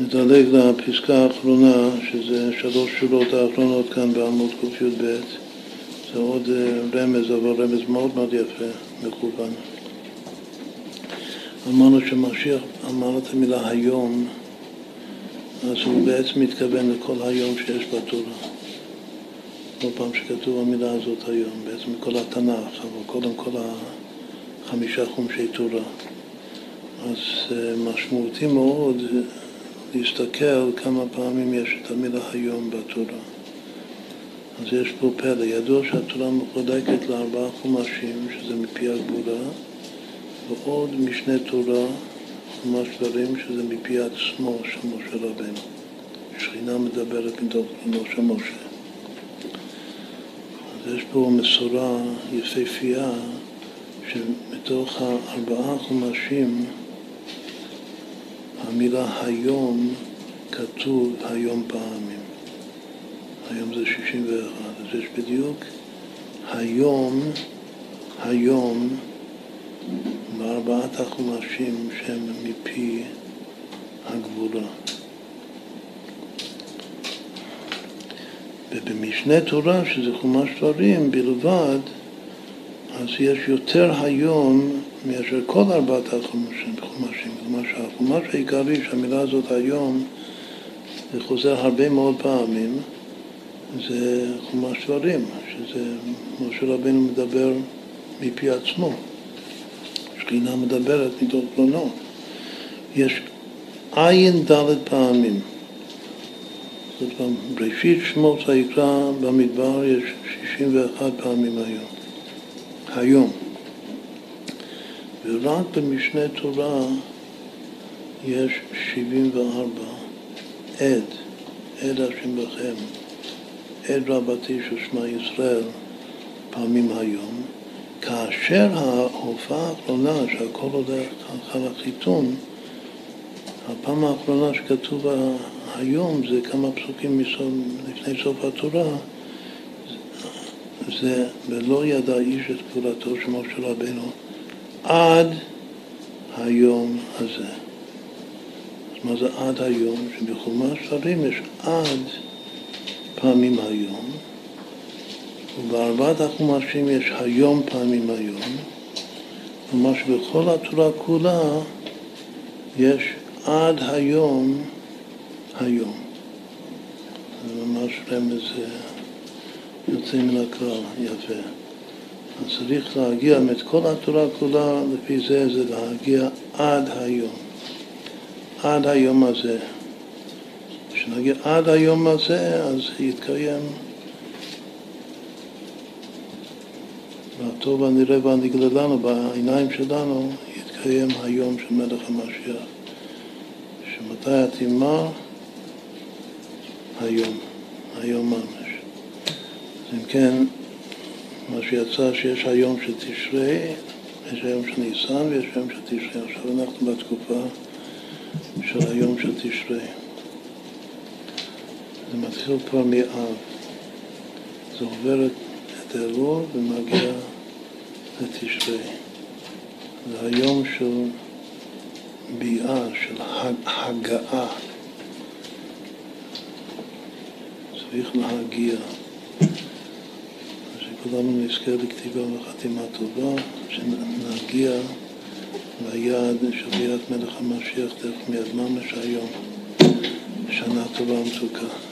נדלג לפסקה האחרונה, שזה שלוש שורות האחרונות כאן בעמוד קי"ב. זה עוד אה, רמז, אבל רמז מאוד מאוד יפה, מכוון. אמרנו שמשיח אמר את המילה היום, אז הוא בעצם מתכוון לכל היום שיש בתורה. כל פעם שכתוב המילה הזאת היום, בעצם כל התנ"ך, אבל קודם כל החמישה חומשי תורה. אז אה, משמעותי מאוד להסתכל כמה פעמים יש את המילה היום בתורה. אז יש פה פלא. ידוע שהתורה מחודקת לארבעה חומשים, שזה מפי הגבולה, ועוד משנה תורה, חומש דברים, שזה מפי עצמו של משה רבנו. שכינה מדברת מתוך פנינו של משה. אז יש פה מסורה יפהפייה שמתוך הארבעה חומשים המילה היום כתוב היום פעמים. היום זה 61, אז יש בדיוק היום, היום, בארבעת החומשים שהם מפי הגבולה. ובמשנה תורה, שזה חומש דברים בלבד, אז יש יותר היום מאשר כל ארבעת החומשים. כלומר שהחומש העיקרי, שהמילה הזאת היום, זה חוזר הרבה מאוד פעמים, זה חומש דברים, שזה משה רבנו מדבר מפי עצמו. שכינה מדברת מתוך קרונו. יש עין ד' פעמים. בראשית שמות ויקרא במדבר יש 61 פעמים היום. היום. ורק במשנה תורה יש 74. עד, עד השם בכם, עד רבתי של שמע ישראל פעמים היום, כאשר ההופעה האחרונה שהכל הולך על החיתון, הפעם האחרונה שכתוב היום זה כמה פסוקים מסוף, לפני סוף התורה, זה ולא ידע איש את פעולתו של משה רבנו עד היום הזה. אז מה זה עד היום? שבחומש שרים יש עד פעמים היום, ובארבעת החומשים יש היום פעמים היום, כלומר שבכל התורה כולה יש עד היום היום. זה ממש רמז יוצא מן הכלל, יפה. אז צריך להגיע, את כל התורה כולה, לפי זה, זה להגיע עד היום. עד היום הזה. כשנגיע עד היום הזה, אז יתקיים והטוב והנראה והנגלה לנו, בעיניים שלנו, יתקיים היום של מלך המשיח. שמתי התימה? היום, היום ממש. אז אם כן, מה שיצא שיש היום של תשרי, יש היום של ניסן ויש היום של תשרי. עכשיו אנחנו בתקופה של היום של תשרי. זה מתחיל כבר מאב. זה עובר את אלול ומגיע לתשרי. זה היום של ביאה, של הגעה. צריך להגיע. שכולנו נזכה לכתיבה וחתימה טובה, שנגיע ליעד של ביאת מלך המשיח דרך מיד ממש היום. שנה טובה ומתוקה.